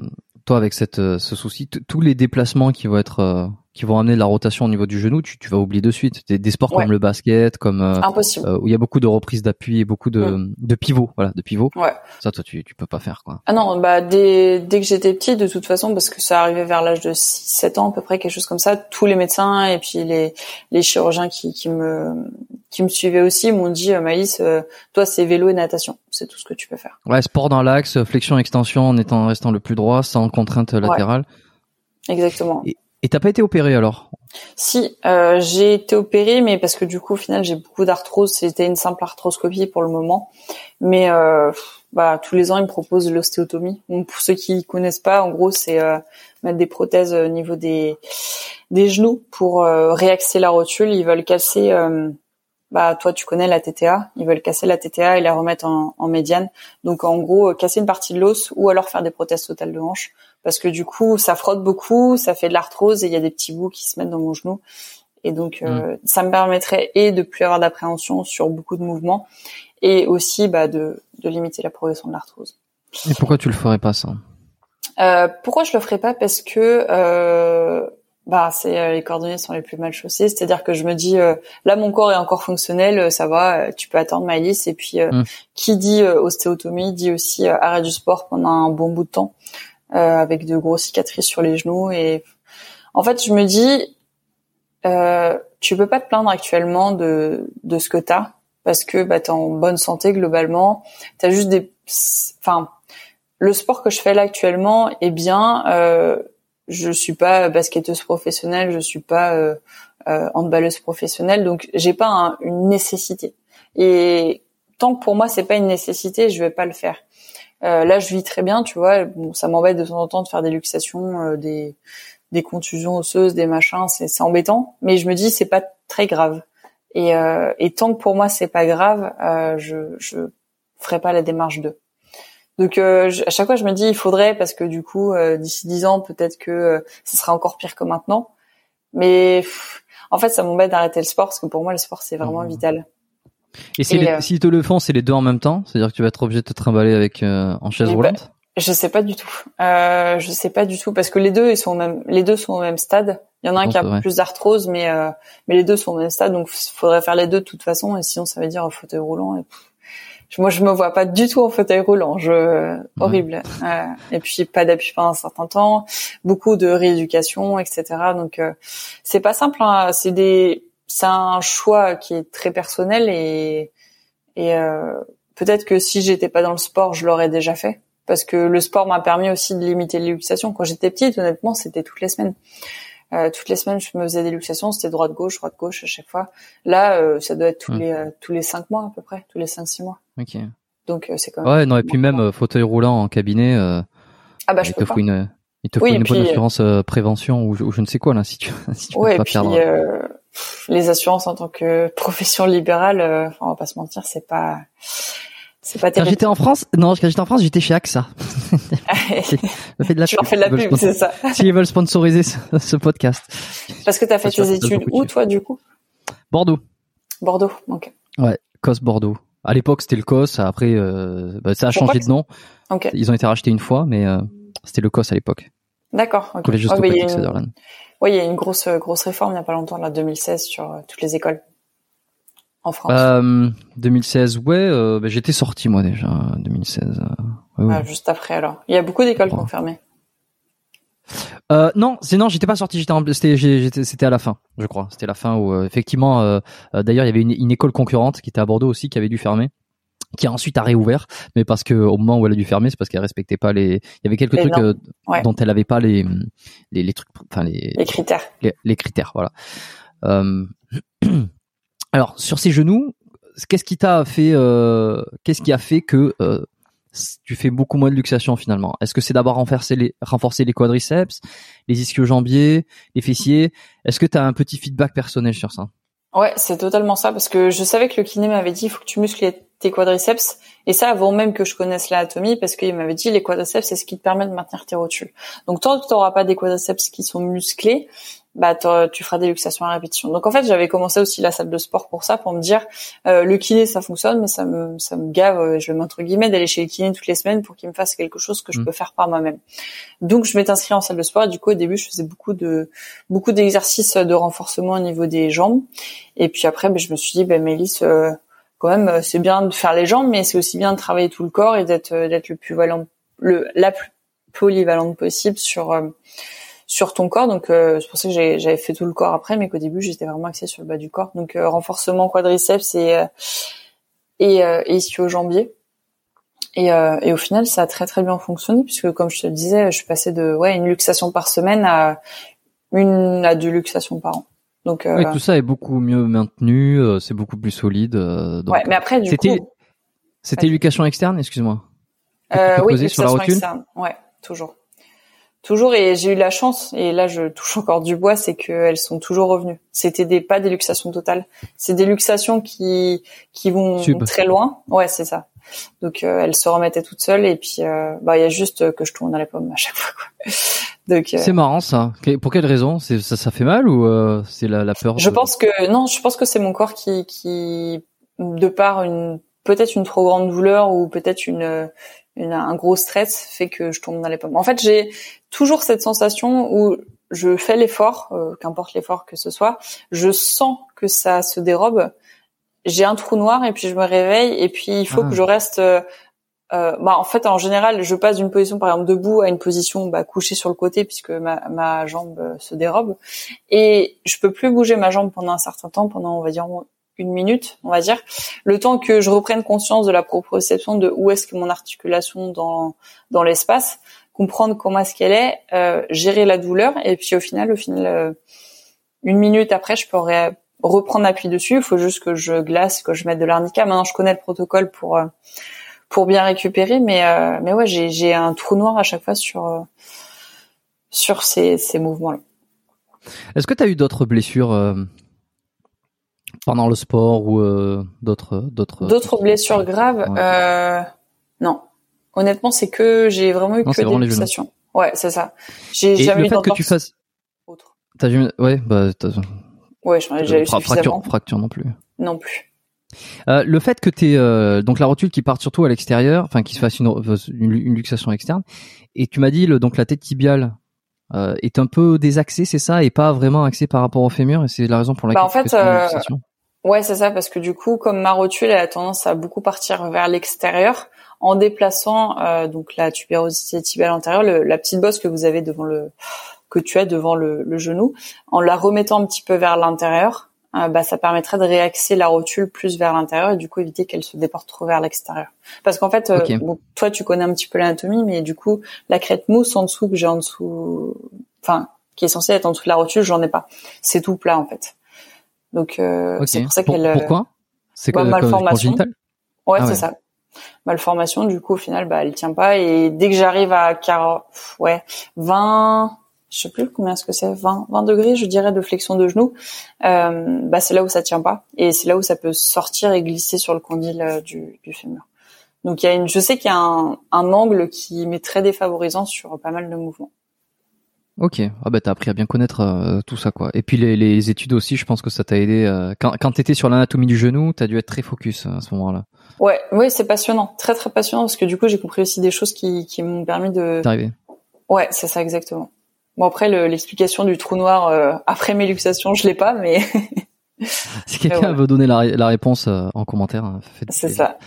toi, avec cette euh, ce souci, tous les déplacements qui vont être euh, qui vont amener de la rotation au niveau du genou, tu, tu vas oublier de suite. Des, des sports comme le basket, comme euh, Impossible. Euh, où il y a beaucoup de reprises d'appui et beaucoup de, mm. de pivots, voilà, de pivots. Ouais. Ça, toi, tu, tu peux pas faire quoi. Ah non, bah dès, dès que j'étais petite, de toute façon, parce que ça arrivait vers l'âge de 6-7 ans à peu près, quelque chose comme ça, tous les médecins et puis les, les chirurgiens qui, qui me qui me suivaient aussi m'ont dit euh, Maïs, euh, toi c'est vélo et natation, c'est tout ce que tu peux faire. Ouais, sport dans l'axe, flexion extension en étant restant le plus droit, sans contrainte latérale. Exactement. Et t'as pas été opéré alors? Si, euh, j'ai été opéré, mais parce que du coup, au final, j'ai beaucoup d'arthrose. C'était une simple arthroscopie pour le moment, mais euh, bah, tous les ans, ils me proposent l'ostéotomie. Donc, pour ceux qui connaissent pas, en gros, c'est euh, mettre des prothèses au niveau des des genoux pour euh, réaxer la rotule. Ils veulent casser. Euh, bah toi tu connais la TTA, ils veulent casser la TTA et la remettre en, en médiane. Donc en gros casser une partie de l'os ou alors faire des prothèses totales de hanche parce que du coup ça frotte beaucoup, ça fait de l'arthrose et il y a des petits bouts qui se mettent dans mon genou. Et donc euh, mm. ça me permettrait et de plus avoir d'appréhension sur beaucoup de mouvements et aussi bah, de, de limiter la progression de l'arthrose. Et pourquoi tu le ferais pas ça? Euh, Pourquoi je le ferais pas? Parce que euh, bah c'est euh, les coordonnées sont les plus mal chaussées, c'est-à-dire que je me dis euh, là mon corps est encore fonctionnel, ça va, tu peux attendre ma liste et puis mm. qui dit ostéotomie dit aussi arrêt du sport pendant un bon bout de temps. Euh, avec de grosses cicatrices sur les genoux. Et en fait, je me dis, euh, tu peux pas te plaindre actuellement de, de ce que t'as parce que bah, t'es en bonne santé globalement. T'as juste des, enfin, le sport que je fais là actuellement est bien. Euh, je suis pas basketteuse professionnelle, je suis pas euh, euh handballeuse professionnelle, donc j'ai pas une nécessité. Et tant que pour moi c'est pas une nécessité, je vais pas le faire. Euh, là, je vis très bien, tu vois. Bon, ça m'embête de temps en temps de faire des luxations, euh, des, des contusions osseuses, des machins. C'est, c'est embêtant, mais je me dis c'est pas très grave. Et, euh, et tant que pour moi c'est pas grave, euh, je je ferai pas la démarche de. Donc à chaque fois je me dis il faudrait parce que du coup d'ici dix ans peut-être que ce sera encore pire que maintenant. Mais en fait ça m'embête d'arrêter le sport parce que pour moi le sport c'est vraiment mmh. vital. Et, si euh, s'ils te le font, c'est les deux en même temps? C'est-à-dire que tu vas être obligé de te trimballer avec euh, en chaise roulante? Je sais pas du tout. Euh, je sais pas du tout parce que les deux ils sont au même, les deux sont au même stade. Il y en a un qui a plus d'arthrose, mais euh, mais les deux sont au même stade, donc faudrait faire les deux de toute façon. Et sinon, ça veut dire un fauteuil roulant. Et, moi, je me vois pas du tout en fauteuil roulant. Je horrible. Euh, et puis pas d'appui pendant un certain temps, beaucoup de rééducation, etc. Donc c'est pas simple. Hein. C'est des c'est un choix qui est très personnel et et euh, peut-être que si j'étais pas dans le sport, je l'aurais déjà fait parce que le sport m'a permis aussi de limiter les luxations. Quand j'étais petite, honnêtement, c'était toutes les semaines. Euh, toutes les semaines, je me faisais des luxations, c'était droite gauche, droite gauche à chaque fois. Là, euh, ça doit être tous les euh, tous les cinq mois à peu près, tous les cinq six mois. Ok. Donc euh, c'est quand même. Ouais, non et puis même fauteuil roulant en cabinet. ah bah je peux pas. Une, il te faut une bonne assurance prévention ou je, ou je, ne sais quoi là si tu, si tu ouais, peux pas puis, perdre les assurances en tant que profession libérale, euh, on va pas se mentir, c'est pas c'est pas terrible. Quand j'étais en France, non, quand j'étais en France, j'étais chez AXA. fait de la tu leur fais de la pub, c'est ça. S'ils veulent sponsoriser ce, podcast. Parce que tu as fait tes études où, toi, du coup? Bordeaux. Bordeaux, ok. Ouais, COS Bordeaux. À l'époque, c'était le COS. Après, euh, bah, ça a changé de nom. Okay. Ils ont été rachetés une fois, mais euh, c'était le COS à l'époque. D'accord. Okay. Collège oh, Oui, il y a une grosse grosse réforme il n'y a pas longtemps, là, 2016, sur euh, toutes les écoles. en France euh, 2016, ouais, euh, bah, j'étais sorti moi déjà 2016. Ouais, ouais. Ah, juste après alors. Il y a beaucoup d'écoles qui ont fermé. Euh, non, sinon j'étais pas sorti, j'étais, c'était, c'était à la fin, je crois. C'était la fin où euh, effectivement, euh, d'ailleurs il y avait une, une, école concurrente qui était à Bordeaux aussi qui avait dû fermer, qui a ensuite a réouvert, mais parce que au moment où elle a dû fermer, c'est parce qu'elle respectait pas les. Il y avait quelques trucs ouais. dont elle avait pas les les, les trucs, enfin les les critères. Les, les critères, voilà. alors sur ses genoux, qu'est-ce qui t'a fait, qu'est-ce qui a fait que tu fais beaucoup moins de luxation finalement? Est-ce que c'est d'abord renforcer les, renforcer les quadriceps, les ischio-jambiers, les fessiers? Est-ce que tu as un petit feedback personnel sur ça? Ouais, c'est totalement ça parce que je savais que le kiné m'avait dit il faut que tu muscles tes quadriceps et ça avant même que je connaisse l'anatomie parce qu'il m'avait dit les quadriceps c'est ce qui te permet de maintenir tes rotules. Donc tant que tu n'auras pas des quadriceps qui sont musclés, bah tu feras des luxations à répétition. Donc en fait, j'avais commencé aussi la salle de sport pour ça, pour me dire euh, le kiné ça fonctionne, mais ça me ça me gave, euh, je vais entre guillemets d'aller chez le kiné toutes les semaines pour qu'il me fasse quelque chose que je mm. peux faire par moi-même. Donc je m'étais inscrite en salle de sport et du coup au début je faisais beaucoup de beaucoup d'exercices de renforcement au niveau des jambes et puis après ben, je me suis dit ben Mélisse euh, quand même c'est bien de faire les jambes mais c'est aussi bien de travailler tout le corps et d'être d'être le plus valant le la plus polyvalente possible sur sur ton corps. Donc euh, c'est pour ça que j'avais fait tout le corps après, mais qu'au début j'étais vraiment axée sur le bas du corps. Donc euh, renforcement quadriceps et euh, et, euh, et ischio-jambier. Et, euh, et au final, ça a très très bien fonctionné puisque comme je te le disais, je suis passée de ouais une luxation par semaine à une à deux luxations par an. Donc oui, tout ça est beaucoup mieux maintenu, c'est beaucoup plus solide. Donc, ouais, mais après du c'était, coup, c'était l'éducation externe, excuse-moi. Euh, oui, sur la rotule. Externe. Ouais, toujours toujours et j'ai eu la chance et là je touche encore du bois c'est qu'elles sont toujours revenues. C'était des pas des luxations totales. C'est des luxations qui qui vont très loin. Ouais c'est ça. Donc euh, elles se remettaient toutes seules et puis euh, bah il y a juste que je tourne dans les pommes à chaque fois quoi. donc euh, c'est marrant ça. Pour quelle raison? C'est ça ça fait mal ou euh, c'est la, la peur je pense que non je pense que c'est mon corps qui qui de par une peut-être une trop grande douleur ou peut-être une un gros stress fait que je tombe dans les pommes. En fait, j'ai toujours cette sensation où je fais l'effort, euh, qu'importe l'effort que ce soit, je sens que ça se dérobe. J'ai un trou noir et puis je me réveille et puis il faut que ah. je reste. Euh, euh, bah en fait, en général, je passe d'une position par exemple debout à une position bah, couchée sur le côté puisque ma, ma jambe se dérobe et je peux plus bouger ma jambe pendant un certain temps, pendant on va dire une minute, on va dire, le temps que je reprenne conscience de la proprioception de où est-ce que mon articulation dans dans l'espace, comprendre comment est-ce qu'elle est, euh, gérer la douleur et puis au final, au final, euh, une minute après, je pourrais reprendre appui dessus. Il faut juste que je glace, que je mette de l'arnica. Maintenant, je connais le protocole pour euh, pour bien récupérer, mais mais ouais, j'ai j'ai un trou noir à chaque fois sur sur ces ces mouvements-là. Est-ce que tu as eu d'autres blessures pendant le sport ou euh, d'autres d'autres d'autres blessures graves euh, non. Honnêtement c'est que j'ai vraiment eu que des luxations ouais c'est ça. J'ai jamais le fait que tu fasses autre. T'as vu ouais bah ouais j'ai eu fracture fracture non plus. Non plus. Euh, le fait que euh, donc la rotule qui parte surtout à l'extérieur, enfin qui se fasse une, une, luxation externe, et tu m'as dit le, donc la tête tibiale euh, est un peu désaxée, c'est ça, et pas vraiment axée par rapport au fémur, et c'est la raison pour laquelle. Bah en fait, Ouais, c'est ça, parce que du coup, comme ma rotule, elle a tendance à beaucoup partir vers l'extérieur, en déplaçant euh, donc la tubérosité tibiale antérieure, le, la petite bosse que vous avez devant le que tu as devant le, le genou, en la remettant un petit peu vers l'intérieur, euh, bah, ça permettrait de réaxer la rotule plus vers l'intérieur et du coup éviter qu'elle se déporte trop vers l'extérieur. Parce qu'en fait, euh, toi tu connais un petit peu l'anatomie, mais du coup la crête mousse en dessous que j'ai en dessous, enfin qui est censée être en dessous de la rotule, j'en ai pas. C'est tout plat en fait. Donc euh, c'est pour ça qu'elle. Euh, pourquoi? C'est quoi malformation. Ouais, ah c'est ça. Malformation, du coup au final, bah elle tient pas et dès que j'arrive à 40, ouais 20, je sais plus combien est-ce que c'est, 20, 20 degrés, je dirais, de flexion de genou, euh, bah c'est là où ça tient pas et c'est là où ça peut sortir et glisser sur le condyle euh, du, du fémur. Donc il y a une, je sais qu'il y a un, un angle qui m'est très défavorisant sur pas mal de mouvements. Ok, ah bah t'as appris à bien connaître euh, tout ça quoi. Et puis les, les, études aussi, je pense que ça t'a aidé. Euh, quand quand t'étais sur l'anatomie du genou, t'as dû être très focus euh, à ce moment-là. Ouais, ouais, c'est passionnant, très très passionnant parce que du coup j'ai compris aussi des choses qui qui m'ont permis de. D'arriver. Ouais, c'est ça exactement. Bon après l'explication du trou noir après mes luxations, je l'ai pas, mais. si quelqu'un veut donner la, la réponse euh, en commentaire, hein, c'est ça.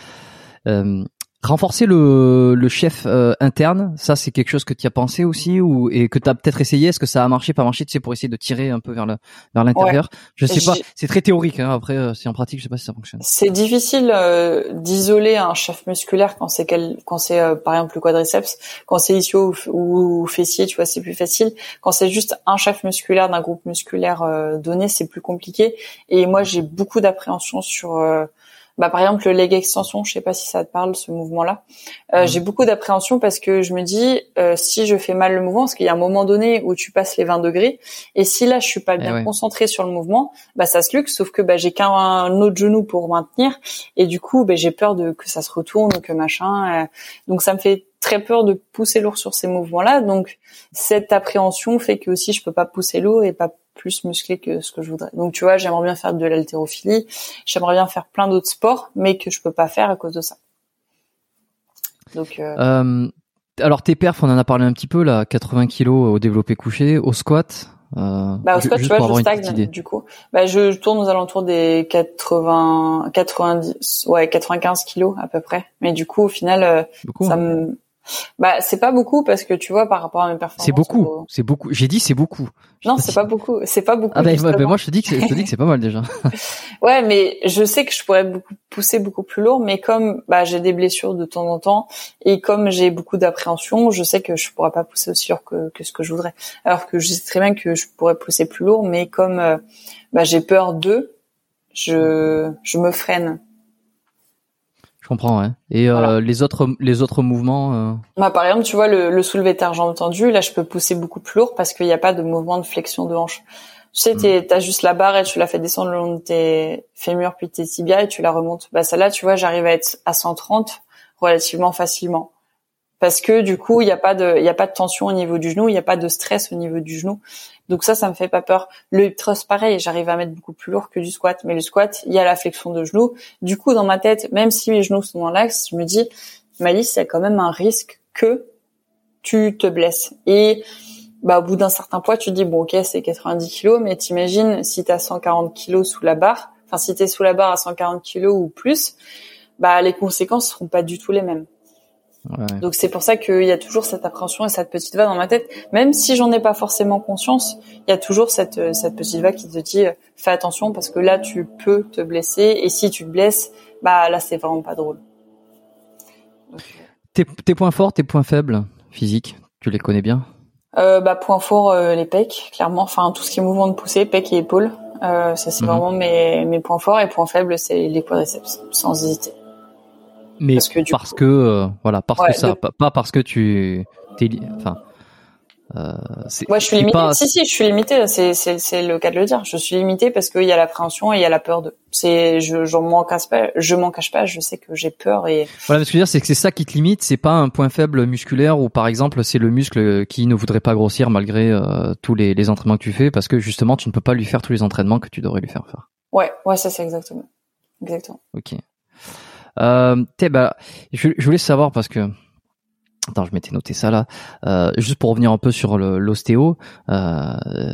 Euh, renforcer le, le chef euh, interne, ça c'est quelque chose que tu as pensé aussi ou et que tu as peut-être essayé? Est-ce que ça a marché, pas marché, tu sais, pour essayer de tirer un peu vers le vers l'intérieur? Je sais pas. C'est très théorique. Hein, après, euh, si en pratique, je sais pas si ça fonctionne. C'est difficile euh, d'isoler un chef musculaire quand c'est quel, quand c'est par exemple le quadriceps, quand c'est ischio ou, ou, fessier, tu vois, c'est plus facile. Quand c'est juste un chef musculaire d'un groupe musculaire donné, c'est plus compliqué. Et moi, j'ai beaucoup d'appréhension sur bah, par exemple le leg extension, je sais pas si ça te parle ce mouvement-là. Euh, J'ai beaucoup d'appréhension parce que je me dis euh, si je fais mal le mouvement, parce qu'il y a un moment donné où tu passes les 20 degrés, et si là je suis pas eh bien concentré sur le mouvement, bah ça se luxe. Sauf que bah, j'ai qu'un autre genou pour maintenir, et du coup bah, j'ai peur de que ça se retourne ou que machin. Euh. donc ça me fait très peur de pousser lourd sur ces mouvements-là. Donc cette appréhension fait que aussi je peux pas pousser lourd et pas plus musclé que ce que je voudrais. Donc tu vois, j'aimerais bien faire de l'haltérophilie, j'aimerais bien faire plein d'autres sports, mais que je peux pas faire à cause de ça. Donc euh... Euh, alors tes perfs, on en a parlé un petit peu là, 80 kilos au développé couché, au squat. Euh, bah au squat, tu vois, je stagne du coup. Bah je tourne aux alentours des 80, 90, ouais 95 kilos à peu près. Mais du coup, au final, euh, ça me bah, c'est pas beaucoup parce que tu vois, par rapport à mes performances. C'est beaucoup. C'est beaucoup. J'ai dit c'est beaucoup. Non, c'est pas beaucoup. C'est pas beaucoup. Ah bah, bah, moi je te dis que je te dis que c'est pas mal déjà. ouais, mais je sais que je pourrais beaucoup pousser beaucoup plus lourd, mais comme bah j'ai des blessures de temps en temps et comme j'ai beaucoup d'appréhension, je sais que je pourrais pas pousser aussi lourd que, que ce que je voudrais. Alors que je sais très bien que je pourrais pousser plus lourd, mais comme euh, bah j'ai peur d'eux, je je me freine comprends, ouais. Et euh, les autres les autres mouvements euh... bah, Par exemple, tu vois, le, le soulevé terre jambes tendues, là, je peux pousser beaucoup plus lourd parce qu'il n'y a pas de mouvement de flexion de hanche. Tu sais, hmm. tu as juste la barre et tu la fais descendre le long de tes fémurs puis tes tibias et tu la remontes. Bah celle-là, tu vois, j'arrive à être à 130 relativement facilement parce que du coup il n'y a pas de il y a pas de tension au niveau du genou, il n'y a pas de stress au niveau du genou. Donc ça ça me fait pas peur. Le hip thrust pareil, j'arrive à mettre beaucoup plus lourd que du squat, mais le squat, il y a la flexion de genou. Du coup dans ma tête, même si mes genoux sont dans l'axe, je me dis Malice, il y a quand même un risque que tu te blesses. Et bah au bout d'un certain poids, tu te dis bon OK, c'est 90 kilos, mais t'imagines si tu as 140 kilos sous la barre, enfin si tu es sous la barre à 140 kilos ou plus, bah les conséquences seront pas du tout les mêmes. Donc c'est pour ça qu'il y a toujours cette appréhension et cette petite voix dans ma tête, même si j'en ai pas forcément conscience, il y a toujours cette cette petite voix qui te dit fais attention parce que là tu peux te blesser et si tu te blesses, bah là c'est vraiment pas drôle. tes, tes points forts, tes points faibles physiques, tu les connais bien? Euh, Bah point fort euh, les pecs, clairement, enfin tout ce qui est mouvement de poussée, pecs et épaules, euh, ça c'est mhm. vraiment mes mes points forts. Et points faibles c'est les quadriceps, sans hésiter mais parce que, parce que euh, voilà, parce que ça, pas, parce que tu t'es, enfin. Euh, ouais, je suis limité. Si, si, je suis limité. C'est, c'est, c'est le cas de le dire. Je suis limité parce qu'il y a l'appréhension et il y a la peur de. C'est, je, je m'en cache pas. Je m'en cache pas. Je sais que j'ai peur et. Voilà, ce que je veux dire, c'est que c'est ça qui te limite. C'est pas un point faible musculaire ou par exemple, c'est le muscle qui ne voudrait pas grossir malgré euh, tous les, les entraînements que tu fais parce que justement, tu ne peux pas lui faire tous les entraînements que tu devrais lui faire faire. Ouais, ouais, ça c'est exactement, exactement. Ok. Euh, bah, je, je, voulais savoir parce que attends, je m'étais noté ça là. Euh, juste pour revenir un peu sur l'ostéo, euh,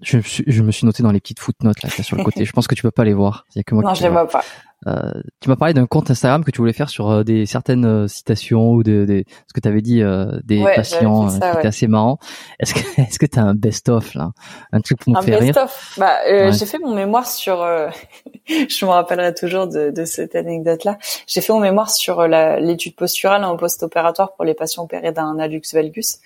je, je, me suis noté dans les petites footnotes là, sur le côté. je pense que tu peux pas les voir. Il y a que moi non, je les vois pas. Euh, tu m'as parlé d'un compte Instagram que tu voulais faire sur euh, des certaines euh, citations ou des, des ce que tu avais dit des patients ça, qui était assez marrant. Est-ce que est-ce que tu as un best of là, un truc pour me faire rire? Un best of. Bah j'ai fait mon mémoire sur je me rappellerai toujours de, de cette anecdote là. J'ai fait mon mémoire sur l'étude posturale en post-opératoire pour les patients opérés d'un hallux valgus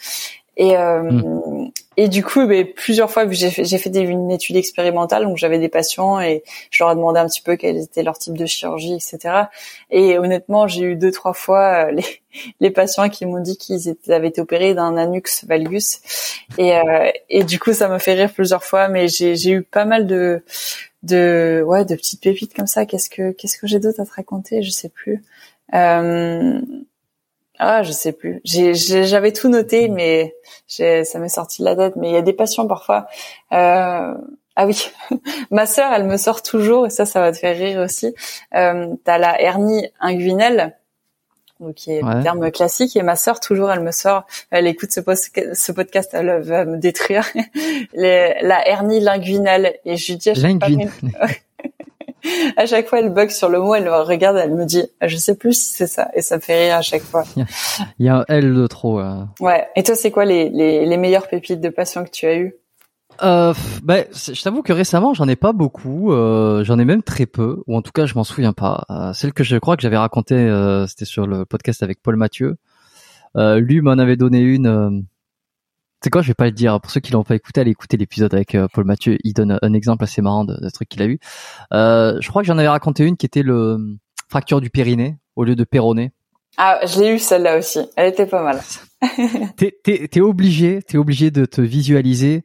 et, euh, mm. Et du coup, ben, plusieurs fois, j'ai fait, une étude expérimentale, donc j'avais des patients et je leur ai demandé un petit peu quel était leur type de chirurgie, etc. Et honnêtement, j'ai eu deux, trois fois euh, les, patients qui m'ont dit qu'ils avaient été opérés d'un anux valgus. Et, euh, et du coup, ça m'a fait rire plusieurs fois, mais j'ai, j'ai eu pas mal de, de, ouais, de petites pépites comme ça. Qu'est-ce que, qu'est-ce que j'ai d'autre à te raconter? Je sais plus. Euh, ah, je sais plus. J'avais tout noté, mais ça m'est sorti de la tête. Mais il y a des patients parfois. Euh, ah oui, ma sœur, elle me sort toujours, et ça, ça va te faire rire aussi. Euh, T'as la hernie inguinale. donc qui est le terme classique. Et ma sœur, toujours, elle me sort, elle écoute ce, ce podcast, elle va me détruire la hernie linguinale. Et je lui dis, à chaque fois, elle bug sur le mot, elle me regarde, elle me dit, je sais plus si c'est ça, et ça me fait rire à chaque fois. Il y a un L de trop. Euh. Ouais. Et toi, c'est quoi les, les, les meilleures pépites de passion que tu as eues? Euh, ben, je t'avoue que récemment, j'en ai pas beaucoup. Euh, j'en ai même très peu, ou en tout cas, je m'en souviens pas. Euh, celle que je crois que j'avais raconté, euh, c'était sur le podcast avec Paul Mathieu. Euh, lui m'en avait donné une. Euh, c'est quoi Je vais pas le dire. Pour ceux qui l'ont pas écouté, allez écouter l'épisode avec Paul Mathieu. Il donne un exemple assez marrant de, de truc qu'il a eu. je crois que j'en avais raconté une qui était le fracture du périnée au lieu de péroné. Ah, je l'ai eu celle-là aussi. Elle était pas mal. t'es, t'es, t'es obligé, t'es obligé de te visualiser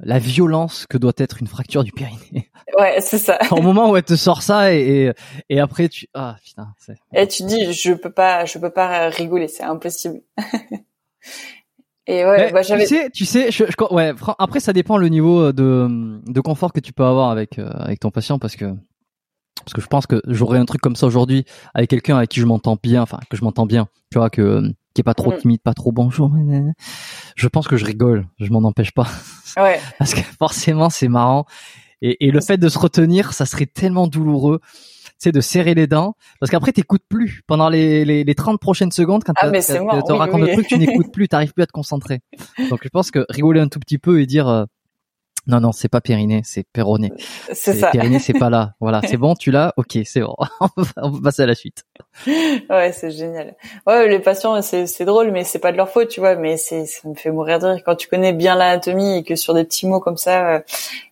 la violence que doit être une fracture du périnée. Ouais, c'est ça. Au moment où elle te sort ça et, et, après tu ah putain. Et tu dis je peux pas je peux pas rigoler c'est impossible. et ouais, bah, j'avais. Tu sais tu sais je, ouais après ça dépend le niveau de de confort que tu peux avoir avec euh, avec ton patient parce que parce que je pense que j'aurais un truc comme ça aujourd'hui avec quelqu'un avec qui je m'entends bien enfin que je m'entends bien tu vois que qui est pas trop mm. timide, pas trop bonjour. Je pense que je rigole, je m'en empêche pas. Ouais. Parce que forcément c'est marrant. Et, et, le fait de se retenir, ça serait tellement douloureux, c'est de serrer les dents, parce qu'après t'écoutes plus pendant les, les, les 30 prochaines secondes quand ah, tu te racontes oui, truc, tu n'écoutes plus, t'arrives plus à te concentrer. Donc je pense que rigoler un tout petit peu et dire euh, non, non, c'est pas Périnée, c'est Péroné. C'est ça. Périnée, c'est pas là. Voilà, c'est bon, tu l'as Ok, c'est bon. on va passer à la suite. Ouais, c'est génial. Ouais, les patients, c'est, c'est drôle, mais c'est pas de leur faute, tu vois. Mais c'est, ça me fait mourir de rire quand tu connais bien l'anatomie et que sur des petits mots comme ça,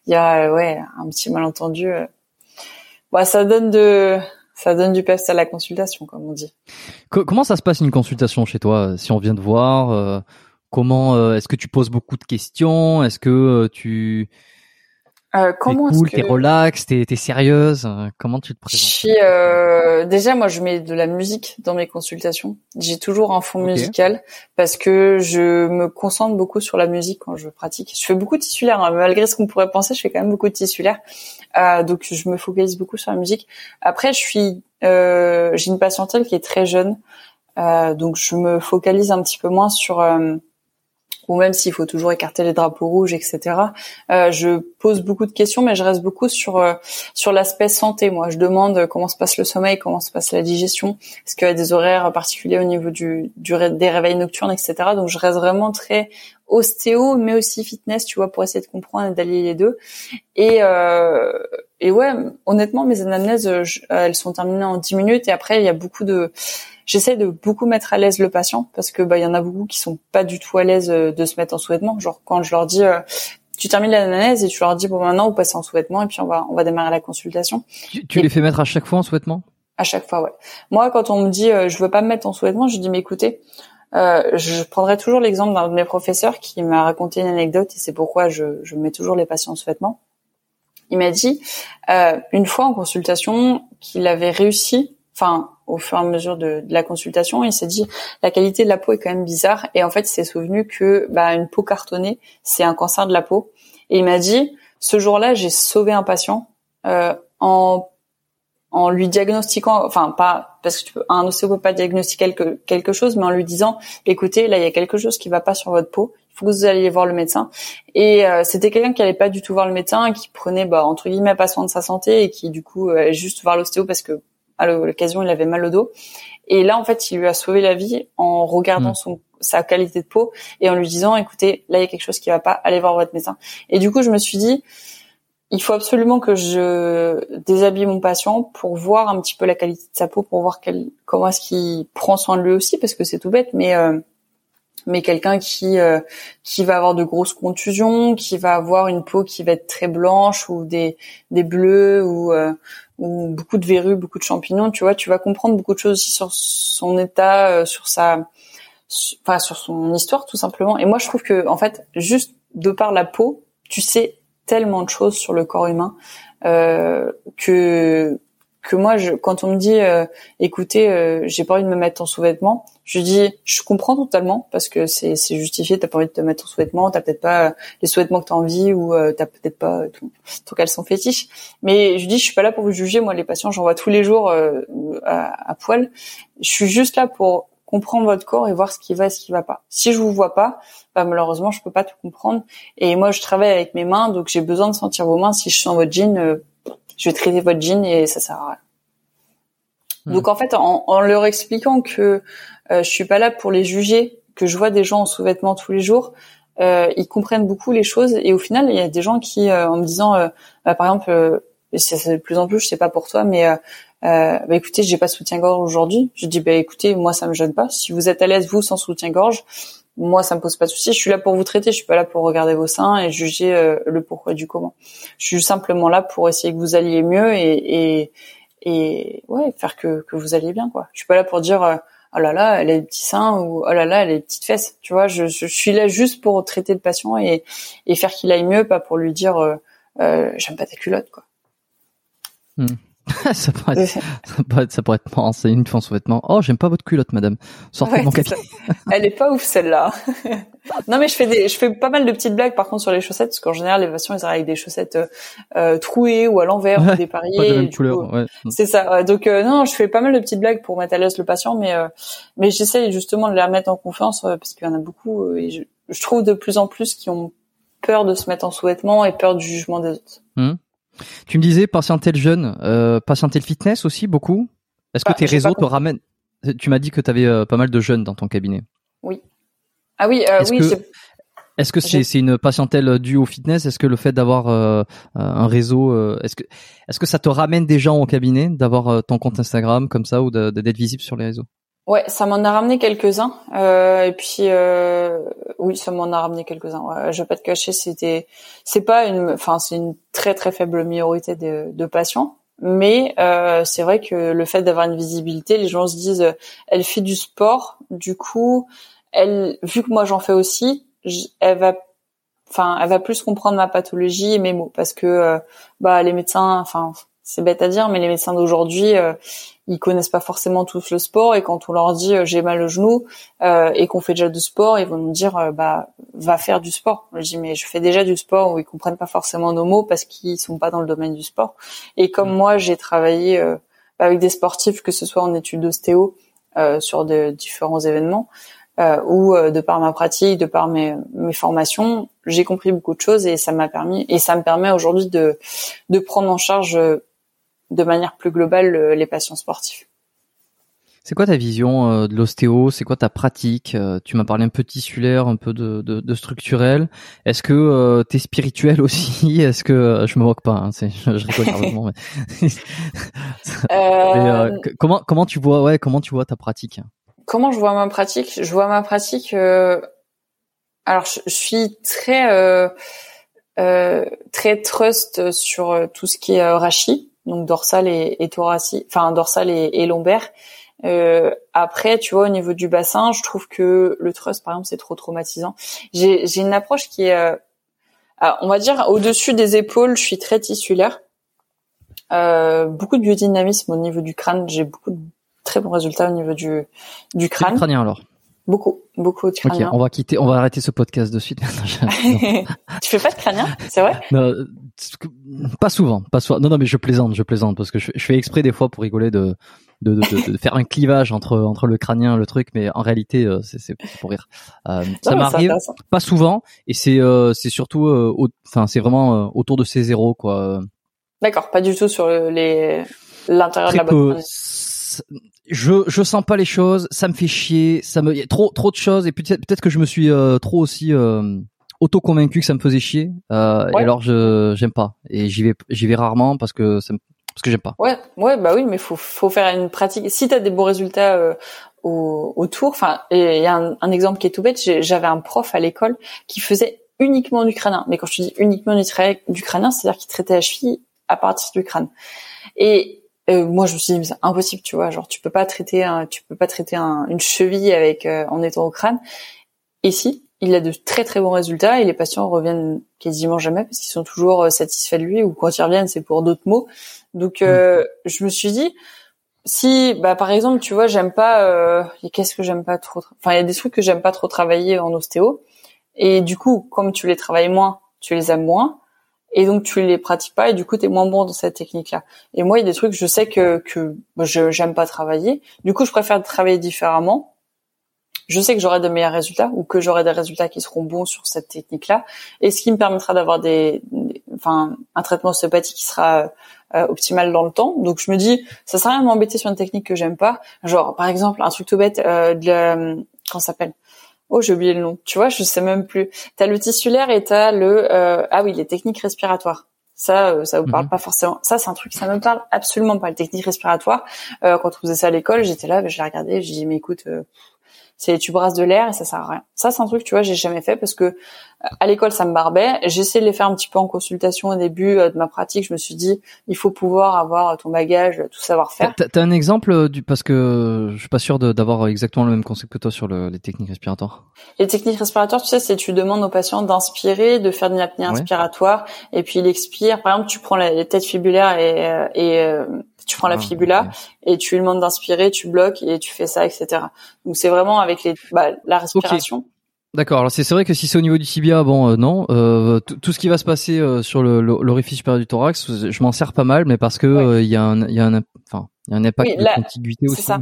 il y a, ouais, un petit malentendu. Euh. Bah, ça donne de, ça donne du peps à la consultation, comme on dit. comment ça se passe une consultation chez toi Si on vient de voir. Euh Comment euh, est-ce que tu poses beaucoup de questions? Est-ce que euh, tu euh, comment t'es cool, t'es relax, t'es, t'es sérieuse Comment tu te présentes Je suis euh, déjà moi je mets de la musique dans mes consultations. J'ai toujours un fond musical parce que je me concentre beaucoup sur la musique quand je pratique. Je fais beaucoup de tissulaire hein. malgré ce qu'on pourrait penser, je fais quand même beaucoup de tissulaire. Euh, donc je me focalise beaucoup sur la musique. Après je suis j'ai une patientèle qui est très jeune, donc je me focalise un petit peu moins sur ou même s'il faut toujours écarter les drapeaux rouges, etc. Euh, je pose beaucoup de questions, mais je reste beaucoup sur euh, sur l'aspect santé. Moi, je demande comment se passe le sommeil, comment se passe la digestion, est-ce qu'il y a des horaires particuliers au niveau du, du des réveils nocturnes, etc. Donc, je reste vraiment très ostéo, mais aussi fitness, tu vois, pour essayer de comprendre et d'allier les deux. Et euh, et ouais, honnêtement, mes anamnèses, elles sont terminées en 10 minutes. Et après, il y a beaucoup de j'essaie de beaucoup mettre à l'aise le patient parce que bah il y en a beaucoup qui sont pas du tout à l'aise euh, de se mettre en sous-vêtements. Genre quand je leur dis euh, tu termines l'analyse et tu leur dis bon maintenant vous passez en sous-vêtements et puis on va on va démarrer la consultation. Tu, les fais mettre à chaque fois en sous-vêtements? À chaque fois, ouais. Moi quand on me dit euh, je veux pas me mettre en sous-vêtements, je dis mais écoutez, euh, je prendrai toujours l'exemple d'un de mes professeurs qui m'a raconté une anecdote et c'est pourquoi je, je mets toujours les patients en sous-vêtements. Il m'a dit euh, une fois en consultation qu'il avait réussi, enfin au fur et à mesure de, de la consultation, il s'est dit la qualité de la peau est quand même bizarre. Et en fait il s'est souvenu que bah, une peau cartonnée c'est un cancer de la peau. Et il m'a dit ce jour-là j'ai sauvé un patient euh, en en lui diagnostiquant, enfin pas parce que tu peux, un ostéo peut pas diagnostiquer quelque, quelque chose, mais en lui disant, écoutez, là il y a quelque chose qui va pas sur votre peau, il faut que vous alliez voir le médecin. Et euh, c'était quelqu'un qui allait pas du tout voir le médecin, qui prenait bah, entre guillemets pas soin de sa santé et qui du coup euh, allait juste voir l'ostéo parce que à l'occasion, il avait mal au dos. Et là, en fait, il lui a sauvé la vie en regardant hmm. son sa qualité de peau et en lui disant, écoutez, là, il y a quelque chose qui va pas, allez voir votre médecin. Et du coup, je me suis dit, il faut absolument que je déshabille mon patient pour voir un petit peu la qualité de sa peau, pour voir quel, comment est-ce qu'il prend soin de lui aussi, parce que c'est tout bête, mais euh, mais quelqu'un qui euh, qui va avoir de grosses contusions, qui va avoir une peau qui va être très blanche ou des des bleus ou euh, ou beaucoup de verrues, beaucoup de champignons, tu vois, tu vas comprendre beaucoup de choses aussi sur son état, euh, sur sa enfin sur son histoire tout simplement. Et moi je trouve que en fait juste de par la peau, tu sais tellement de choses sur le corps humain que que moi, je, quand on me dit, euh, écoutez, euh, j'ai pas envie de me mettre en sous-vêtements, je dis, je comprends totalement parce que c'est, justifié. T'as pas envie de te mettre en sous-vêtements, t'as peut-être pas les sous-vêtements que t'as envie ou euh, t'as peut-être pas ton, ton sont fétiche. Mais je dis, je suis pas là pour vous juger. Moi, les patients, j'en vois tous les jours à, à poil. Je suis juste là pour comprendre votre corps et voir ce qui va et ce qui va pas. Si je vous vois pas, bah malheureusement je peux pas tout comprendre. Et moi je travaille avec mes mains, donc j'ai besoin de sentir vos mains. Si je sens votre jean, euh, je vais traiter votre jean et ça sert à rien. Hmm. Donc en fait, en, en, leur expliquant que euh, je suis pas là pour les juger, que je vois des gens en sous-vêtements tous les jours, euh, ils comprennent beaucoup les choses. Et au final, il y a des gens qui, euh, en me disant, euh, bah, par exemple, c'est de plus en plus, je sais pas pour toi, mais euh, bah écoutez, j'ai pas de soutien-gorge aujourd'hui. Je dis bah écoutez, moi ça me gêne pas. Si vous êtes à l'aise vous sans soutien-gorge, moi ça me pose pas de souci. Je suis là pour vous traiter, je suis pas là pour regarder vos seins et juger euh, le pourquoi du comment. Je suis simplement là pour essayer que vous alliez mieux et et, et ouais faire que que vous alliez bien quoi. Je suis pas là pour dire euh, oh là là elle a des petits seins ou oh là là elle a des petites fesses. Tu vois, je, je, suis là juste pour traiter le patient et et faire qu'il aille mieux, pas pour lui dire euh, euh j'aime pas ta culotte quoi. Hmm. ça, pourrait être, ça, pourrait être, ça pourrait être marrant, c'est une femme sous-vêtements. Oh, j'aime pas votre culotte, madame. Sortez de mon cabinet. Elle est pas ouf, celle-là. non, mais je fais des, je fais pas mal de petites blagues, par contre, sur les chaussettes, parce qu'en général, les patients, ils arrivent avec des chaussettes, euh, trouées ou à l'envers, ou des pariers. ouais. C'est ça. Donc, euh, non, je fais pas mal de petites blagues pour mettre à l'aise le patient, mais, euh, mais j'essaie justement de les remettre en confiance, euh, parce qu'il y en a beaucoup, et je, je, trouve de plus en plus qui ont peur de se mettre en sous-vêtements et peur du jugement des autres. Mmh. Tu me disais patienter le jeune, euh, patienter le fitness aussi beaucoup. Est-ce que tes réseaux te ramènent Tu m'as dit que tu avais euh, pas mal de jeunes dans ton cabinet. Oui. Ah oui, euh, oui. Est-ce que c'est c'est une patientèle due au fitness? Est-ce que le fait d'avoir euh, un réseau, euh, est-ce que est-ce que ça te ramène des gens au cabinet, d'avoir ton compte Instagram comme ça ou d'être visible sur les réseaux? Ouais, ça m'en a ramené quelques-uns. Euh, et puis euh, oui, ça m'en a ramené quelques-uns. Ouais, je vais pas te cacher, c'était, c'est pas une, enfin c'est une très très faible minorité de, de patients, mais euh, c'est vrai que le fait d'avoir une visibilité, les gens se disent, elle fait du sport, du coup, elle, vu que moi j'en fais aussi, elle va, enfin, elle va plus comprendre ma pathologie et mes mots, parce que euh, bah les médecins, enfin c'est bête à dire, mais les médecins d'aujourd'hui, euh, ils connaissent pas forcément tous le sport et quand on leur dit euh, j'ai mal au genou euh, et qu'on fait déjà du sport, ils vont nous dire euh, bah va faire du sport. Je dis mais je fais déjà du sport ou ils comprennent pas forcément nos mots parce qu'ils sont pas dans le domaine du sport. Et comme mmh. moi j'ai travaillé avec des sportifs que ce soit en études d'ostéo sur de différents événements ou de par ma pratique, de par mes, mes formations, j'ai compris beaucoup de choses et ça m'a permis et ça me permet aujourd'hui de de prendre en charge de manière plus globale euh, les patients sportifs. C'est quoi ta vision euh, de l'ostéo? C'est quoi ta pratique? Euh, Tu m'as parlé un peu tissulaire, un peu de, de, structurel. Est-ce que tu es spirituel aussi? Est-ce que je me moque pas hein, je, je, rigole nerveusement. comment comment tu vois ouais comment tu vois ta pratique? Comment je vois ma pratique? Je vois ma pratique. Alors je, je, suis très très trust sur tout ce qui est rachis donc dorsal et, et thoracique, enfin dorsal et, et lombaire. Euh, après, tu vois, au niveau du bassin, je trouve que le trust, par exemple, c'est trop traumatisant. J'ai, j'ai une approche qui est, euh, on va dire, au-dessus des épaules, je suis très tissulaire. Euh, beaucoup de biodynamisme au niveau du crâne. J'ai beaucoup de très bons résultats au niveau du, du crâne. crânien alors. Beaucoup, beaucoup de crânien. Ok, on va quitter, on va arrêter ce podcast de suite. tu fais pas de crânien, c'est vrai? Non, Pas souvent, pas souvent. Non, non, mais je plaisante, je plaisante parce que je, fais exprès des fois pour rigoler de de, de, de, faire un clivage entre entre le crânien, le truc, mais en réalité, euh, c'est pour rire. Euh, ça m'arrive pas souvent, et c'est euh, c'est surtout, euh, enfin, c'est vraiment autour de ces zéros, quoi. D'accord, pas du tout sur les l'intérieur de la boîte je je sens pas les choses, ça me fait chier, ça me y a trop trop de choses et peut-être peut-être que je me suis euh, trop aussi euh, auto convaincu que ça me faisait chier euh, et alors je j'aime pas et j'y vais j'y vais rarement parce que ça me, parce que j'aime pas. Ouais, ouais, bah oui, mais faut faut faire une pratique. Si t'as des bons résultats euh, au, autour, enfin, il y a un, un, exemple qui est tout bête. J'avais un prof à l'école qui faisait uniquement du crânien. Mais quand je te dis uniquement du, du c'est-à-dire qu'il traitait la cheville à partir du crâne. Et euh, moi, je me suis dit, c'est impossible, tu vois. Genre, tu peux pas traiter, un, tu peux pas traiter un, une cheville avec euh, en étant au crâne. Et si, il a de très très bons résultats et les patients reviennent quasiment jamais parce qu'ils sont toujours satisfaits de lui ou quand ils reviennent c'est pour d'autres mots. Donc mmh. je me suis dit si bah par exemple tu vois j'aime pas euh, qu'est-ce que j'aime pas trop enfin il y a des trucs que j'aime pas trop travailler en ostéo et du coup comme tu les travailles moins tu les aimes moins et donc tu les pratiques pas et du coup tu es moins bon dans cette technique là et moi il y a des trucs je sais que que je j'aime pas travailler. Du coup je préfère travailler différemment. Je sais que j'aurai de meilleurs résultats ou que j'aurai des résultats qui seront bons sur cette technique là et ce qui me permettra d'avoir des, enfin un traitement ostéopathique qui sera euh, optimale dans le temps. Donc je me dis, ça sert à rien de m'embêter sur une technique que j'aime pas. Genre par exemple un truc tout bête, euh, de la, comment s'appelle? Oh, j'ai oublié le nom. Tu vois, je sais même plus. T'as le tissulaire et t'as le euh, ah oui les techniques respiratoires. Ça, euh, ça vous parle mhm. pas forcément. Ça, c'est un truc, ça me parle absolument pas. Les techniques respiratoires. Euh, quand on faisait ça à l'école, j'étais là, ben, je l'ai regardé, j'ai dit mais écoute, c'est tu brasses de l'air et ça sert à rien. Ça, c'est un truc, tu vois, j'ai jamais fait parce que à l'école, ça me barbait. J'ai essayé de les faire un petit peu en consultation au début euh, de ma pratique. Je me suis dit, il faut pouvoir avoir ton bagage, tout savoir faire. T'as un exemple du parce que je suis pas sûr d'avoir exactement le même concept que toi sur le, les techniques respiratoires. Les techniques respiratoires, tu sais, c'est tu demandes aux patients d'inspirer, de faire une apnée inspiratoire, et puis il expire. Par exemple, tu prends les têtes fibulaires et, euh, et euh, tu prends la ah, fibula et tu lui demandes d'inspirer, tu bloques et tu fais ça, etc. Donc c'est vraiment avec les, bah, la respiration. D'accord. Alors c'est vrai que si c'est au niveau du tibia, bon euh, non. Euh, tout ce qui va se passer euh, sur l'orifice supérieur du thorax, je m'en sers pas mal, mais parce que il y a un, il y a un, enfin, il y a un impact de contiguïté aussi. Ça.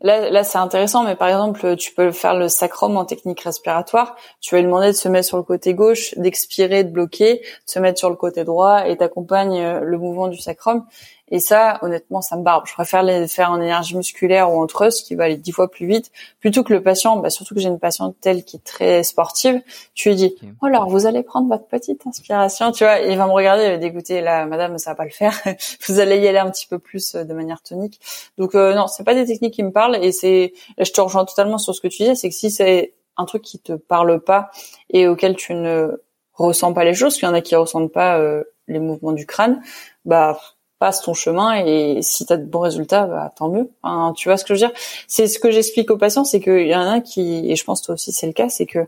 Là, là c'est intéressant, mais par exemple, tu peux faire le sacrum en technique respiratoire. Tu vas lui demander de se mettre sur le côté gauche, d'expirer, de bloquer, de se mettre sur le côté droit, et t'accompagnes le mouvement du sacrum. Et ça, honnêtement, ça me barbe. Je préfère les faire en énergie musculaire ou en trust, qui va aller dix fois plus vite, plutôt que le patient, bah, surtout que j'ai une patiente telle qui est très sportive, tu lui dis, oh, alors, vous allez prendre votre petite inspiration, tu vois, il va me regarder, il va dégoûter, là, madame, ça va pas le faire. vous allez y aller un petit peu plus euh, de manière Donc, euh, non, c'est pas des techniques qui me parlent, et c'est, je te rejoins totalement sur ce que tu disais, c'est que si c'est un truc qui te parle pas et auquel tu ne ressens pas les choses, qu'il y en a qui ressentent pas euh, les mouvements du crâne, bah passe ton chemin et si tu as de bons résultats, bah, tant mieux. tu vois ce que je veux dire? C'est ce que j'explique aux patients, c'est qu'il y en a qui, et je pense toi aussi c'est le cas, c'est que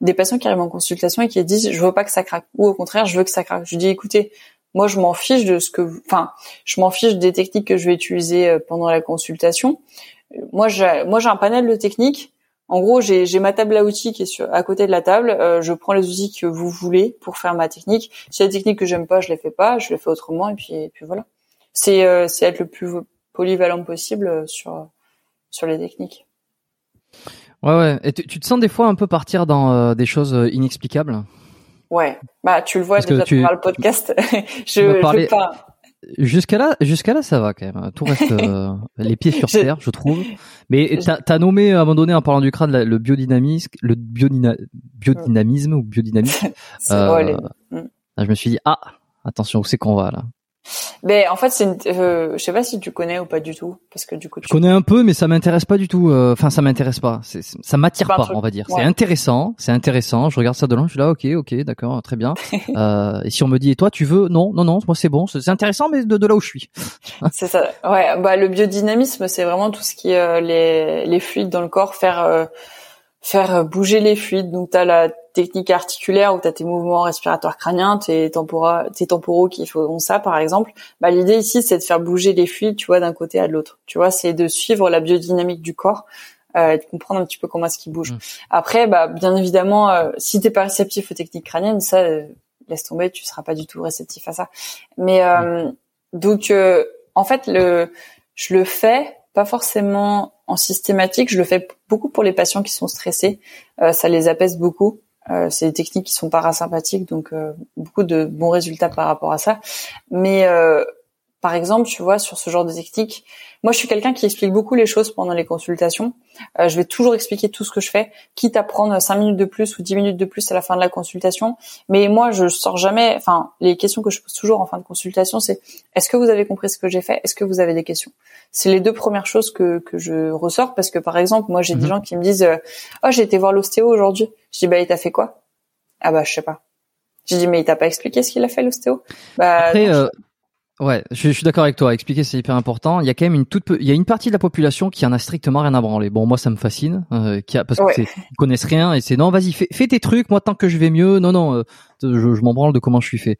des patients qui arrivent en consultation et qui disent je veux pas que ça craque ou au contraire je veux que ça craque. Je dis écoutez, moi je m'en fiche de ce que, enfin je m'en fiche des techniques que je vais utiliser euh, pendant la consultation. Moi j'ai moi j'ai un panel de techniques en gros, j'ai ma table à outils qui est sur, à côté de la table. Euh, je prends les outils que vous voulez pour faire ma technique. Si y a des techniques que j'aime pas, je les fais pas, je les fais autrement et puis, puis voilà. C'est euh, c'est être le plus polyvalent possible euh, sur sur les techniques. Ouais ouais. Et tu, te sens des fois un peu partir dans des choses inexplicables? Ouais. Bah tu le vois Parce déjà tu... le podcast. je, je pas Jusqu'à là, jusqu'à là, ça va quand même. Tout reste euh, les pieds sur terre, je trouve. Mais t'as as nommé à un moment donné en parlant du crâne le biodynamisme, le biodynamisme ou biodynamisme. Euh, mm. je me suis dit ah, attention, où c'est qu'on va là? Mais en fait, c'est une... euh, je sais pas si tu connais ou pas du tout, parce que du coup. Je connais un peu, mais ça m'intéresse pas du tout. euh, Enfin, ça m'intéresse pas. C'est, ça m'attire pas, on va dire. C'est intéressant, c'est intéressant. Je regarde ça de loin, je suis là, ok, ok, d'accord, très bien. euh, et si on me dit, et toi, tu veux? Non, non, non, moi c'est bon. C'est intéressant, mais de, de là où je suis. c'est ça. Ouais. Bah le biodynamisme, c'est vraiment tout ce qui est euh, les les fluides dans le corps, faire euh, faire bouger les fluides. Donc tu as la technique articulaire où tu as tes mouvements respiratoires crâniens, tes, tempora, tes temporaux qui font ça par exemple. Bah, l'idée ici c'est de faire bouger les fluides, tu vois, d'un côté à l'autre. Tu vois, c'est de suivre la biodynamique du corps. Euh, et de comprendre un petit peu comment est-ce qu'il bouge. Mmh. Après, bah, bien évidemment, euh, si t'es pas réceptif aux techniques crâniennes, ça, euh, laisse tomber, tu seras pas du tout réceptif à ça. Mais euh, mmh. donc, en fait, le, je le fais pas forcément en systématique. Je le fais beaucoup pour les patients qui sont stressés. Euh, ça les apaise beaucoup. Euh, c'est des techniques qui sont parasympathiques, donc euh, beaucoup de bons résultats par rapport à ça. Mais par exemple, tu vois, sur ce genre de technique, moi, je suis quelqu'un qui explique beaucoup les choses pendant les consultations. Euh, je vais toujours expliquer tout ce que je fais, quitte à prendre 5 minutes de plus ou 10 minutes de plus à la fin de la consultation. Mais moi, je sors jamais, enfin, les questions que je pose toujours en fin de consultation, c'est est-ce que vous avez compris ce que j'ai fait? Est-ce que vous avez des questions? C'est les deux premières choses que, que je ressors parce que, par exemple, moi, j'ai des mhm. gens qui me disent euh, Oh, j'ai été voir l'ostéo aujourd'hui. Je dis Bah, il t'a fait quoi? Ah bah, je sais pas. J'ai dit Mais il t'a pas expliqué ce qu'il a fait, l'ostéo? Bah, Après, Ouais, je, suis d'accord avec toi. Expliquer c'est hyper important. Il y a quand même une toute, il y a une partie de la population qui en a strictement rien à branler. Bon, moi ça me fascine, euh, qui a, parce que ils connaissent rien et c'est non, vas-y, fais, fais, tes trucs. Moi tant que je vais mieux, non non, euh, je, je m'en branle de comment je suis fait.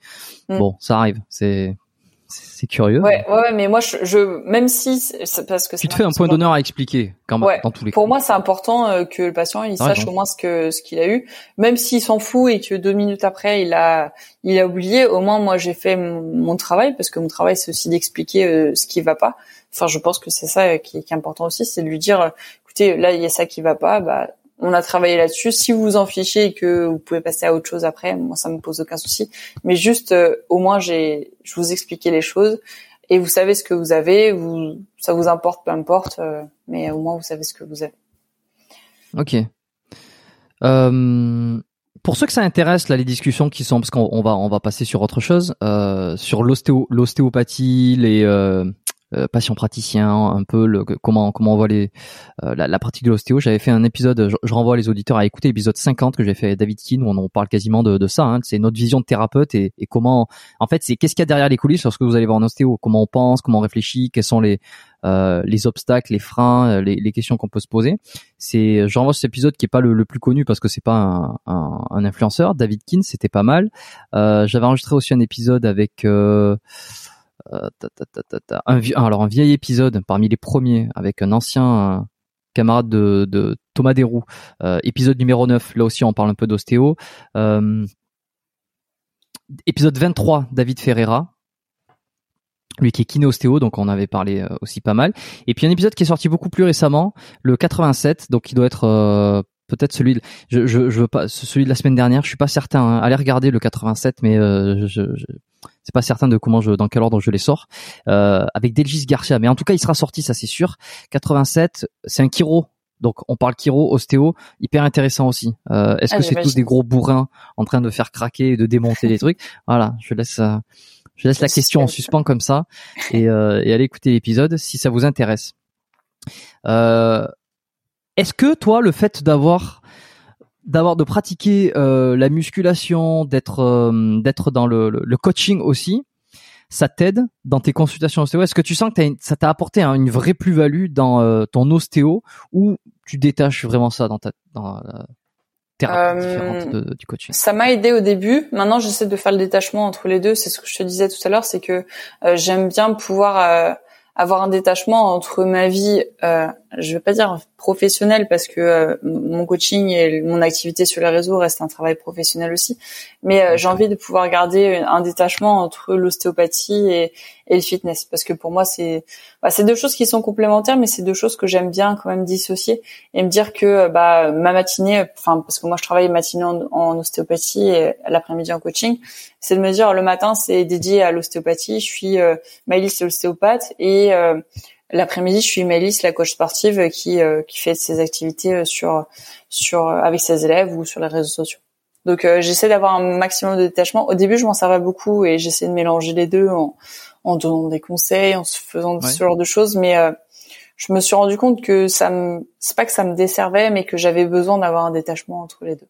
Mm. Bon, ça arrive. C'est c'est curieux. Ouais, ouais, mais moi, je, je même si parce que tu te fais un point d'honneur à expliquer quand même dans tous les Pour moi, c'est important euh, que le patient il sache au moins ce que ce qu'il a eu, même s'il s'en fout et que deux minutes après il a il a oublié. Au moins, moi, j'ai fait mon, travail parce que mon travail c'est aussi d'expliquer euh, ce qui va pas. Enfin, je pense que c'est ça euh, qui, qui, est important aussi, c'est de lui dire, écoutez, là il y a ça qui va pas, bah on a travaillé là-dessus. Si vous vous en fichez et que vous pouvez passer à autre chose après, moi ça me pose aucun souci. Mais juste, euh, au moins j'ai, je vous expliquais les choses et vous savez ce que vous avez. Vous, ça vous importe, peu importe, euh, mais au moins vous savez ce que vous avez. Ok. Euh, pour ceux que ça intéresse là, les discussions qui sont, parce qu'on va on va passer sur autre chose, sur l'ostéo, l'ostéopathie, les euh, patient praticien, un peu le, comment comment on voit les euh, la, pratique de l'ostéo. J'avais fait un épisode, je, renvoie les auditeurs à écouter l'épisode 50 que j'ai fait avec David Keane où on en parle quasiment de, de ça. Hein. c'est notre vision de thérapeute et, et comment, en fait, c'est qu'est-ce qu'il y a derrière les coulisses lorsque vous allez voir un ostéo, comment on pense, comment on réfléchit, quels sont les euh, les obstacles, les freins, les, les questions qu'on peut se poser? C'est, je renvoie cet épisode qui est pas le, le plus connu parce que c'est pas un, un, un, influenceur. David Keane, c'était pas mal. Euh, j'avais enregistré aussi un épisode avec euh, euh, un, alors un vieil épisode parmi les premiers avec un ancien euh, camarade de, Thomas Desroux, euh, épisode numéro 9, là aussi on parle un peu d'ostéo. épisode 23, David Ferreira, lui qui est kiné-ostéo, donc on avait parlé aussi pas mal. Et puis un épisode qui est sorti beaucoup plus récemment, le 87, donc qui doit être peut-être celui de, la semaine dernière je suis pas certain hein. allez regarder le 87 mais je c'est pas certain de comment je dans quel ordre je les sors. Euh, avec Delgis Garcia. Mais en tout cas il sera sorti ça c'est sûr. 87 c'est un chiro donc on parle chiro ostéo. Hyper intéressant aussi. Euh, est-ce ah, que c'est tous des gros bourrins en train de faire craquer et de démonter des trucs? Voilà je laisse euh, je laisse la question en suspens comme ça. Et, euh, et allez écouter l'épisode si ça vous intéresse. Euh, est-ce que toi, le fait d'avoir d'avoir de pratiquer euh, la musculation, d'être euh, d'être dans le, le, coaching aussi, ça t'aide dans tes consultations ostéo? Est-ce que tu sens que ça t'a apporté une vraie plus-value dans euh, ton ostéo ou tu détaches vraiment ça dans ta dans la thérapie différente de, du coaching? Ça m'a aidé au début. Maintenant, j'essaie de faire le détachement entre les deux. C'est ce que je te disais tout à l'heure, c'est que j'aime bien pouvoir avoir un détachement entre ma vie, euh, je vais pas dire professionnelle parce que euh, mon coaching et mon activité sur les réseaux reste un travail professionnel aussi, mais euh, j'ai envie de pouvoir garder un détachement entre l'ostéopathie et, et, le fitness. Parce que pour moi c'est bah, c'est deux choses qui sont complémentaires, mais c'est deux choses que j'aime bien quand même dissocier et me dire que bah ma matinée, enfin parce que moi je travaille matinée en, en ostéopathie et l'après-midi en coaching, c'est de me dire le matin c'est dédié à l'ostéopathie, je suis euh, Maëlys l'ostéopathe et euh, l'après-midi je suis Maëlys la coach sportive qui euh, qui fait ses activités euh, sur sur avec ses élèves ou sur les réseaux sociaux. Donc j'essaie d'avoir un maximum de détachement. Au début je m'en servais beaucoup et j'essaie de mélanger les deux en, en donnant des conseils, en se faisant ce genre de choses, mais je me suis rendu compte que ça me c'est pas que ça me desservait mais que j'avais besoin d'avoir un détachement entre les deux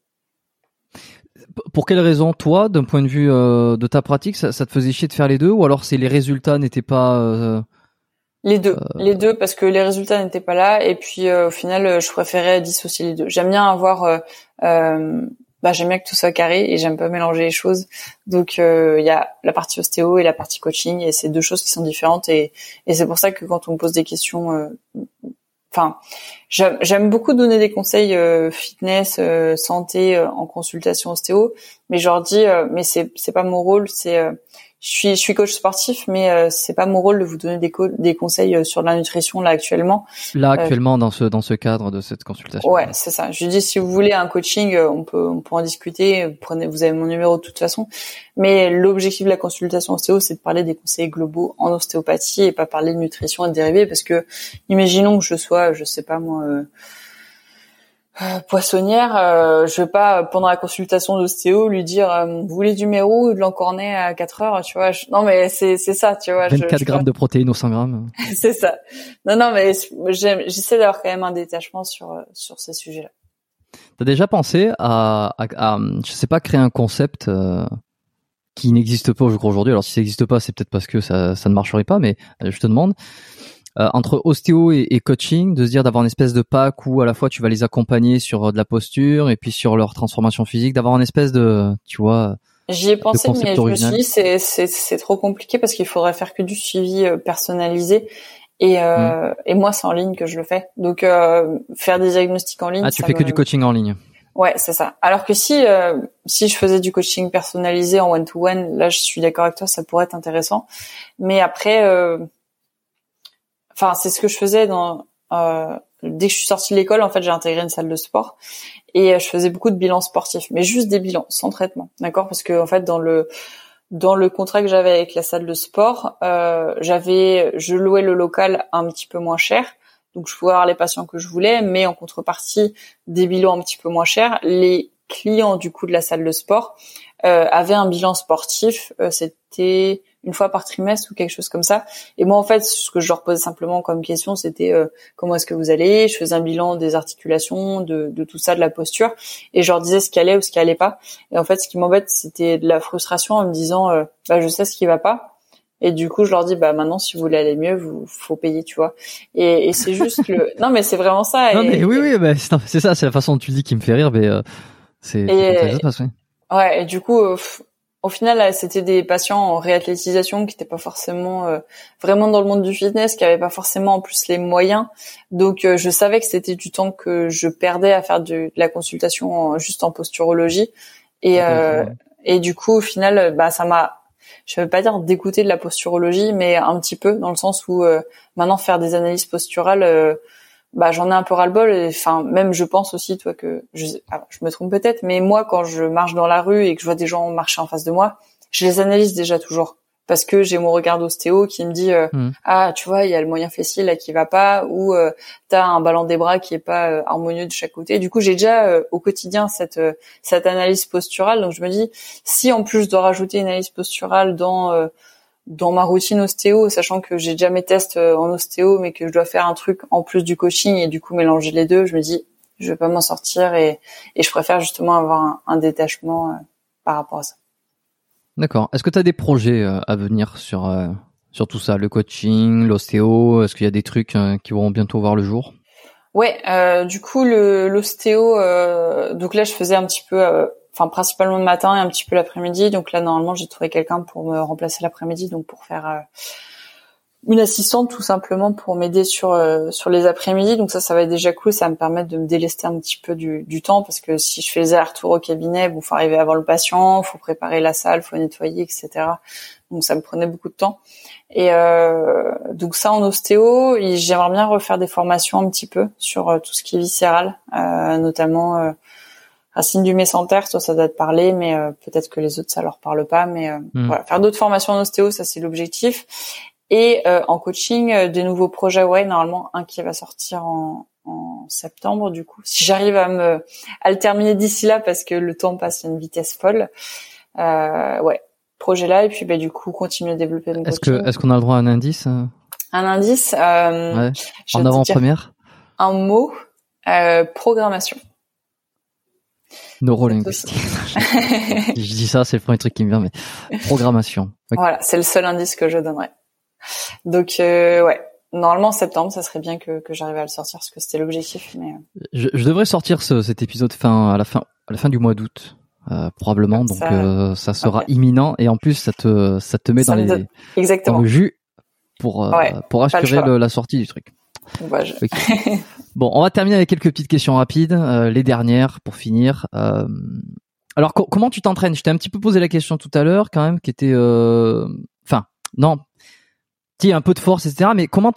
pour quelle raison, toi, d'un point de vue euh, de ta pratique, ça, te faisait chier de faire les deux, ou alors c'est les résultats n'étaient pas euh, les deux, euh, les deux, parce que les résultats n'étaient pas là, et puis au final, je préférais dissocier les deux. J'aime bien avoir, bah, j'aime bien que tout soit carré, et j'aime pas mélanger les choses. Donc il y a la partie ostéo et la partie coaching, et c'est deux choses qui sont différentes, et, et c'est pour ça que quand on me pose des questions enfin, j'aime beaucoup donner des conseils euh, fitness, euh, santé euh, en consultation ostéo, mais je leur dis, mais c'est c'est pas mon rôle, c'est je suis, je suis coach sportif, mais euh, c'est pas mon rôle de vous donner des, des conseils euh, sur la nutrition là actuellement. Là euh, actuellement dans ce dans ce cadre de cette consultation. Ouais, c'est ça. Je dis si vous voulez un coaching, on peut on peut en discuter. Vous prenez, vous avez mon numéro de toute façon. Mais l'objectif de la consultation ostéo, c'est de parler des conseils globaux en ostéopathie et pas parler de nutrition et de dérivés, parce que imaginons que je sois, je sais pas moi. Euh, poissonnière, euh, je vais pas pendant la consultation d'ostéo lui dire euh, vous voulez du mérou ou de l'encornet à 4 heures, tu vois. Non mais c'est c'est ça, tu vois. 24 grammes de protéines au 100 grammes. c'est ça. Non non mais j'essaie d'avoir quand même un détachement sur sur ces sujets-là. T'as déjà pensé à, à, à, je sais pas créer un concept qui n'existe pas, je crois aujourd'hui. Alors si ça n'existe pas, c'est peut-être parce que ça, ça ne marcherait pas, mais je te demande. Entre ostéo et, et, coaching, de se dire d'avoir une espèce de pack où à la fois tu vas les accompagner sur de la posture et puis sur leur transformation physique, d'avoir une espèce de, tu vois, J'y ai pensé, mais je me suis dit c'est c'est trop compliqué parce qu'il faudrait faire que du suivi euh, personnalisé. Et, euh, mm. et moi, c'est en ligne que je le fais. Donc, euh, faire des diagnostics en ligne. Ah, tu fais que du coaching en ligne. Ouais, c'est ça. Alors que si euh, si je faisais du coaching personnalisé en one to one, là, je suis d'accord avec toi, ça pourrait être intéressant. Mais après, euh, enfin, c'est ce que je faisais dans dès que je suis sortie de l'école. En fait, j'ai intégré une salle de sport et euh, je faisais beaucoup de bilans sportifs, mais juste des bilans, sans traitement, d'accord? Parce que en fait, dans le dans le contrat que j'avais avec la salle de sport, euh, j'avais, je louais le local un petit peu moins cher, donc je pouvais avoir les patients que je voulais, mais en contrepartie des bilans un petit peu moins chers. Les clients du coup de la salle de sport euh, avaient un bilan sportif, euh, c'était une fois par trimestre ou quelque chose comme ça. Et moi, en fait, ce que je leur posais simplement comme question, c'était euh, comment est-ce que vous allez? Je faisais un bilan des articulations, de, de, tout ça, de la posture, et je leur disais ce qui allait ou ce qui allait pas. Et en fait, ce qui m'embête, c'était de la frustration en me disant, euh, bah, je sais ce qui va pas. Et du coup, je leur dis, bah maintenant, si vous voulez aller mieux, vous faut payer, tu vois. Et, et c'est juste le. Non, mais c'est vraiment ça. Non, mais oui, oui, bah, c'est ça, c'est la façon dont tu le dis qui me fait rire, mais euh, c'est. Ouais, et du coup, au final, c'était des patients en réathlétisation qui n'étaient pas forcément euh, vraiment dans le monde du fitness, qui n'avaient pas forcément en plus les moyens. Donc, euh, je savais que c'était du temps que je perdais à faire de, la consultation juste en posturologie. Et, euh, et du coup, au final, bah, ça m'a, je ne veux pas dire dégoûté de la posturologie, mais un petit peu dans le sens où maintenant faire des analyses posturales bah j'en ai un peu ras le bol enfin même je pense aussi toi que je, je me trompe peut-être mais moi quand je marche dans la rue et que je vois des gens marcher en face de moi je les analyse déjà toujours. Parce que j'ai mon regard d'ostéo qui me dit euh, hmm. ah tu vois il y a le moyen fessier là qui va pas ou euh, t'as un ballon des bras qui est pas euh, harmonieux de chaque côté du coup j'ai déjà euh, au quotidien cette cette analyse posturale. Donc je me dis si en plus je dois rajouter une analyse posturale dans dans ma routine ostéo, sachant que j'ai déjà mes tests euh, en ostéo, mais que je dois faire un truc en plus du coaching et du coup mélanger les deux, je me dis je vais pas m'en sortir et, et je préfère justement avoir un, détachement euh, par rapport à ça. D'accord. Est-ce que tu as des projets euh, à venir sur sur tout ça, le coaching, l'ostéo Est-ce qu'il y a des trucs qui vont bientôt voir le jour? Ouais, du coup l'ostéo, donc là je faisais un petit peu enfin principalement le matin et un petit peu l'après-midi. Donc là, normalement, j'ai trouvé quelqu'un pour me remplacer l'après-midi, donc pour faire euh, une assistante tout simplement pour m'aider sur euh, sur les après-midi. Donc ça, ça va être déjà cool. Ça va me permettre de me délester un petit peu du, du temps parce que si je fais les allers-retours au cabinet, bon, faut arriver avant le patient, faut préparer la salle, faut nettoyer, etc. Donc ça me prenait beaucoup de temps. Et euh, donc ça en ostéo, j'aimerais bien refaire des formations un petit peu sur tout ce qui est viscéral, notamment Racine du mésentère, toi ça doit te parler, mais euh, peut-être que les autres ça leur parle pas. Mais euh, hmm. voilà, faire d'autres formations en ostéo, ça c'est l'objectif. Et euh, en coaching, des nouveaux projets, ouais, normalement un qui va sortir en, en septembre du coup. Si j'arrive à me à le terminer d'ici là, parce que le temps passe à une vitesse folle. ouais, projet là et puis bah, du coup continuer à développer est-ce que est-ce qu'on a le droit à un indice un indice euh, ouais. en avant-première un mot programmation Neurolinguistique. je dis ça, c'est le premier truc qui me vient, mais programmation. Voilà, c'est le seul indice que je donnerais. Donc euh, ouais, normalement en septembre, ça serait bien que, que j'arrive à le sortir parce que c'était l'objectif. Mais euh. je, je, devrais sortir ce, cet épisode fin à la fin à la fin du mois d'août. Euh, probablement donc euh, ça sera imminent et en plus ça te ça te met dans les Exactement. dans le jus pour euh, pour assurer la sortie du truc. Bon, on va terminer avec quelques petites questions rapides, euh, les dernières pour finir. Euh, alors, comment tu t'entraînes? Je t'ai un petit peu posé la question tout à l'heure, quand même, qui était, euh, enfin, non, tu un peu de force, etc. Mais comment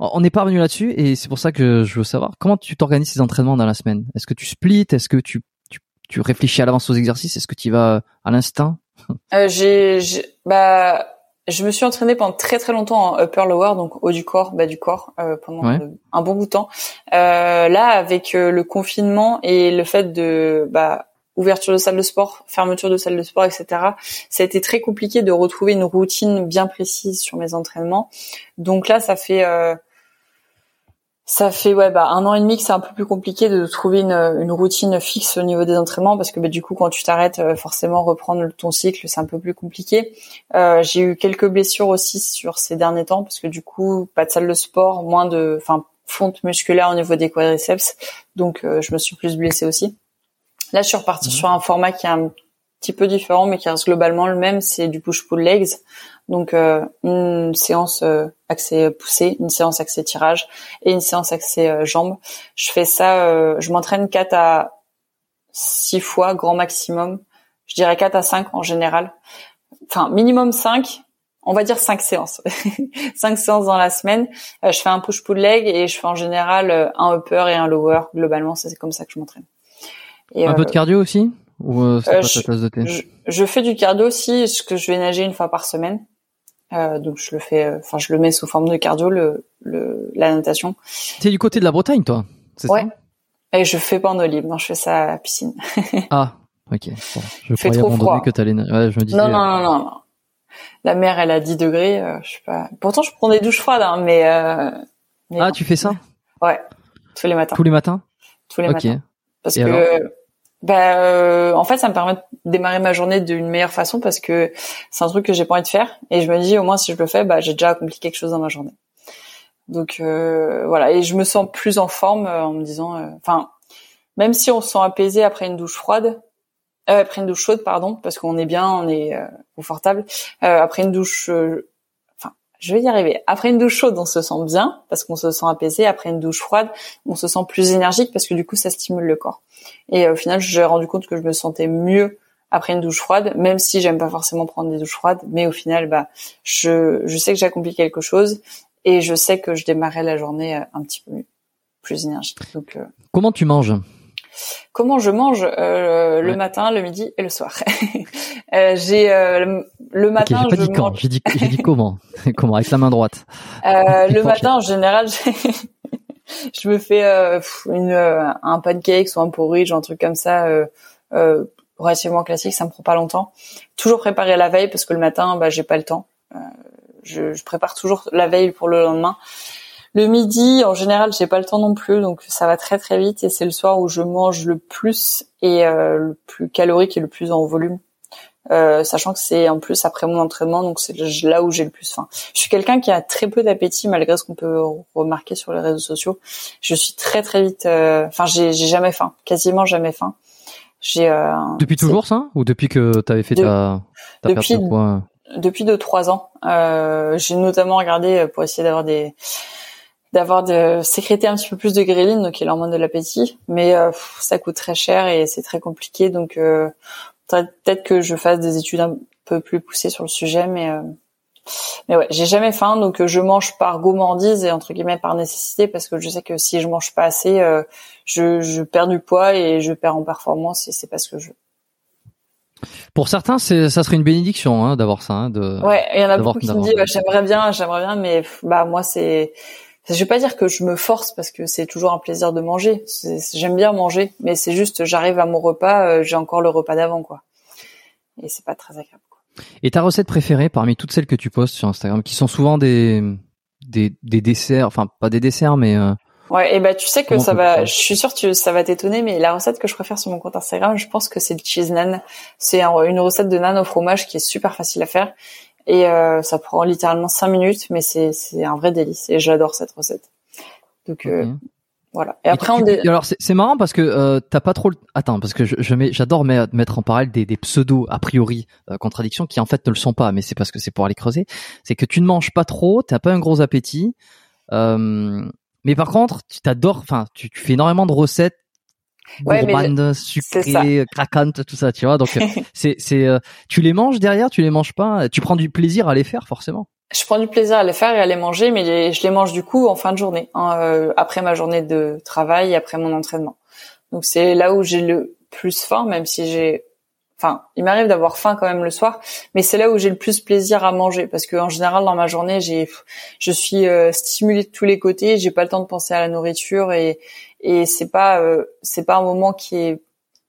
on n'est pas revenu là-dessus et c'est pour ça que je veux savoir comment tu t'organises ces entraînements dans la semaine? Est-ce que tu splits? Est-ce que tu, tu, tu réfléchis à l'avance aux exercices? Est-ce que tu vas à l'instinct? J'ai, bah je me suis entraînée pendant très très longtemps en upper lower, donc haut du corps, bas du corps, euh, pendant un bon bout de temps. Euh, là, avec euh, le confinement et le fait de bah, ouverture de salle de sport, fermeture de salle de sport, etc. Ça a été très compliqué de retrouver une routine bien précise sur mes entraînements. Donc là, ça fait ça fait ouais bah un an et demi que c'est un peu plus compliqué de trouver une, une routine fixe au niveau des entraînements parce que bah, du coup quand tu t'arrêtes euh, forcément reprendre ton cycle c'est un peu plus compliqué. Euh, j'ai eu quelques blessures aussi sur ces derniers temps parce que du coup pas de salle de sport, moins de enfin fonte musculaire au niveau des quadriceps donc euh, je me suis plus blessée aussi. Là je suis repartie mhm. sur un format qui est un petit peu différent mais qui reste globalement le même, c'est du push-pull legs. Donc euh, une séance euh, accès poussé, une séance accès tirage et une séance accès euh, jambes. Je fais ça, euh, je m'entraîne 4 à 6 fois grand maximum. Je dirais 4 à 5 en général. Enfin minimum 5, on va dire 5 séances. 5 séances dans la semaine. je fais un push-pull leg et je fais en général un upper et un lower. Globalement, c'est comme ça que je m'entraîne. un peu de cardio aussi? Ou c'est pas ta tasse de thé je, je, fais du cardio aussi, parce que je vais nager une fois par semaine. Euh, donc je le fais, euh, enfin je le mets sous forme de cardio le, le la natation. T'es du côté de la Bretagne toi Ouais. Et je fais pas en olive, non je fais ça à la piscine. ah ok. Bon, je fais trop froid. que t'allais. Ouais, je me disais. Non non non non. non. La mer elle a 10 degrés, euh, je sais pas. Pourtant je prends des douches froides, hein, mais, euh, mais. Ah tu fais ça Ouais. Tous les matins. Tous les matins. Tous les matins. Parce que bah, euh, en fait, ça me permet de démarrer ma journée d'une meilleure façon parce que c'est un truc que j'ai pas envie de faire et je me dis au moins si je le fais, bah j'ai déjà accompli quelque chose dans ma journée. Donc euh, voilà, et je me sens plus en forme euh, en me disant, euh, enfin, même si on se sent apaisé après une douche froide, après une douche chaude, pardon, parce qu'on est bien, on est confortable. après une douche je vais y arriver. Après une douche chaude, on se sent bien parce qu'on se sent apaisé. Après une douche froide, on se sent plus énergique parce que du coup, ça stimule le corps. Et au final, j'ai rendu compte que je me sentais mieux après une douche froide, même si j'aime pas forcément prendre des douches froides. Mais au final, bah, je, je sais que j'ai accompli quelque chose et je sais que je démarrais la journée euh, un petit peu mieux, plus énergique. Donc, euh, comment tu manges? Comment je mange euh, le matin, le midi et le soir. euh, j'ai euh, le matin. Okay, j'ai pas dit quand. J'ai dit, j'ai dit comment. comment avec la main droite. Euh, le matin, en général, je me fais euh, une, un pancake ou un porridge, un truc comme ça, relativement classique. Ça me prend pas longtemps. Toujours préparé la veille parce que le matin, bah, j'ai pas le temps. Je, je, prépare toujours la veille pour le lendemain. Le midi, en général, j'ai pas le temps non plus, donc ça va très très vite et c'est le soir où je mange le plus et euh, le plus calorique et le plus en volume. Euh, sachant que c'est en plus après mon entraînement, donc c'est là où j'ai le plus faim. Je suis quelqu'un qui a très peu d'appétit malgré ce qu'on peut remarquer sur les réseaux sociaux. Je suis très très vite, euh, enfin j'ai jamais faim, quasiment jamais faim. J'ai euh, depuis toujours ça? Ou depuis que tu avais fait ta, ta depuis, perte de poids Depuis deux trois ans. j'ai notamment regardé pour essayer d'avoir des d'avoir de sécréter un petit peu plus de gréline, donc qui est l'hormone de l'appétit, mais euh, ça coûte très cher et c'est très compliqué, donc euh, peut-être que je fasse des études un peu plus poussées sur le sujet, mais euh, mais ouais, j'ai jamais faim, donc je mange par gourmandise et entre guillemets par nécessité, parce que je sais que si je mange pas assez, je, je perds du poids et je perds en performance et c'est pas ce que je veux. Pour certains, c'est ça serait une bénédiction hein, d'avoir ça. Hein, de, ouais, il y en a beaucoup qui me disent bah, j'aimerais bien, j'aimerais bien, mais bah moi c'est je vais pas dire que je me force parce que c'est toujours un plaisir de manger. J'aime bien manger, mais c'est juste j'arrive à mon repas, euh, j'ai encore le repas d'avant quoi. Et c'est pas très agréable. Quoi. Et ta recette préférée parmi toutes celles que tu postes sur Instagram, qui sont souvent des des, des desserts, enfin pas des desserts, mais euh, Ouais, et bah tu sais que ça va, je suis sûre que ça va t'étonner, mais la recette que je préfère sur mon compte Instagram, je pense que c'est le cheese nan. C'est une recette de nan au fromage qui est super facile à faire et euh, ça prend littéralement cinq minutes, mais c'est c'est un vrai délice et j'adore cette recette. Donc euh, voilà. Et, après on. Alors c'est marrant parce que euh, t'as pas trop. Le... Attends, parce que je, je mets, j'adore mettre en parallèle des, des pseudo a priori euh, contradictions qui en fait ne le sont pas, mais c'est parce que c'est pour aller creuser. C'est que tu ne manges pas trop, t'as pas un gros appétit. Euh, mais par contre, tu t'adores, enfin, tu, tu, fais énormément de recettes ouais, gourmande, sucrée, craquante, tout ça, tu vois. Donc c'est c'est euh, tu les manges derrière, tu les manges pas, tu prends du plaisir à les faire forcément. Je prends du plaisir à les faire et à les manger, mais je les mange du coup en fin de journée, hein, euh, après ma journée de travail, après mon entraînement. Donc c'est là où j'ai le plus faim, même si j'ai enfin, il m'arrive d'avoir faim quand même le soir, mais c'est là où j'ai le plus plaisir à manger parce que en général dans ma journée, j'ai je suis euh, stimulée de tous les côtés, j'ai pas le temps de penser à la nourriture et et c'est pas euh, c'est pas un moment qui est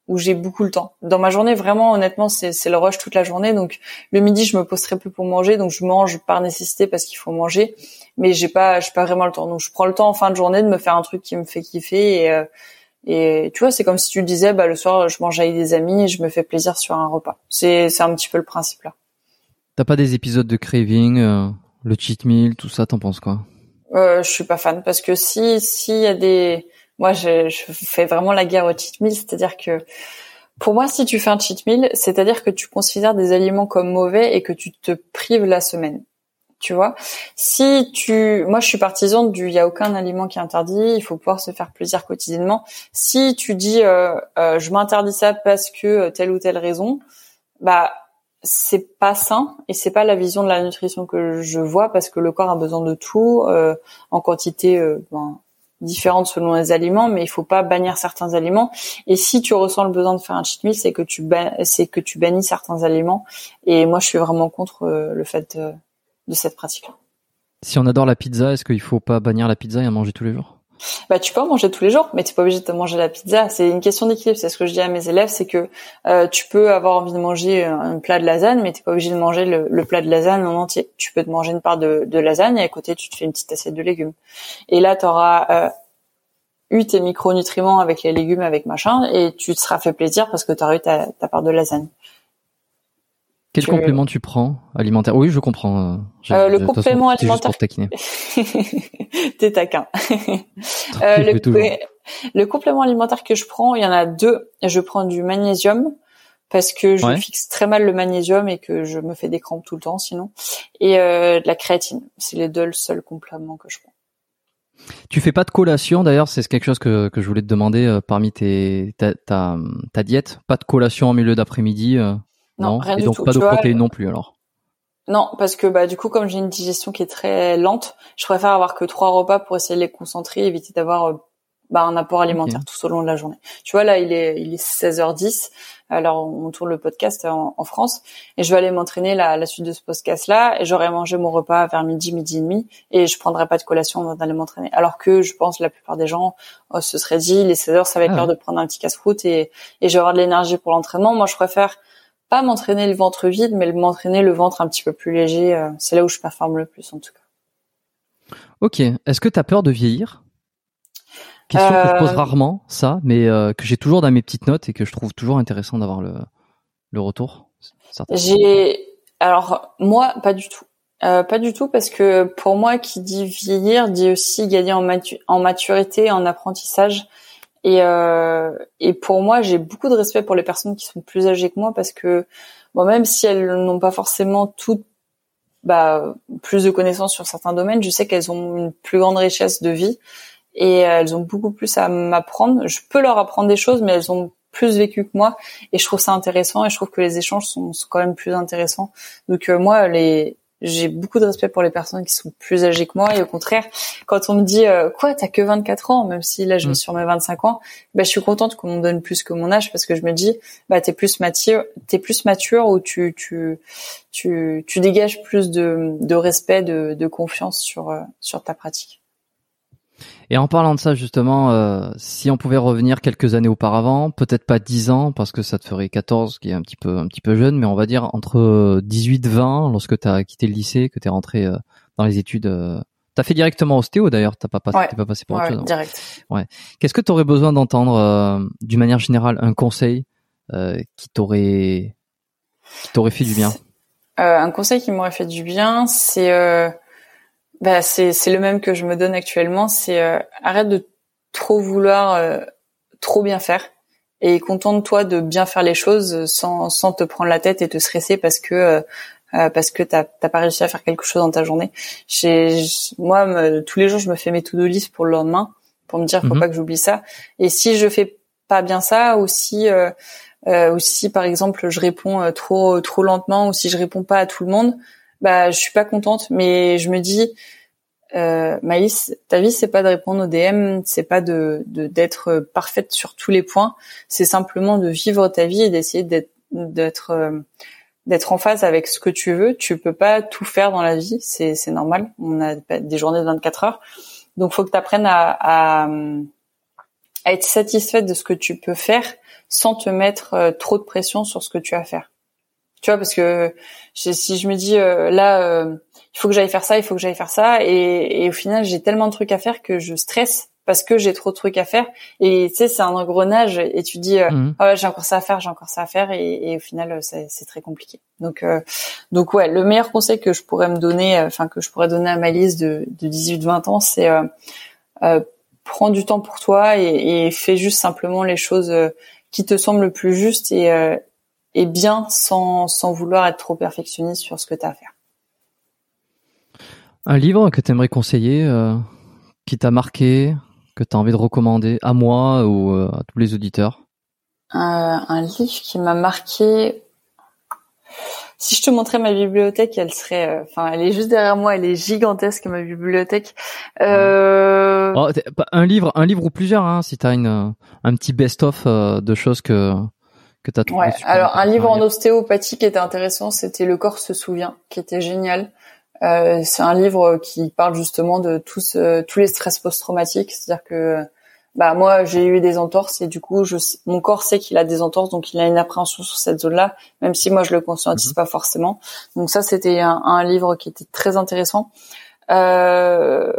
où j'ai beaucoup le temps. Dans ma journée, vraiment, honnêtement, c'est, le rush toute la journée. Donc, le midi, je me pose très peu pour manger, donc je mange par nécessité parce qu'il faut manger, mais j'ai pas, j'ai pas vraiment le temps. Donc, je prends le temps en fin de journée de me faire un truc qui me fait kiffer et euh, et tu vois, c'est comme si tu disais, bah le soir, je mange avec des amis et je me fais plaisir sur un repas. C'est c'est un petit peu le principe là. T'as pas des épisodes de craving, euh, le cheat meal, tout ça, t'en penses quoi? Euh, Je suis pas fan parce que si s'il y a des, moi je, je fais vraiment la guerre au cheat meal, c'est-à-dire que pour moi, si tu fais un cheat meal, c'est-à-dire que tu considères des aliments comme mauvais et que tu te prives la semaine tu vois? Si tu, moi je suis partisan du, il y a aucun aliment qui est interdit, il faut pouvoir se faire plaisir quotidiennement. Si tu dis, euh, euh, je m'interdis ça parce que euh, telle ou telle raison, bah c'est pas sain et c'est pas la vision de la nutrition que je vois parce que le corps a besoin de tout en quantité ben, différente selon les aliments, mais il faut pas bannir certains aliments. Et si tu ressens le besoin de faire un cheat meal, c'est que tu bannis certains aliments. Et moi, je suis vraiment contre le fait de, de cette pratique-là. Si on adore la pizza, est-ce qu'il faut pas bannir la pizza et en manger tous les jours? Bah tu peux en manger tous les jours, mais tu n'es pas obligé de manger la pizza. C'est une question d'équilibre. C'est ce que je dis à mes élèves, c'est que euh, tu peux avoir envie de manger un plat de lasagne, mais tu n'es pas obligé de manger le, plat de lasagne en entier. Tu peux te manger une part de, lasagne et à côté tu te fais une petite assiette de légumes. Et là tu auras euh, eu tes micronutriments avec les légumes, avec machin, et tu te seras fait plaisir parce que tu auras eu ta part de lasagne. Quel complément tu prends alimentaire? Oui, je comprends. Euh, euh le complément alimentaire. T'es taquin. euh, le, le, complément alimentaire que je prends, il y en a deux. Je prends du magnésium parce que je fixe très mal le magnésium et que je me fais des crampes tout le temps sinon. Et euh, de la créatine. C'est les deux seuls compléments que je prends. Tu fais pas de collation d'ailleurs, c'est quelque chose que, que je voulais te demander parmi tes ta, ta, ta, diète. Pas de collation en milieu d'après-midi. Euh non, rien et donc pas de protéines non plus alors. Non, parce que bah du coup comme j'ai une digestion qui est très lente, je préfère avoir que trois repas pour essayer de les concentrer, éviter d'avoir euh, bah, un apport alimentaire tout au long de la journée. Tu vois là, il est il est 16h10. Alors on tourne le podcast en, France et je vais aller m'entraîner la, la suite de ce podcast là et j'aurai mangé mon repas vers midi midi et demi et je prendrai pas de collation avant d'aller m'entraîner. Alors que je pense la plupart des gens oh, se seraient dit les 16h ça va être ah l'heure de prendre un petit casse-croûte et et je vais avoir de l'énergie pour l'entraînement. Moi je préfère pas m'entraîner le ventre vide, mais m'entraîner le ventre un petit peu plus léger. Euh, c'est là où je performe le plus en tout cas. Ok. Est-ce que tu as peur de vieillir? Question que je pose euh, rarement, ça, mais euh, que j'ai toujours dans mes petites notes et que je trouve toujours intéressant d'avoir le, le retour. J'ai alors moi pas du tout. pas du tout parce que pour moi qui dit vieillir dit aussi gagner en, en maturité, en apprentissage. Et, euh, et pour moi, j'ai beaucoup de respect pour les personnes qui sont plus âgées que moi parce que, bon, même si elles n'ont pas forcément toutes bah, plus de connaissances sur certains domaines, je sais qu'elles ont une plus grande richesse de vie et elles ont beaucoup plus à m'apprendre. Je peux leur apprendre des choses, mais elles ont plus vécu que moi et je trouve ça intéressant et je trouve que les échanges sont, sont quand même plus intéressants. Donc euh, moi, les j'ai beaucoup de respect pour les personnes qui sont plus âgées que moi et au contraire quand on me dit euh, quoi t'as que 24 ans même si là je mm. sur mes 25 ans bah je suis contente qu'on me donne plus que mon âge parce que je me dis bah t'es plus mature t'es plus mature ou tu tu tu tu dégages plus de de respect de de confiance sur euh, sur ta pratique et en parlant de ça justement, euh, si on pouvait revenir quelques années auparavant, peut-être pas 10 ans parce que ça te ferait 14, qui est un petit peu un petit peu jeune, mais on va dire entre 18 20 lorsque tu as quitté le lycée, que tu es rentré euh, dans les études euh, T'as fait directement ostéo d'ailleurs, t'as pas, passé, pas passé pour autre chose. Direct. Ouais. Qu'est-ce que tu aurais besoin d'entendre euh, d'une manière générale un conseil qui t'aurait qui t'aurait fait du bien? Un conseil qui m'aurait fait du bien, c'est bah, c'est c'est le même que je me donne actuellement. C'est euh, arrête de trop vouloir euh, trop bien faire et contente-toi de bien faire les choses sans sans te prendre la tête et te stresser parce que euh, parce que t'as t'as pas réussi à faire quelque chose dans ta journée. J'ai moi tous les jours je me fais mes to-do list pour le lendemain pour me dire faut mhm. pas que j'oublie ça. Et si je fais pas bien ça ou si euh, ou si par exemple je réponds trop trop lentement ou si je réponds pas à tout le monde, bah je suis pas contente, mais je me dis euh, Maïs, ta vie c'est pas de répondre aux DM, c'est pas de d'être parfaite sur tous les points, c'est simplement de vivre ta vie et d'essayer d'être d'être euh, d'être en phase avec ce que tu veux. Tu peux pas tout faire dans la vie, c'est c'est normal. On a des journées de 24 heures, donc faut que tu apprennes à, à à être satisfaite de ce que tu peux faire sans te mettre trop de pression sur ce que tu as à faire. Tu vois, parce que si je me dis là, il faut que j'aille faire ça, il faut que j'aille faire ça, et, et au final j'ai tellement de trucs à faire que je stresse parce que j'ai trop de trucs à faire. Et tu sais c'est un engrenage et tu dis euh, oh j'ai encore ça à faire j'ai encore ça à faire. Et, et au final euh, c'est très compliqué. Donc euh, donc ouais le meilleur conseil que je pourrais me donner enfin que je pourrais donner à ma liste de, de 18 20 ans c'est euh, prends du temps pour toi et, et, fais juste simplement les choses qui te semblent le plus juste et et bien sans sans vouloir être trop perfectionniste sur ce que tu as à faire un livre que tu aimerais conseiller qui t'a marqué que tu as envie de recommander à moi ou euh, à tous les auditeurs? Euh, Un livre qui m'a marqué. Si je te montrais ma bibliothèque, elle serait, euh, enfin, elle est juste derrière moi, elle est gigantesque ma bibliothèque. Euh... Oh, un livre, un livre ou plusieurs, hein, si t'as une un petit best-of de choses que que t'as trouvé. Ouais. Alors un livre en ostéopathie qui était intéressant, c'était Le corps se souvient, qui était génial. Euh, c'est un livre qui parle justement de tous euh, tous les stress post-traumatiques, c'est-à-dire que bah moi j'ai eu des entorses et du coup je mon corps sait qu'il a des entorses donc il a une appréhension sur cette zone-là même si moi je le conscientise mhm. pas forcément donc ça c'était un, un, livre qui était très intéressant euh,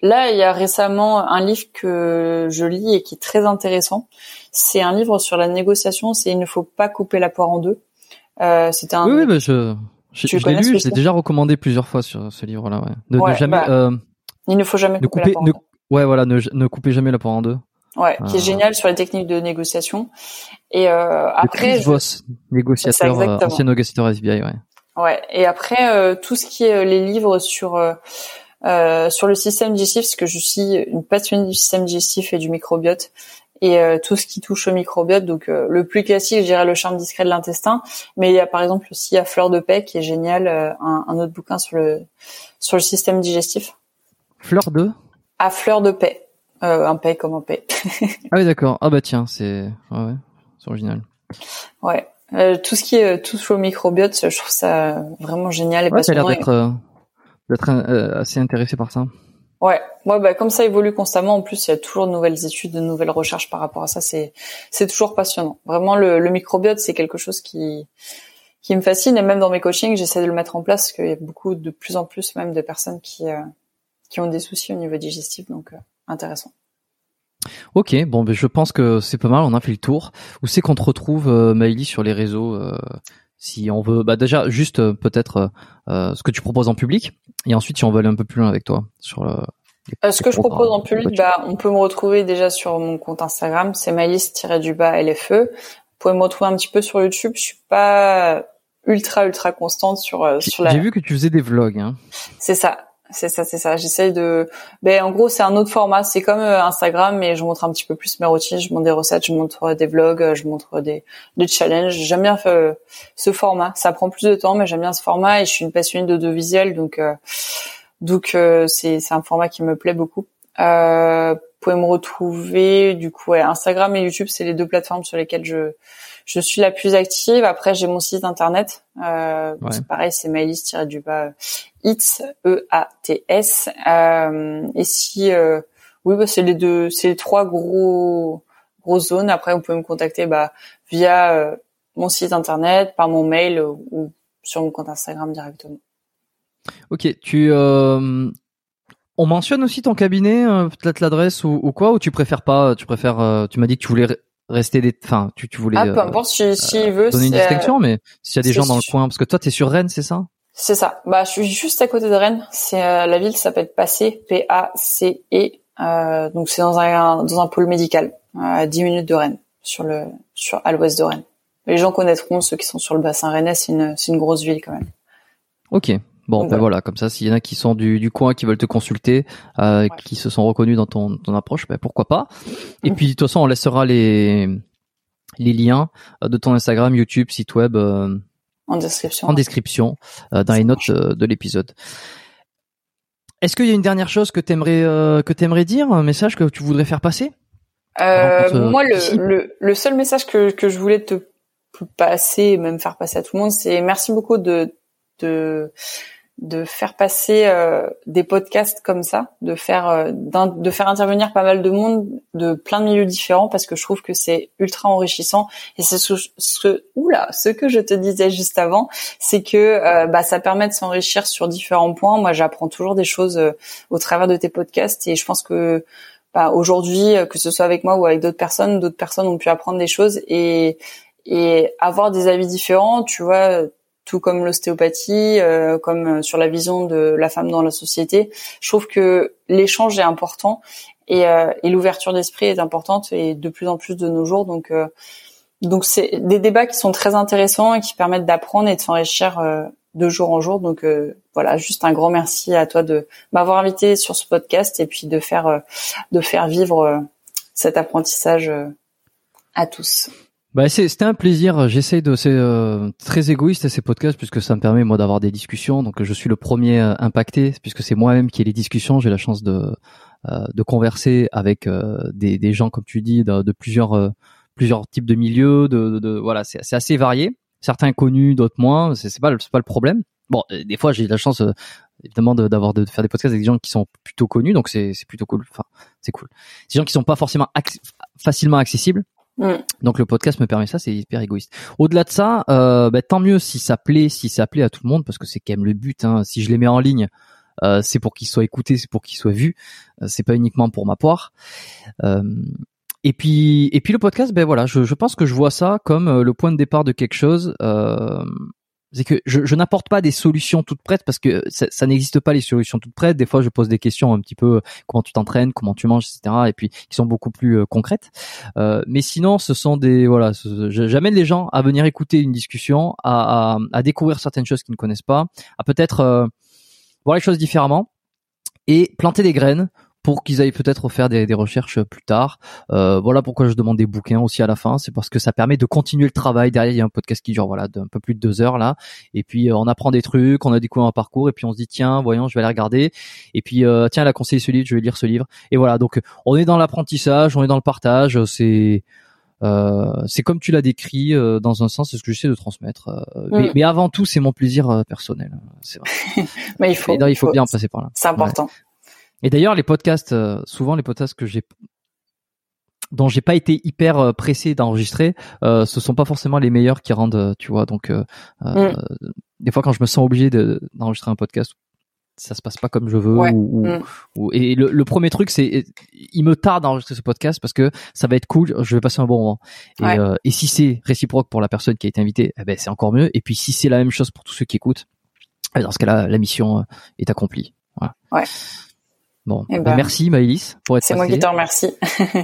là il y a récemment un livre que je lis et qui est très intéressant c'est un livre sur la négociation c'est il ne faut pas couper la poire en deux euh, c'était un oui, oui bah je je, l'ai lu, je l'ai déjà recommandé plusieurs fois sur ce livre-là. Ouais. Ouais, jamais. Bah, euh, il ne faut jamais couper, couper la ne, Ouais, voilà, ne, ne coupez jamais la poire en deux. Ouais, qui est euh, génial sur les techniques de négociation. Et euh, après, Chris Voss, négociateur, euh, ancien négociateur SBI, ouais. Ouais. Et après, euh, tout ce qui est les livres sur euh, sur le système digestif, parce que je suis une passionnée du système digestif et du microbiote, et euh, tout ce qui touche au microbiote. Donc euh, le plus classique, je dirais le charme discret de l'intestin, mais il y a par exemple aussi à Fleur de Paix qui est génial, euh, un, un, autre bouquin sur le sur le système digestif. Fleur de? À Fleur de Paix, un paix comme un paix. ah oui d'accord. Ah bah tiens, c'est ouais, c'est original. Ouais. tout ce qui est tout au microbiote, je trouve ça vraiment génial et ouais, passionnant. l'air d'être d'être assez intéressé par ça. Ouais, moi, bah, comme ça évolue constamment. En plus, il y a toujours de nouvelles études, de nouvelles recherches par rapport à ça. C'est, c'est toujours passionnant. Vraiment, le, le microbiote, c'est quelque chose qui, qui me fascine. Et même dans mes coachings, j'essaie de le mettre en place parce qu'il y a beaucoup, de plus en plus même de personnes qui, euh, qui ont des soucis au niveau digestif. Donc, euh, intéressant. Ok, bon, ben, je pense que c'est pas mal. On a fait le tour. Où c'est qu'on te retrouve, euh, Maëlie, sur les réseaux euh, si on veut, bah déjà juste euh, peut-être euh, ce que tu proposes en public, et ensuite si on veut aller un peu plus loin avec toi sur le. Euh, ce que je propose en public, bah on peut me retrouver déjà sur mon compte Instagram, c'est maïs-du-bas LFE. Vous pouvez me retrouver un petit peu sur YouTube. Je suis pas ultra ultra constante sur sur la. J'ai vu que tu faisais des vlogs. Hein. C'est ça. C'est ça, c'est ça. J'essaye de. Ben en gros, c'est un autre format. C'est comme euh, Instagram, mais je montre un petit peu plus mes routines. Je montre des recettes, je montre des vlogs, je montre des des challenges. J'aime bien euh, ce format. Ça prend plus de temps, mais j'aime bien ce format et je suis une passionnée d'audiovisuel, donc euh, donc c'est c'est un format qui me plaît beaucoup. Euh, vous pouvez me retrouver du coup ouais, Instagram et YouTube, c'est les deux plateformes sur lesquelles je je suis la plus active. Après, j'ai mon site internet. Euh, C'est pareil, c'est maïlis du bas It's E A T S. Euh, et si euh, oui, bah, c'est les deux, c'est les trois gros grosses zones. Après, vous pouvez me contacter bah, via euh, mon site internet, par mon mail ou sur mon compte Instagram directement. Ok, tu on mentionne aussi ton cabinet, peut-être l'adresse ou, ou, quoi, ou tu préfères pas Tu préfères Tu m'as dit que tu voulais rester des enfin tu, tu voulais ah, peu importe si, si il veut donner une distinction mais s'il y a des gens dans le coin parce que toi tu es sur Rennes c'est ça? C'est ça. Bah je suis juste à côté de Rennes. C'est euh, la ville s'appelle Passé P A C E euh, donc c'est dans un dans un pôle médical à 10 minutes de Rennes sur le sur à l'ouest de Rennes. Les gens connaîtront ceux qui sont sur le bassin rennais c'est une c'est une grosse ville quand même. Ok Bon, ben voilà. comme ça, s'il y en a qui sont du, du coin, qui veulent te consulter, euh, qui se sont reconnus dans ton, ton approche, ben pourquoi pas. Et puis de toute façon, on laissera les les liens euh, de ton Instagram, YouTube, site web euh, en description, en description euh, dans les notes de l'épisode. Est-ce qu'il y a une dernière chose que t'aimerais euh, que t'aimerais dire, un message que tu voudrais faire passer? Moi, le, le, le seul message que que je voulais te passer, même faire passer à tout le monde, c'est merci beaucoup de de de faire passer euh, des podcasts comme ça, de faire euh, de faire intervenir pas mal de monde de plein de milieux différents parce que je trouve que c'est ultra enrichissant et c'est ce, ce oula ce que je te disais juste avant, c'est que euh, bah ça permet de s'enrichir sur différents points. Moi, j'apprends toujours des choses au travers de tes podcasts et je pense que bah, aujourd'hui, que ce soit avec moi ou avec d'autres personnes, d'autres personnes ont pu apprendre des choses et et avoir des avis différents, tu vois, tout comme l'ostéopathie, euh, comme euh, sur la vision de la femme dans la société. Je trouve que l'échange est important et, euh, et l'ouverture d'esprit est importante et de plus en plus de nos jours. Donc, donc c'est des débats qui sont très intéressants et qui permettent d'apprendre et de s'enrichir de jour en jour. Donc voilà, juste un grand merci à toi de m'avoir invité sur ce podcast et puis de faire de faire vivre cet apprentissage à tous. Bah c'était un plaisir. J'essaie de c'est euh, très égoïste ces podcasts puisque ça me permet moi d'avoir des discussions. Donc je suis le premier euh, impacté puisque c'est moi-même qui ai les discussions. J'ai la chance de euh, de converser avec des, des gens comme tu dis de, de plusieurs plusieurs types de milieux. De, de, voilà c'est c'est assez varié. Certains connus, d'autres moins. C'est pas c'est pas le problème. Bon des fois j'ai la chance évidemment d'avoir de, faire des podcasts avec des gens qui sont plutôt connus donc c'est plutôt cool. Enfin c'est cool. Des gens qui sont pas forcément facilement accessibles Mm. Donc le podcast me permet ça, c'est hyper égoïste. Au-delà de ça, euh, bah, tant mieux si ça plaît, si ça plaît à tout le monde, parce que c'est quand même le but. Hein. Si je les mets en ligne, euh, c'est pour qu'ils soient écoutés, c'est pour qu'ils soient vus. Euh, c'est pas uniquement pour ma poire. Euh, et puis, et puis le podcast, ben voilà, je, je, pense que je vois ça comme euh, le point de départ de quelque chose. C'est que je, je n'apporte pas des solutions toutes prêtes parce que ça, ça n'existe pas les solutions toutes prêtes. Des fois, je pose des questions un petit peu euh, comment tu t'entraînes, comment tu manges, etc. Et puis qui sont beaucoup plus euh, concrètes. Euh, mais sinon, ce sont des voilà, j'amène les gens à venir écouter une discussion, à, à, à découvrir certaines choses qu'ils ne connaissent pas, à peut-être euh, voir les choses différemment et planter des graines pour qu'ils aillent peut-être faire des, des, recherches plus tard. Euh, voilà pourquoi je demande des bouquins aussi à la fin, c'est parce que ça permet de continuer le travail. Derrière, il y a un podcast qui dure voilà d'un peu plus de deux heures là, et puis euh, on apprend des trucs, on a découvert un parcours, et puis on se dit tiens, voyons, je vais aller regarder, et puis euh, tiens, elle a conseillé ce livre, je vais lire ce livre, et voilà. Donc on est dans l'apprentissage, on est dans le partage, c'est euh, c'est comme tu l'as décrit euh, dans un sens, c'est ce que j'essaie de transmettre. Euh, mais, mm. mais, avant tout, c'est mon plaisir personnel. C'est vrai. mais il faut, il faut, bien passer par là. C'est important. Et d'ailleurs, les podcasts, euh, souvent les podcasts que j'ai dont j'ai pas été hyper euh, pressé d'enregistrer, euh, ce sont pas forcément les meilleurs qui rendent, euh, tu vois. Donc, euh, mm. des fois, quand je me sens obligé d'enregistrer un podcast, ça se passe pas comme je veux. Ou, mm. ou, et le, le, premier truc, c'est, il me tarde d'enregistrer ce podcast parce que ça va être cool, je vais passer un bon moment. Et, et si c'est réciproque pour la personne qui a été invitée, eh ben c'est encore mieux. Et puis si c'est la même chose pour tous ceux qui écoutent, eh dans ce cas-là, la mission est accomplie. Voilà. Ouais. Bon, eh ben, merci Maëlys pour être C'est moi qui te remercie.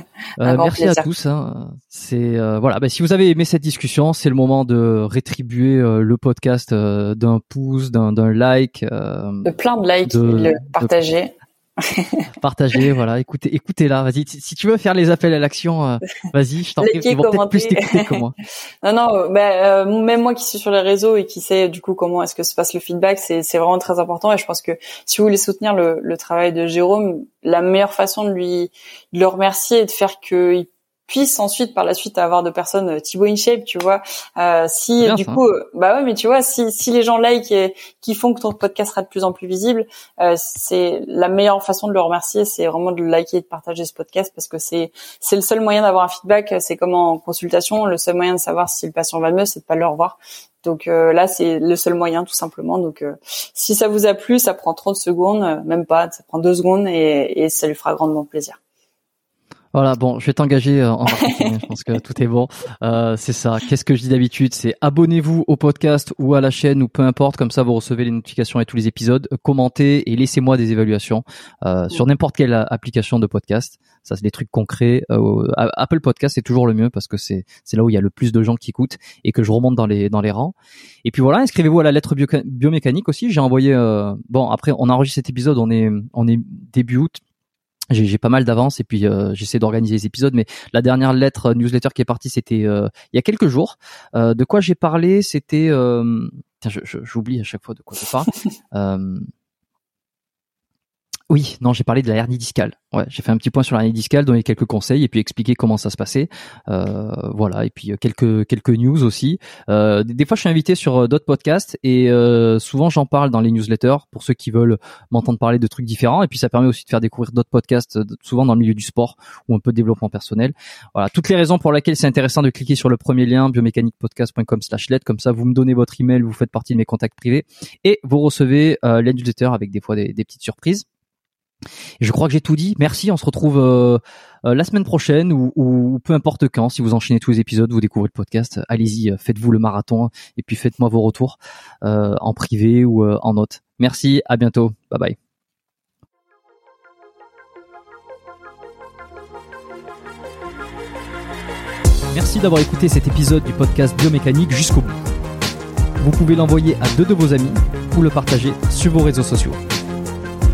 euh, merci à tous. Hein. C'est euh, voilà. Bah, si vous avez aimé cette discussion, c'est le moment de rétribuer euh, le podcast d'un pouce, d'un like, de plein de likes, de, le partager. Partagez, voilà, écoutez, écoutez là, vas-y. Si tu veux faire les appels à l'action, euh, vas-y, je t'en prie. Ils vont peut-être plus t'écouter que moi. non, non, bah, euh, même moi qui suis sur les réseaux et qui sais du coup comment est-ce que se passe le feedback, c'est c'est vraiment très important. Et je pense que si vous voulez soutenir le, le travail de Jérôme, la meilleure façon de lui de le remercier et de faire qu'il puisse ensuite par la suite avoir de personnes euh, Thibaut InShape, tu vois. Euh, si du coup, euh, bah ouais, mais tu vois, si si les gens like et qui font que ton podcast sera de plus en plus visible, euh, c'est la meilleure façon de le remercier, c'est vraiment de liker et de partager ce podcast parce que c'est c'est le seul moyen d'avoir un feedback. C'est comme en consultation, le seul moyen de savoir si le patient va mieux, c'est de pas le revoir. Donc euh, là, c'est le seul moyen, tout simplement. Donc, si ça vous a plu, ça prend 30 secondes, même pas, ça prend deux secondes, et, et ça lui fera grandement plaisir. Voilà, bon, je vais t'engager euh, en marketing. je pense que tout est bon. Euh, c'est ça. Qu'est-ce que je dis d'habitude? C'est abonnez-vous au podcast ou à la chaîne ou peu importe. Comme ça, vous recevez les notifications et tous les épisodes. Commentez et laissez-moi des évaluations euh, sur n'importe quelle application de podcast. Ça, c'est des trucs concrets. Euh, Apple Podcast, c'est toujours le mieux parce que c'est c'est là où il y a le plus de gens qui écoutent et que je remonte dans les dans les rangs. Et puis voilà, inscrivez-vous à la lettre biomécanique aussi. J'ai envoyé. Euh, bon, après, on enregistre cet épisode. On est on est début août j'ai pas mal d'avance et puis euh, j'essaie d'organiser les épisodes mais la dernière lettre euh, newsletter qui est partie c'était euh, il y a quelques jours. De quoi j'ai parlé c'était j'oublie à chaque fois de quoi je parle Oui, non, j'ai parlé de la hernie discale. Ouais, j'ai fait un petit point sur la hernie discale, donné quelques conseils et puis expliquer comment ça se passait. Euh, voilà, et puis euh, quelques quelques news aussi. Euh, des, fois, je suis invité sur d'autres podcasts et souvent j'en parle dans les newsletters pour ceux qui veulent m'entendre parler de trucs différents. Et puis ça permet aussi de faire découvrir d'autres podcasts, souvent dans le milieu du sport ou un peu de développement personnel. Voilà, toutes les raisons pour lesquelles c'est intéressant de cliquer sur le premier lien biomécaniquepodcast.com/lettre. Comme ça, vous me donnez votre email, vous faites partie de mes contacts privés et vous recevez euh, newsletters avec des fois des petites surprises. Je crois que j'ai tout dit. Merci. On se retrouve euh, euh, la semaine prochaine ou, peu importe quand. Si vous enchaînez tous les épisodes, vous découvrez le podcast. Allez-y, euh, faites-vous le marathon et puis faites-moi vos retours en privé ou en note. Merci. À bientôt. Bye bye. Merci d'avoir écouté cet épisode du podcast Biomécanique jusqu'au bout. Vous pouvez l'envoyer à deux de vos amis ou le partager sur vos réseaux sociaux.